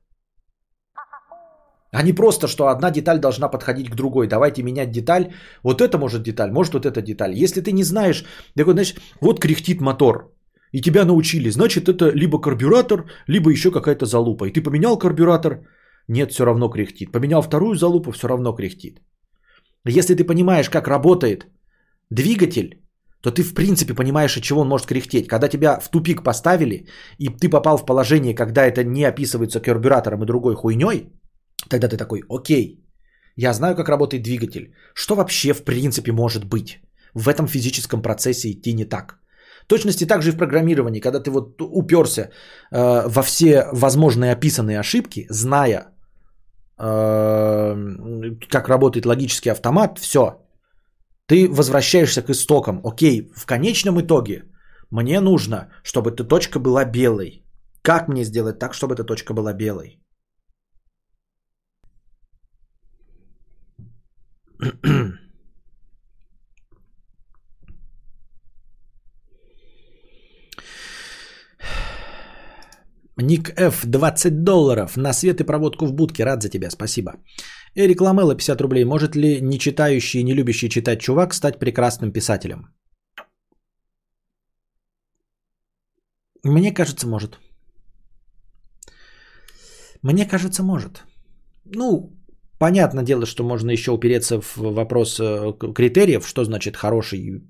А не просто, что одна деталь должна подходить к другой. Давайте менять деталь. Вот это может деталь, может вот эта деталь. Если ты не знаешь, такой, знаешь, вот кряхтит мотор. И тебя научили. Значит, это либо карбюратор, либо еще какая-то залупа. И ты поменял карбюратор, нет, все равно кряхтит. Поменял вторую залупу, все равно кряхтит. Если ты понимаешь, как работает двигатель, то ты в принципе понимаешь, от чего он может кряхтеть. Когда тебя в тупик поставили, и ты попал в положение, когда это не описывается карбюратором и другой хуйней, тогда ты такой, окей, я знаю, как работает двигатель. Что вообще в принципе может быть в этом физическом процессе идти не так? точности также и в программировании, когда ты вот уперся э, во все возможные описанные ошибки, зная, как работает логический автомат, все. Ты возвращаешься к истокам. Окей, в конечном итоге мне нужно, чтобы эта точка была белой. Как мне сделать так, чтобы эта точка была белой? Ник Ф. 20 долларов. На свет и проводку в будке. Рад за тебя. Спасибо. Эрик Ламела 50 рублей. Может ли не читающий и не любящий читать чувак стать прекрасным писателем? Мне кажется, может. Мне кажется, может. Ну, понятное дело, что можно еще упереться в вопрос э, критериев, что значит хороший,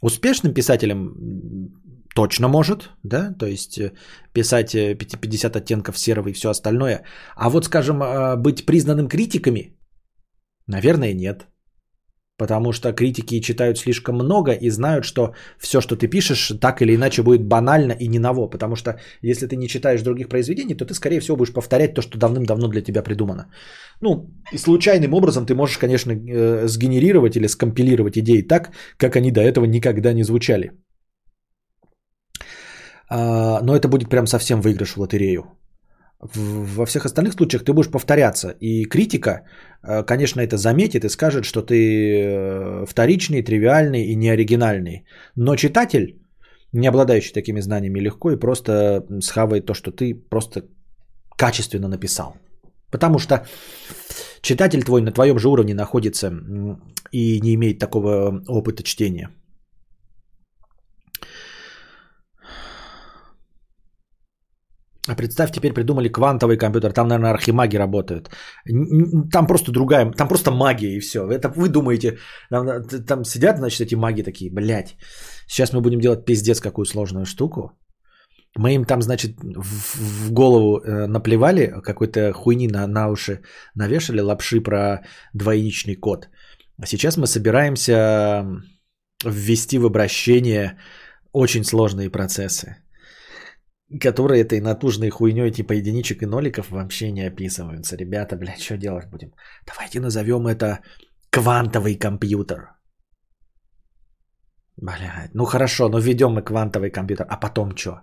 успешным писателем точно может, да, то есть э, писать 50 э, оттенков серого и все остальное. А вот, скажем, э, быть признанным критиками, наверное, нет. Потому что критики читают слишком много и знают, что все, что ты пишешь, так или иначе будет банально и не ново. Потому что если ты не читаешь других произведений, то ты, скорее всего, будешь повторять то, что давным-давно для тебя придумано. Ну, и случайным образом ты можешь, конечно, сгенерировать или скомпилировать идеи так, как они до этого никогда не звучали. А, но это будет прям совсем выигрыш в лотерею. Во всех остальных случаях ты будешь повторяться. И критика, а, конечно, это заметит и скажет, что ты э, вторичный, тривиальный и неоригинальный. Но читатель, не обладающий такими знаниями, легко и просто схавает то, что ты просто качественно написал. Потому что читатель твой на твоем же уровне находится и не имеет такого опыта чтения. А представь, теперь придумали квантовый компьютер, там, наверное, архимаги работают. Там просто другая, там просто магия и все. Это вы думаете, там, там сидят, значит, эти маги такие, блядь, сейчас мы будем делать пиздец какую сложную штуку. Мы им там, значит, в, в голову э, наплевали, какой-то хуйни на, на уши навешали, лапши про двоичный код. А сейчас мы собираемся ввести в обращение очень сложные процессы которые этой натужной хуйней типа единичек и ноликов вообще не описываются. Ребята, блядь, что делать будем? Давайте назовем это квантовый компьютер. Блядь, ну хорошо, но введем мы квантовый компьютер, а потом что?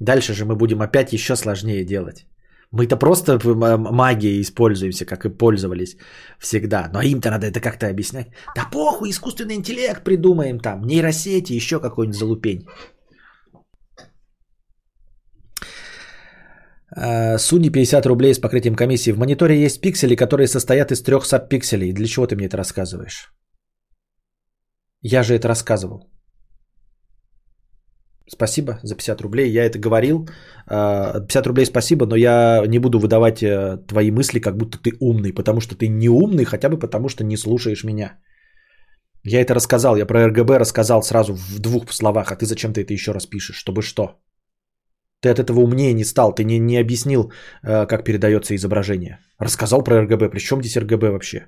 Дальше же мы будем опять еще сложнее делать. Мы-то просто магией используемся, как и пользовались всегда. Но им-то надо это как-то объяснять. Да похуй, искусственный интеллект придумаем там, нейросети, еще какой-нибудь залупень. Суни 50 рублей с покрытием комиссии. В мониторе есть пиксели, которые состоят из трех сабпикселей. Для чего ты мне это рассказываешь? Я же это рассказывал. Спасибо за 50 рублей. Я это говорил. 50 а, рублей спасибо, но я не буду выдавать э, твои мысли, как будто ты умный, потому что ты не умный, хотя бы потому что не слушаешь меня. Я это рассказал, я про РГБ рассказал сразу в двух словах, а ты зачем ты это еще раз пишешь? Чтобы что? Ты от этого умнее не стал, ты не, не объяснил, э, как передается изображение. Рассказал про РГБ, при чем здесь РГБ вообще?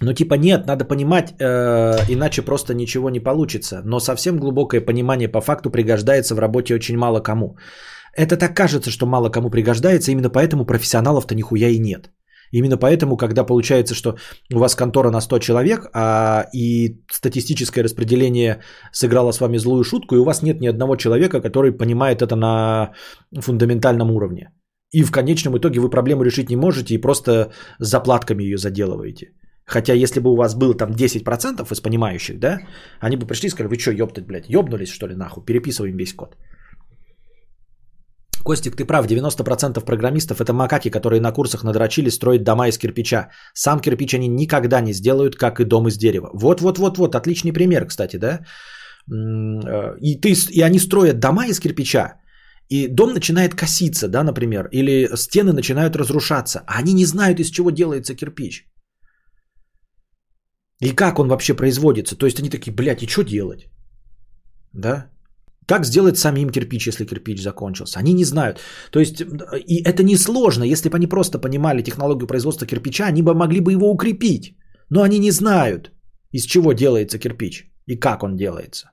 Ну типа нет, надо понимать, э, иначе просто ничего не получится. Но совсем глубокое понимание по факту пригождается в работе очень мало кому. Это так кажется, что мало кому пригождается, именно поэтому профессионалов-то нихуя и нет. Именно поэтому, когда получается, что у вас контора на 100 человек, а и статистическое распределение сыграло с вами злую шутку, и у вас нет ни одного человека, который понимает это на фундаментальном уровне. И в конечном итоге вы проблему решить не можете и просто заплатками ее заделываете. Хотя если бы у вас было там 10% из понимающих, да, они бы пришли и сказали, вы что, ёптать, блядь, ёбнулись что ли нахуй, переписываем весь код. Костик, ты прав, 90% программистов это макаки, которые на курсах надрочили строить дома из кирпича. Сам кирпич они никогда не сделают, как и дом из дерева. Вот-вот-вот-вот, отличный пример, кстати, да? Э, и, ты, и они строят дома из кирпича, и дом начинает коситься, да, например, или стены начинают разрушаться, а они не знают, из чего делается кирпич. И как он вообще производится. То есть они такие, блядь, и что делать? Да? Как сделать самим кирпич, если кирпич закончился? Они не знают. То есть, и это несложно. Если бы они просто понимали технологию производства кирпича, они бы могли бы его укрепить. Но они не знают, из чего делается кирпич и как он делается.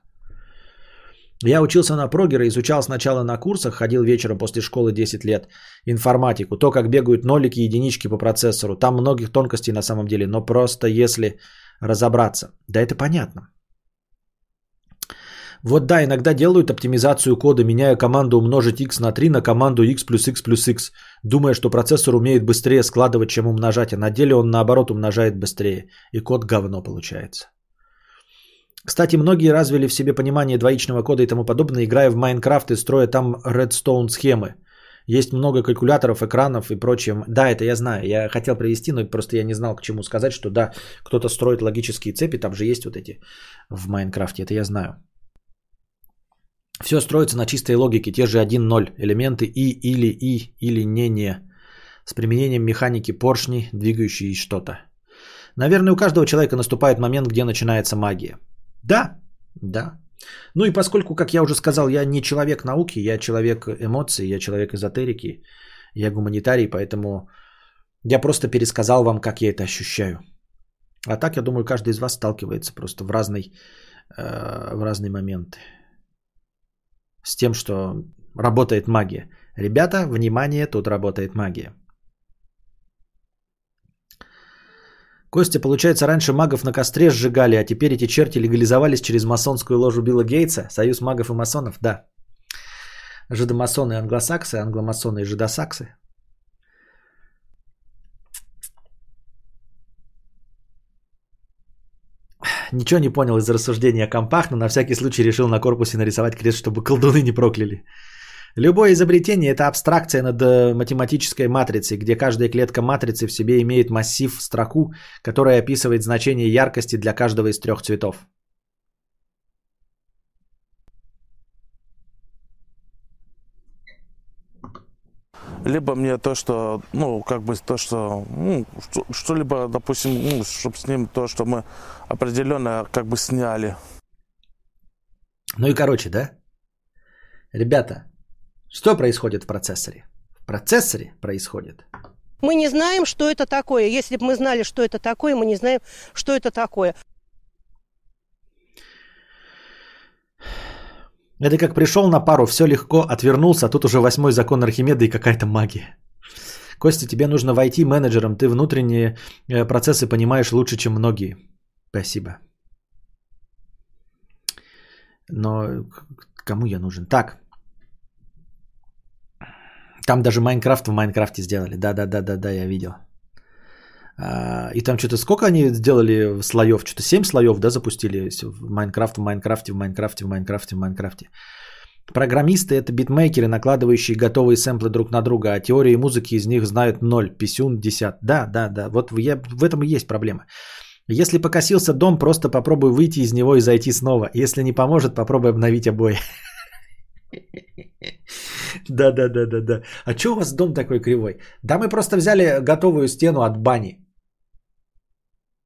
Я учился на прогера, изучал сначала на курсах, ходил вечером после школы 10 лет, информатику, то, как бегают нолики и единички по процессору. Там многих тонкостей на самом деле, но просто если разобраться. Да это понятно. Вот да, иногда делают оптимизацию кода, меняя команду умножить x на 3 на команду x плюс x плюс x, думая, что процессор умеет быстрее складывать, чем умножать, а на деле он наоборот умножает быстрее, и код говно получается. Кстати, многие развили в себе понимание двоичного кода и тому подобное, играя в Майнкрафт и строя там Redstone схемы. Есть много калькуляторов, экранов и прочее. Да, это я знаю. Я хотел привести, но просто я не знал, к чему сказать, что да, кто-то строит логические цепи, там же есть вот эти в Майнкрафте, это я знаю. Все строится на чистой логике, те же 1-0, элементы и, или, и, или, не, не. С применением механики поршни, двигающие что-то. Наверное, у каждого человека наступает момент, где начинается магия. Да, да. Ну и поскольку, как я уже сказал, я не человек науки, я человек эмоций, я человек эзотерики, я гуманитарий, поэтому я просто пересказал вам, как я это ощущаю. А так, я думаю, каждый из вас сталкивается просто в, разный, э, в разные моменты с тем, что работает магия. Ребята, внимание, тут работает магия. Костя, получается, раньше магов на костре сжигали, а теперь эти черти легализовались через масонскую ложу Билла Гейтса, союз магов и масонов, да. Жидомасоны и англосаксы, англомасоны и жидосаксы. Ничего не понял из рассуждения о компах, но на всякий случай решил на корпусе нарисовать крест, чтобы колдуны не прокляли. Любое изобретение – это абстракция над э, математической матрицей, где каждая клетка матрицы в себе имеет массив строку, которая описывает значение яркости для каждого из трех цветов. Либо мне то, что, ну, как бы то, что, ну, что-либо, допустим, ну, чтобы с ним то, что мы определенно как бы сняли. Ну и короче, да? Ребята, что происходит в процессоре? В процессоре происходит. Мы не знаем, что это такое. Если бы мы знали, что это такое, мы не знаем, что это такое. Это как пришел на пару, все легко, отвернулся, а тут уже восьмой закон Архимеда и какая-то магия. Костя, тебе нужно в IT менеджером. Ты внутренние э, процессы понимаешь лучше, чем многие. Спасибо. Но кому я нужен? Так. Там даже Майнкрафт в Майнкрафте сделали. Да-да-да-да-да, я видел. А, и там что-то сколько они сделали слоев? Что-то 7 слоев, да, запустили в Майнкрафт, в Майнкрафте, в Майнкрафте, в Майнкрафте, в Майнкрафте. Программисты это битмейкеры, накладывающие готовые сэмплы друг на друга, а теории музыки из них знают ноль, писюн десят. Да, да, да, вот я, в этом и есть проблема. Если покосился дом, просто попробуй выйти из него и зайти снова. Если не поможет, попробуй обновить обои. Да, да, да, да, да. А что у вас дом такой кривой? Да мы просто взяли готовую стену от бани.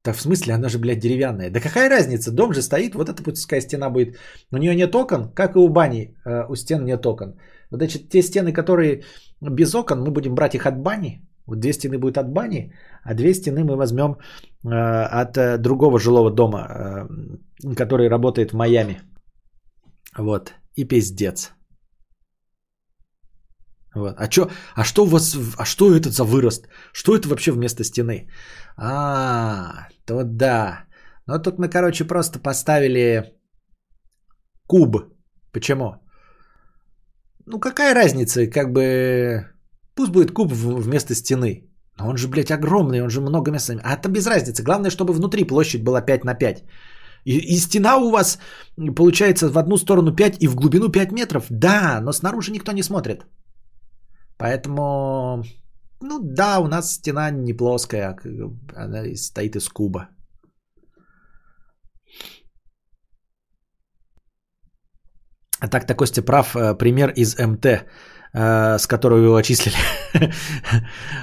Так в смысле, она же, блядь, деревянная. Да какая разница, дом же стоит, вот эта путевская стена будет. У нее нет окон, как и у бани, э, у стен нет окон. Значит, те стены, которые без окон, мы будем брать их от бани. Вот две стены будет от бани, а две стены мы возьмем э, от э, другого жилого дома, который работает в Майами. Вот, и пиздец. Вот. А, чё, а что у вас, а что это за вырост? Что это вообще вместо стены? А, то да. Ну тут мы, короче, просто поставили куб. Почему? Ну какая разница, как бы... Пусть будет куб вместо стены. Но он же, блядь, огромный, он же много места. А это без разницы. Главное, чтобы внутри площадь была 5 на 5. И, и стена у вас получается в одну сторону 5 и в глубину 5 метров. Да, но снаружи никто не смотрит. Поэтому, ну да, у нас стена не плоская, она стоит из куба. А так-то Костя прав, э, пример из МТ, э, с которого его очислили.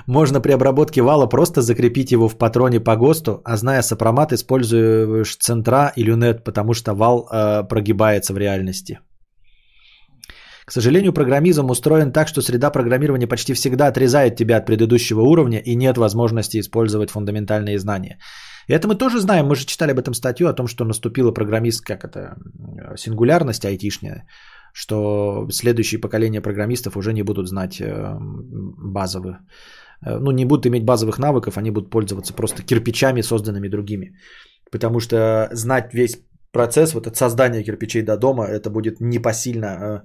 Можно при обработке вала просто закрепить его в патроне по ГОСТу, а зная сопромат, используешь центра и люнет, потому что вал э, прогибается в реальности. К сожалению, программизм устроен так, что среда программирования почти всегда отрезает тебя от предыдущего уровня и нет возможности использовать фундаментальные знания. И это мы тоже знаем, мы же читали об этом статью, о том, что наступила программист, как это, сингулярность айтишняя, что следующие поколения программистов уже не будут знать э, базовых, э, ну не будут иметь базовых навыков, они будут пользоваться просто кирпичами, созданными другими. Потому что знать весь процесс вот от создания кирпичей до дома, это будет непосильно э,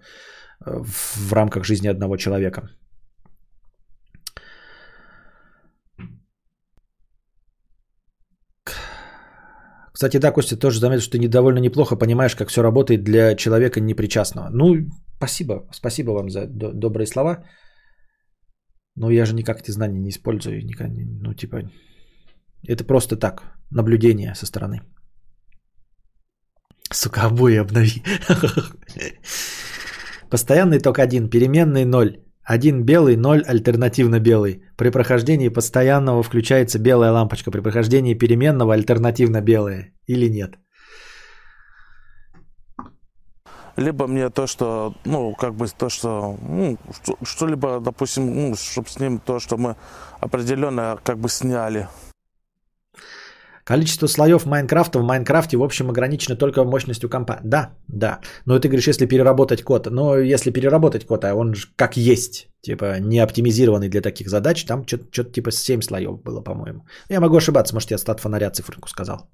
в рамках жизни одного человека. Кстати, да, Костя, тоже заметил, что ты недовольно неплохо понимаешь, как все работает для человека непричастного. Ну, спасибо. Спасибо вам за добрые слова. Но я же никак эти знания не использую. Никак, ну, типа, это просто так, наблюдение со стороны. Сука, обои обнови. Постоянный ток 1, переменный 0. Один белый, 0 альтернативно белый. При прохождении постоянного включается белая лампочка. При прохождении переменного альтернативно белая. Или нет? Либо мне то, что, ну, как бы то, что, ну, что-либо, допустим, ну, чтобы с ним то, что мы определенно как бы сняли. Количество слоев Майнкрафта в Майнкрафте, в общем, ограничено только мощностью компа. Да, да. Но ты говоришь, если переработать код. Но если переработать код, а он же как есть, типа не оптимизированный для таких задач, там что-то типа 7 слоев было, по-моему. Я могу ошибаться, может, я стат фонаря циферку сказал.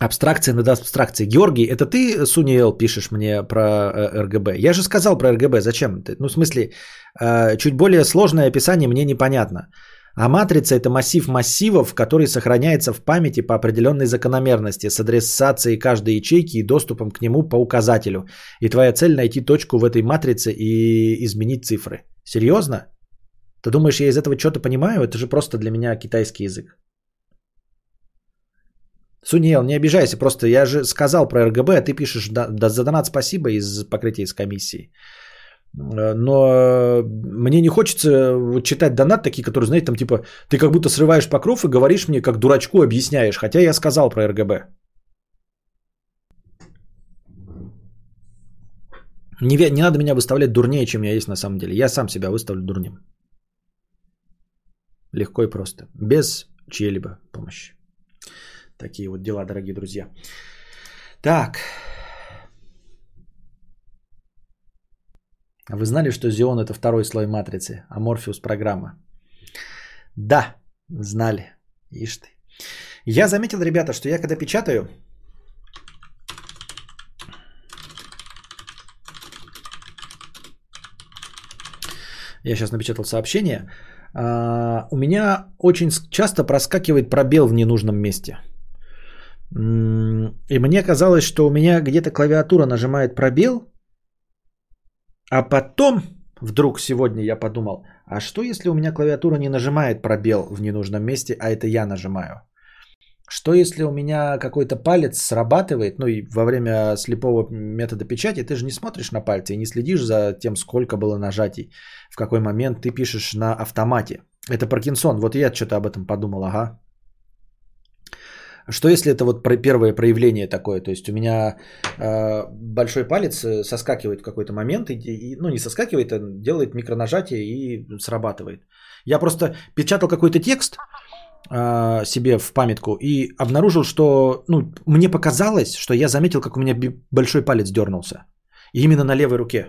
Абстракция над абстракцией. Георгий, это ты, Суниел, пишешь мне про э, РГБ? Я же сказал про РГБ. Зачем? Ну, в смысле, э, чуть более сложное описание мне непонятно. А матрица – это массив массивов, который сохраняется в памяти по определенной закономерности с адресацией каждой ячейки и доступом к нему по указателю. И твоя цель – найти точку в этой матрице и изменить цифры. Серьезно? Ты думаешь, я из этого что-то понимаю? Это же просто для меня китайский язык. Суниел, не обижайся, просто я же сказал про РГБ, а ты пишешь да, да, за донат спасибо из покрытия из комиссии. Но мне не хочется читать донат такие, которые, знаете, там типа, ты как будто срываешь покров и говоришь мне, как дурачку объясняешь, хотя я сказал про РГБ. Не, не надо меня выставлять дурнее, чем я есть на самом деле. Я сам себя выставлю дурнем. Легко и просто. Без чьей-либо помощи. Такие вот дела, дорогие друзья. Так. А вы знали, что Xeon это второй слой матрицы, а Morpheus программа? Да, знали. Ишь ты. Я заметил, ребята, что я когда печатаю, я сейчас напечатал сообщение, а, у меня очень часто проскакивает пробел в ненужном месте. И мне казалось, что у меня где-то клавиатура нажимает пробел, а потом вдруг сегодня я подумал, а что если у меня клавиатура не нажимает пробел в ненужном месте, а это я нажимаю? Что если у меня какой-то палец срабатывает, ну и во время слепого метода печати ты же не смотришь на пальцы и не следишь за тем, сколько было нажатий, в какой момент ты пишешь на автомате. Это Паркинсон, вот я что-то об этом подумал, ага. Что если это вот первое проявление такое, то есть у меня э, большой палец э, соскакивает в какой-то момент, и, и- ну не соскакивает, а делает микронажатие и срабатывает. Я просто печатал какой-то текст э, себе в памятку и обнаружил, что ну, мне показалось, что я заметил, как у меня большой палец дернулся. И именно на левой руке.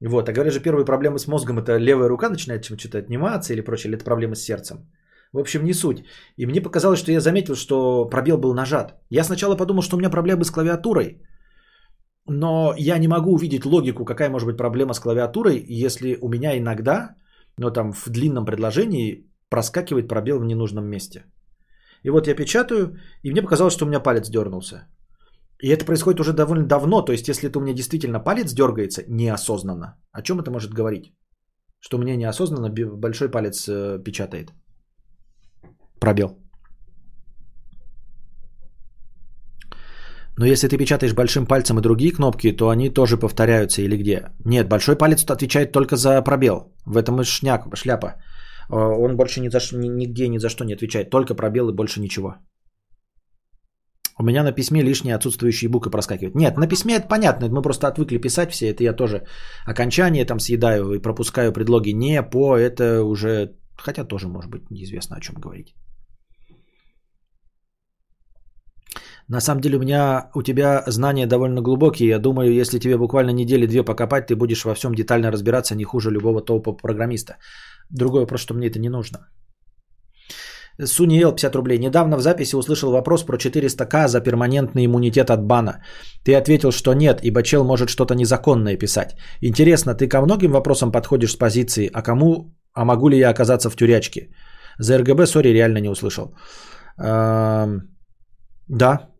Вот, а говорят же, первые проблемы с мозгом это левая рука начинает чем-то отниматься или прочее, или это проблемы с сердцем. В общем, не суть. И мне показалось, что я заметил, что пробел был нажат. Я сначала подумал, что у меня проблемы с клавиатурой, но я не могу увидеть логику, какая может быть проблема с клавиатурой, если у меня иногда, ну там в длинном предложении проскакивает пробел в ненужном месте. И вот я печатаю, и мне показалось, что у меня палец дернулся. И это происходит уже довольно давно, то есть если это у меня действительно палец дергается неосознанно, о чем это может говорить? Что у меня неосознанно большой палец э, печатает. Пробел. Но если ты печатаешь большим пальцем и другие кнопки, то они тоже повторяются или где? Нет, большой палец отвечает только за пробел. В этом и шняк, шляпа. Э, Он больше ни за, нигде ни за что не отвечает. Только пробел и больше ничего. У меня на письме лишние отсутствующие буквы проскакивают. Нет, на письме это понятно. Мы просто отвыкли писать все. Это я тоже окончание там съедаю и пропускаю предлоги не, по. Это уже... Хотя тоже может быть неизвестно о чем говорить. На самом деле у меня, у тебя знания довольно глубокие. Я думаю, если тебе буквально недели две покопать, ты будешь во всем детально разбираться не хуже любого топа программиста. Другой вопрос, что мне это не нужно. Суниел 50 рублей. Недавно в записи услышал вопрос про 400к за перманентный иммунитет от бана. Ты ответил, что нет, ибо чел может что-то незаконное писать. Интересно, ты ко многим вопросам подходишь с позиции, а кому, а могу ли я оказаться в тюрячке? За РГБ, сори, реально не услышал. Эм, Да,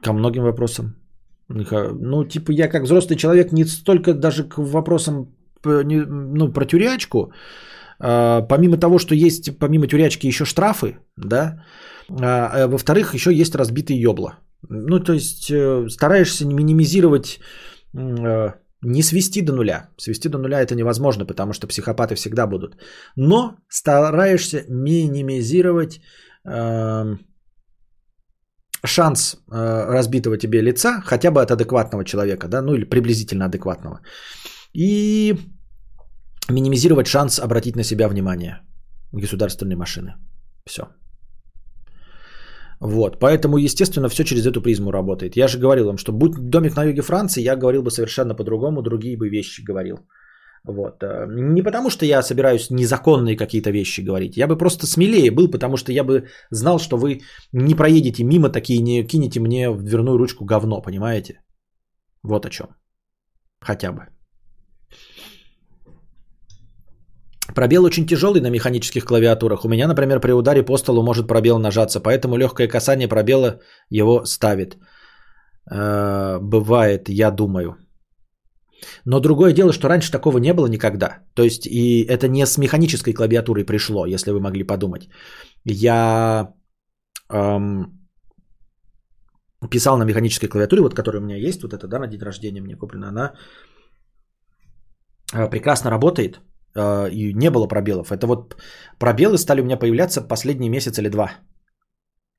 ко многим вопросам. Ну, типа, я как взрослый человек не столько даже к вопросам ну, про тюрячку, а, помимо того, что есть помимо тюрячки еще штрафы, да, а, а во-вторых, еще есть разбитые ёбла. Ну, то есть э, стараешься минимизировать, э, не свести до нуля. Свести до нуля это невозможно, потому что психопаты всегда будут. Но стараешься минимизировать шанс э, разбитого тебе лица хотя бы от адекватного человека, да, ну или приблизительно адекватного. И минимизировать шанс обратить на себя внимание государственной машины. Все. Вот, поэтому, естественно, все через эту призму работает. Я же говорил вам, что будь домик на юге Франции, я говорил бы совершенно по-другому, другие бы вещи говорил. Вот. э, Не потому, что я собираюсь незаконные какие-то вещи говорить. Я бы просто смелее был, потому что я бы знал, что вы не проедете мимо такие, не кинете мне в дверную ручку говно, понимаете? Вот о чем. Хотя бы. Пробел очень тяжелый на механических клавиатурах. У меня, например, при ударе по столу может пробел нажаться, поэтому легкое касание пробела его ставит. Э, Бывает, я думаю. Но другое дело, что раньше такого не было никогда. То есть и это не с механической клавиатурой пришло, если вы могли подумать. Я эм, писал на механической клавиатуре, вот которая у меня есть, вот это, да, на день рождения мне куплена, она э, прекрасно работает, э, и не было пробелов. Это вот пробелы стали у меня появляться последний месяц или два.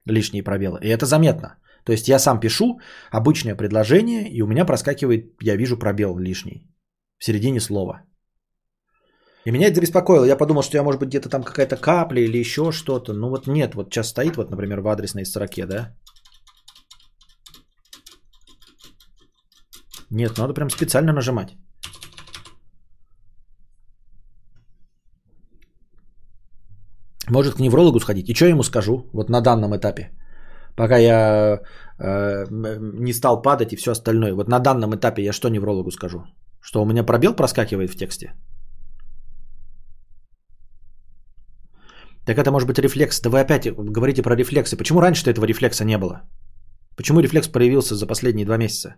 Лишние пробелы. И это заметно. То есть я сам пишу обычное предложение, и у меня проскакивает, я вижу пробел лишний в середине слова. И меня это забеспокоило. Я подумал, что я, может быть, где-то там какая-то капля или еще что-то. Ну вот нет, вот сейчас стоит, вот, например, в адресной строке, да? Нет, надо прям специально нажимать. Может к неврологу сходить. И что я ему скажу вот на данном этапе? Пока я э, не стал падать и все остальное. Вот на данном этапе я что неврологу скажу? Что у меня пробел проскакивает в тексте? Так это может быть рефлекс. Да вы опять говорите про рефлексы. Почему раньше этого рефлекса не было? Почему рефлекс проявился за последние два месяца?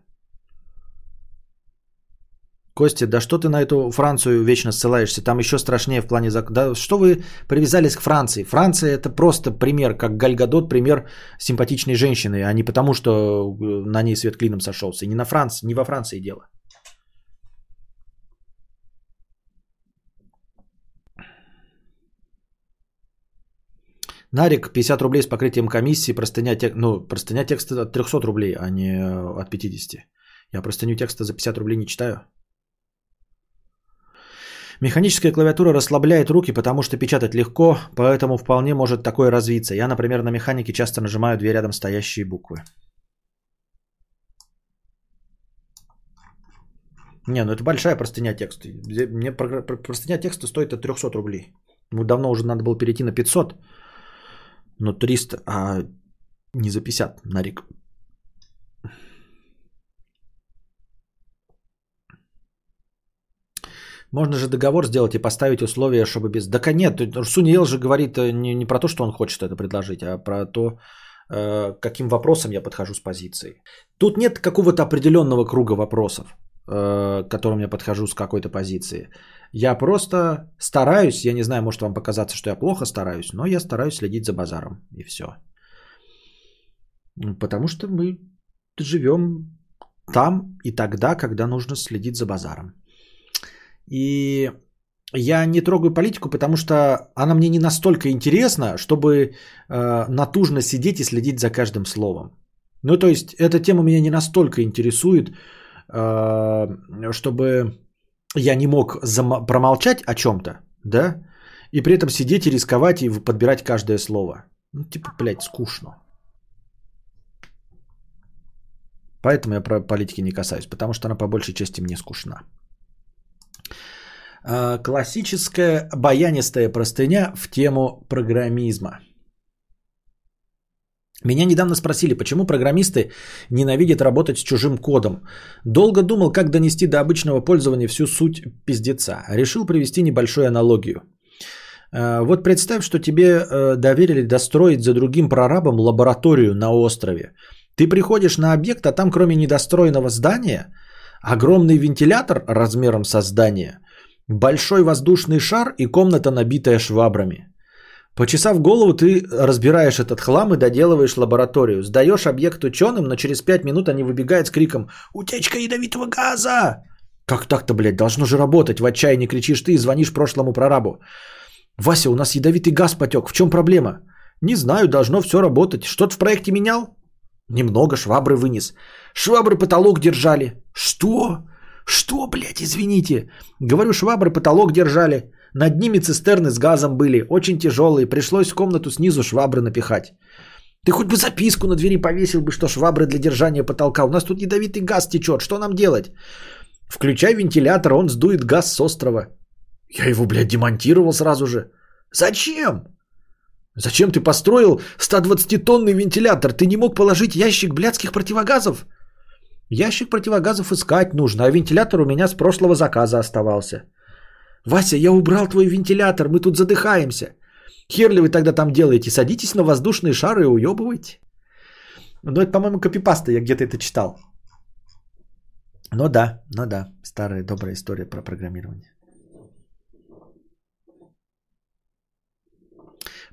Костя, да что ты на эту Францию вечно ссылаешься? Там еще страшнее в плане закона. Да что вы привязались к Франции? Франция это просто пример, как Гальгадот, пример симпатичной женщины, а не потому, что э, на ней свет клином сошелся. Не, на Франции, не во Франции дело. Нарик, 50 рублей с покрытием комиссии, простыня, тек... ну, простыня текста от 300 рублей, а не э, от 50. Я простыню текста за 50 рублей не читаю. Механическая клавиатура расслабляет руки, потому что печатать легко, поэтому вполне может такое развиться. Я, например, на механике часто нажимаю две рядом стоящие буквы. Не, ну это большая простыня текста. Мне простыня текста стоит от 300 рублей. Ну, давно уже надо было перейти на 500, но 300, а не за 50 на рик. Можно же договор сделать и поставить условия, чтобы без... Да нет, Суниел же говорит э, не, не про то, что он хочет это предложить, а про то, э, каким вопросом я подхожу с позицией. Тут нет какого-то определенного круга вопросов, э, к которым я подхожу с какой-то позиции. Я просто стараюсь, я не знаю, может вам показаться, что я плохо стараюсь, но я стараюсь следить за базаром, и все. Потому что мы живем там и тогда, когда нужно следить за базаром. И я не трогаю политику, потому что она мне не настолько интересна, чтобы э, натужно сидеть и следить за каждым словом. Ну, то есть, эта тема меня не настолько интересует, э, чтобы я не мог зам- промолчать о чем-то, да, и при этом сидеть и рисковать и подбирать каждое слово. Ну, типа, блядь, скучно. Поэтому я про политики не касаюсь, потому что она по большей части мне скучна. А, Классическая баянистая простыня в тему программизма. Меня недавно спросили, почему программисты ненавидят работать с чужим кодом. Долго думал, как донести до обычного пользования всю суть пиздеца. Решил привести небольшую аналогию. А, Вот представь, что тебе э, доверили достроить за другим прорабом лабораторию на острове. Ты приходишь на объект, а там кроме недостроенного здания, огромный вентилятор размером со здание, большой воздушный шар и комната, набитая швабрами. Почесав голову, ты разбираешь этот хлам и доделываешь лабораторию. Сдаешь объект ученым, но через 5 минут они выбегают с криком «Утечка ядовитого газа!» Как так-то, блядь, должно же работать. В отчаянии кричишь ты и звонишь прошлому прорабу. Вася, у нас ядовитый газ потек. В чем проблема? Не знаю, должно все работать. Что-то в проекте менял? Немного швабры вынес. Швабры потолок держали. Что? Что, блядь, извините? Говорю, швабры потолок держали. Над ними цистерны с газом были. Очень тяжелые. Пришлось в комнату снизу швабры напихать. Ты хоть бы записку на двери повесил бы, что швабры для держания потолка. У нас тут ядовитый газ течет. Что нам делать? Включай вентилятор, он сдует газ с острова. Я его, блядь, демонтировал сразу же. Зачем? Зачем ты построил 120-тонный вентилятор? Ты не мог положить ящик блядских противогазов? Ящик противогазов искать нужно, а вентилятор у меня с прошлого заказа оставался. Вася, я убрал твой вентилятор, мы тут задыхаемся. Хер ли вы тогда там делаете? Садитесь на воздушные шары и уебывайте. Ну, это, по-моему, копипаста, я где-то это читал. Ну да, ну да, старая добрая история про программирование.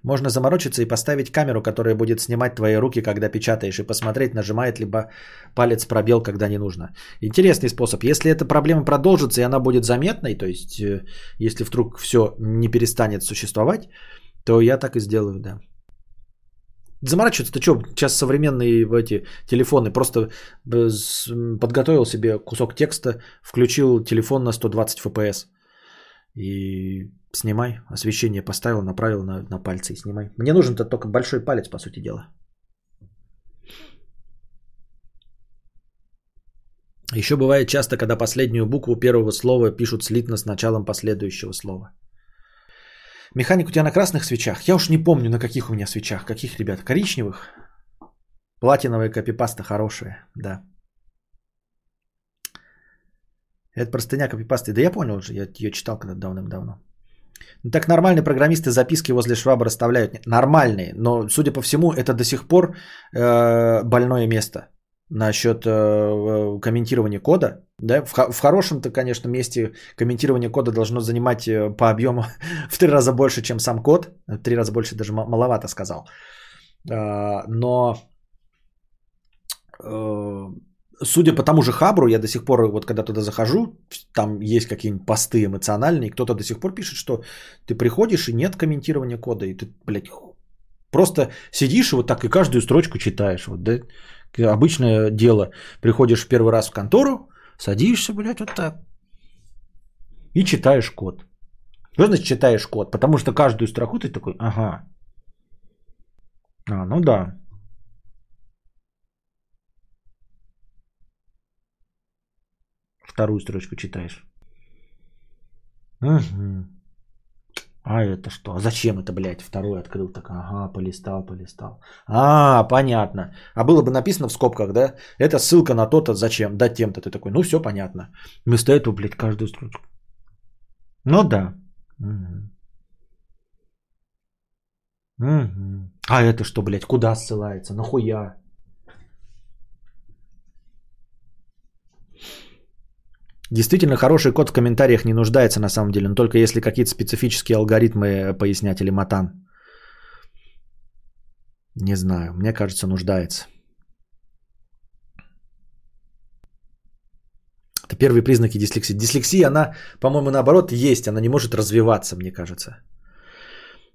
Можно заморочиться и поставить камеру, которая будет снимать твои руки, когда печатаешь, и посмотреть, нажимает либо палец пробел, когда не нужно. Интересный способ. Если эта проблема продолжится и она будет заметной, то есть э, если вдруг все не перестанет существовать, то я так и сделаю, да. Заморачиваться, ты что, сейчас современные эти телефоны, просто э, подготовил себе кусок текста, включил телефон на 120 FPS и снимай, освещение поставил, направил на, на пальцы и снимай. Мне нужен-то только большой палец, по сути дела. Еще бывает часто, когда последнюю букву первого слова пишут слитно с началом последующего слова. Механик у тебя на красных свечах? Я уж не помню, на каких у меня свечах. Каких, ребят? Коричневых? Платиновая копипаста хорошая, да. Это простыня копипасты. Да я понял уже, я ее читал когда-то давным-давно. Так нормальные программисты записки возле швабры оставляют. Нормальные, но, судя по всему, это до сих пор э, больное место насчет э, комментирования кода. Да? В, в хорошем-то, конечно, месте комментирование кода должно занимать э, по объему в три раза больше, чем сам код. В три раза больше даже маловато сказал. Э, но э, судя по тому же Хабру, я до сих пор, вот когда туда захожу, там есть какие-нибудь посты эмоциональные, кто-то до сих пор пишет, что ты приходишь и нет комментирования кода, и ты, блядь, просто сидишь и вот так и каждую строчку читаешь. Вот, да? Обычное дело. Приходишь первый раз в контору, садишься, блядь, вот так, и читаешь код. Что значит читаешь код? Потому что каждую строку ты такой, ага. А, ну да, Вторую строчку читаешь. Угу. А это что? А зачем это, блядь, второй открыл? Так, ага, полистал, полистал. А, понятно. А было бы написано в скобках, да? Это ссылка на то-то, зачем, да, тем-то. Ты такой, ну все понятно. Вместо этого, блядь, каждую строчку. Ну да. Угу. Угу. А это что, блядь, куда ссылается? Нахуя? Действительно, хороший код в комментариях не нуждается на самом деле, но только если какие-то специфические алгоритмы пояснять или матан. Не знаю, мне кажется, нуждается. Это первые признаки дислексии. Дислексия, она, по-моему, наоборот, есть, она не может развиваться, мне кажется.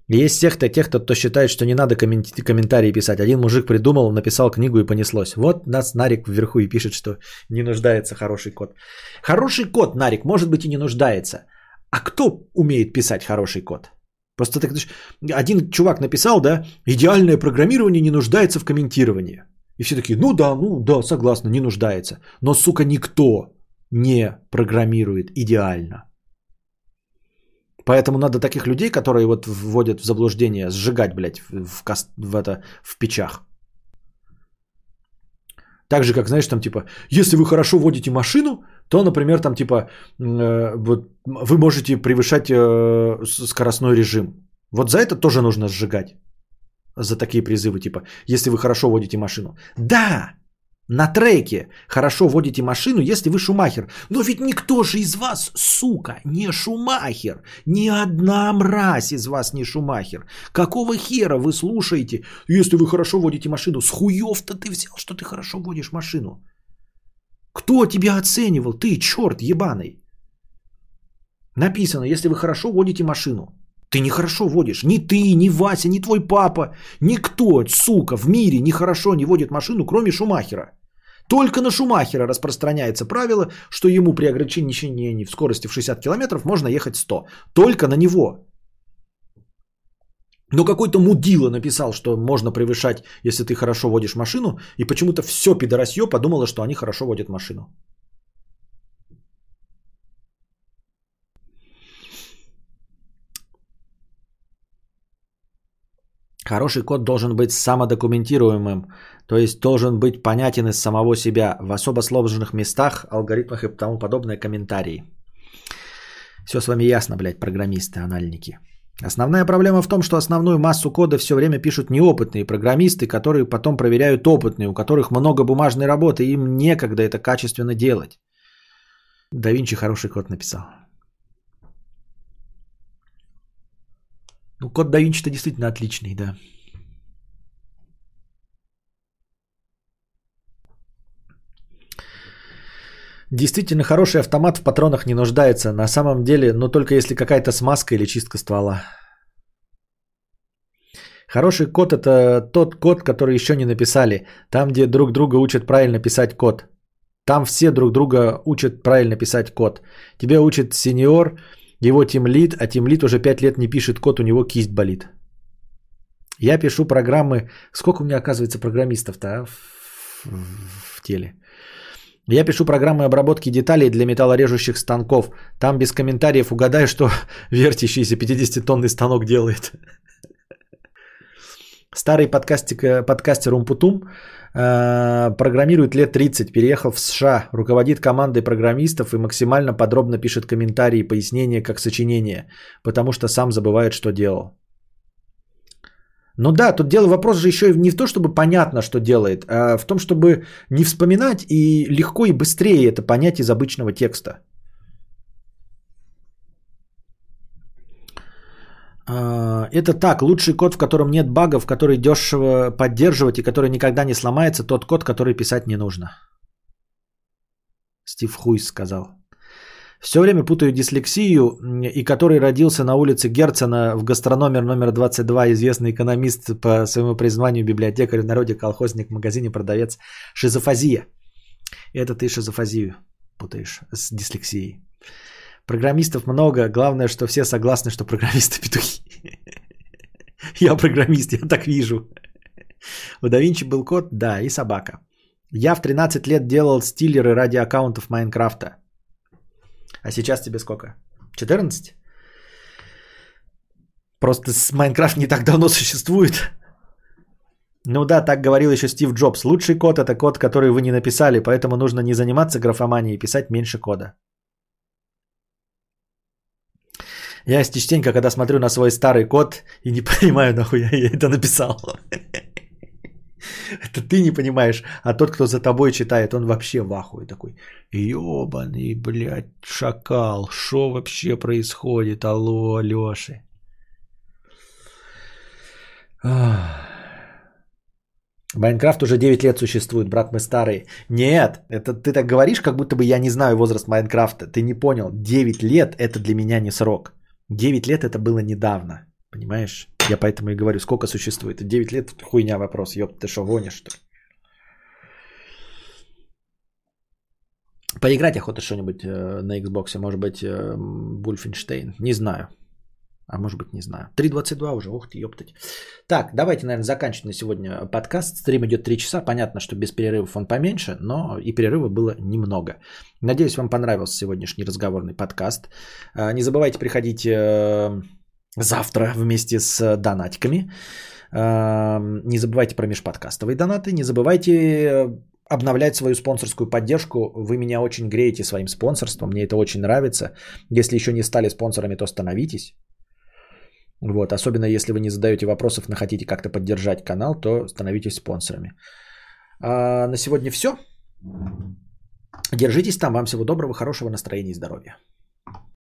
Есть тех-то, тех, кто, считает, что не надо комментарии писать. Один мужик придумал, написал книгу и понеслось. Вот нас Нарик вверху и пишет, что не нуждается хороший код. Хороший код, Нарик, может быть и не нуждается. А кто умеет писать хороший код? Просто так, один чувак написал, да, идеальное программирование не нуждается в комментировании. И все такие, ну да, ну да, согласна, не нуждается. Но, сука, никто не программирует идеально. Поэтому надо таких людей, которые вот вводят в заблуждение, сжигать, блядь, в, в, в, это, в печах. Так же, как, знаешь, там типа, если вы хорошо водите машину, то, например, там типа, э, вот, вы можете превышать э, скоростной режим. Вот за это тоже нужно сжигать. За такие призывы, типа, если вы хорошо водите машину. Да, на треке хорошо водите машину, если вы шумахер. Но ведь никто же из вас, сука, не шумахер. Ни одна мразь из вас не шумахер. Какого хера вы слушаете, если вы хорошо водите машину? С хуев-то ты взял, что ты хорошо водишь машину? Кто тебя оценивал? Ты, черт ебаный. Написано, если вы хорошо водите машину. Ты нехорошо водишь. Ни ты, ни Вася, ни твой папа. Никто, сука, в мире нехорошо не водит машину, кроме Шумахера. Только на Шумахера распространяется правило, что ему при ограничении в скорости в 60 км можно ехать 100. Только на него. Но какой-то мудила написал, что можно превышать, если ты хорошо водишь машину, и почему-то все пидорасье подумало, что они хорошо водят машину. Хороший код должен быть самодокументируемым, то есть должен быть понятен из самого себя в особо сложных местах, алгоритмах и тому подобное комментарии. Все с вами ясно, блядь, программисты, анальники. Основная проблема в том, что основную массу кода все время пишут неопытные программисты, которые потом проверяют опытные, у которых много бумажной работы, и им некогда это качественно делать. Да Винчи хороший код написал. Ну, код да Винчи-то действительно отличный, да. Действительно, хороший автомат в патронах не нуждается. На самом деле, но только если какая-то смазка или чистка ствола. Хороший код это тот код, который еще не написали. Там, где друг друга учат правильно писать код. Там все друг друга учат правильно писать код. Тебя учит сеньор, его тимлит, а тимлит уже 5 лет не пишет код, у него кисть болит. Я пишу программы. Сколько у меня оказывается программистов-то а, в, в, в теле? Я пишу программы обработки деталей для металлорежущих станков. Там без комментариев угадай, что вертящийся 50-тонный станок делает. Старый подкастик, подкастер Умпутум э, программирует лет 30, переехал в США, руководит командой программистов и максимально подробно пишет комментарии и пояснения как сочинение, потому что сам забывает, что делал. Ну да, тут дело вопрос же еще не в том, чтобы понятно, что делает, а в том, чтобы не вспоминать и легко и быстрее это понять из обычного текста. Это так, лучший код, в котором нет багов, который дешево поддерживать и который никогда не сломается, тот код, который писать не нужно. Стив Хуйс сказал. Все время путаю дислексию, и который родился на улице Герцена в гастрономер номер 22, известный экономист по своему призванию, библиотекарь в народе, колхозник в магазине, продавец. Шизофазия. Это ты шизофазию путаешь с дислексией. Программистов много, главное, что все согласны, что программисты петухи. Я программист, я так вижу. У да был кот, да, и собака. Я в 13 лет делал стилеры ради аккаунтов Майнкрафта. А сейчас тебе сколько? 14? Просто Майнкрафт не так давно существует. Ну да, так говорил еще Стив Джобс. Лучший код это код, который вы не написали, поэтому нужно не заниматься графоманией и писать меньше кода. Я частенько, когда смотрю на свой старый код и не понимаю, нахуя я это написал. Это ты не понимаешь, а тот, кто за тобой читает, он вообще в ахуе такой. Ёбаный, блядь, шакал, что вообще происходит? Алло, Лёши. Майнкрафт уже 9 лет существует, брат, мы старые. Нет, это ты так говоришь, как будто бы я не знаю возраст Майнкрафта. Ты не понял. 9 лет это для меня не срок. 9 лет это было недавно. Понимаешь? Я поэтому и говорю, сколько существует. 9 лет хуйня вопрос. Ёб, ты что, гонишь, что? Поиграть охота что-нибудь э, на Xbox, может быть, э, Wolfenstein. Не знаю. А может быть, не знаю. 3.22 уже, ух ты, ёптать. Так, давайте, наверное, заканчивать на сегодня подкаст. Стрим идет 3 часа. Понятно, что без перерывов он поменьше, но и перерыва было немного. Надеюсь, вам понравился сегодняшний разговорный подкаст. А, не забывайте приходить э, завтра вместе с донатиками. Не забывайте про межподкастовые донаты. Не забывайте обновлять свою спонсорскую поддержку. Вы меня очень греете своим спонсорством. Мне это очень нравится. Если еще не стали спонсорами, то становитесь. Вот, особенно если вы не задаете вопросов, но хотите как-то поддержать канал, то становитесь спонсорами. А на сегодня все. Держитесь там. Вам всего доброго, хорошего настроения и здоровья.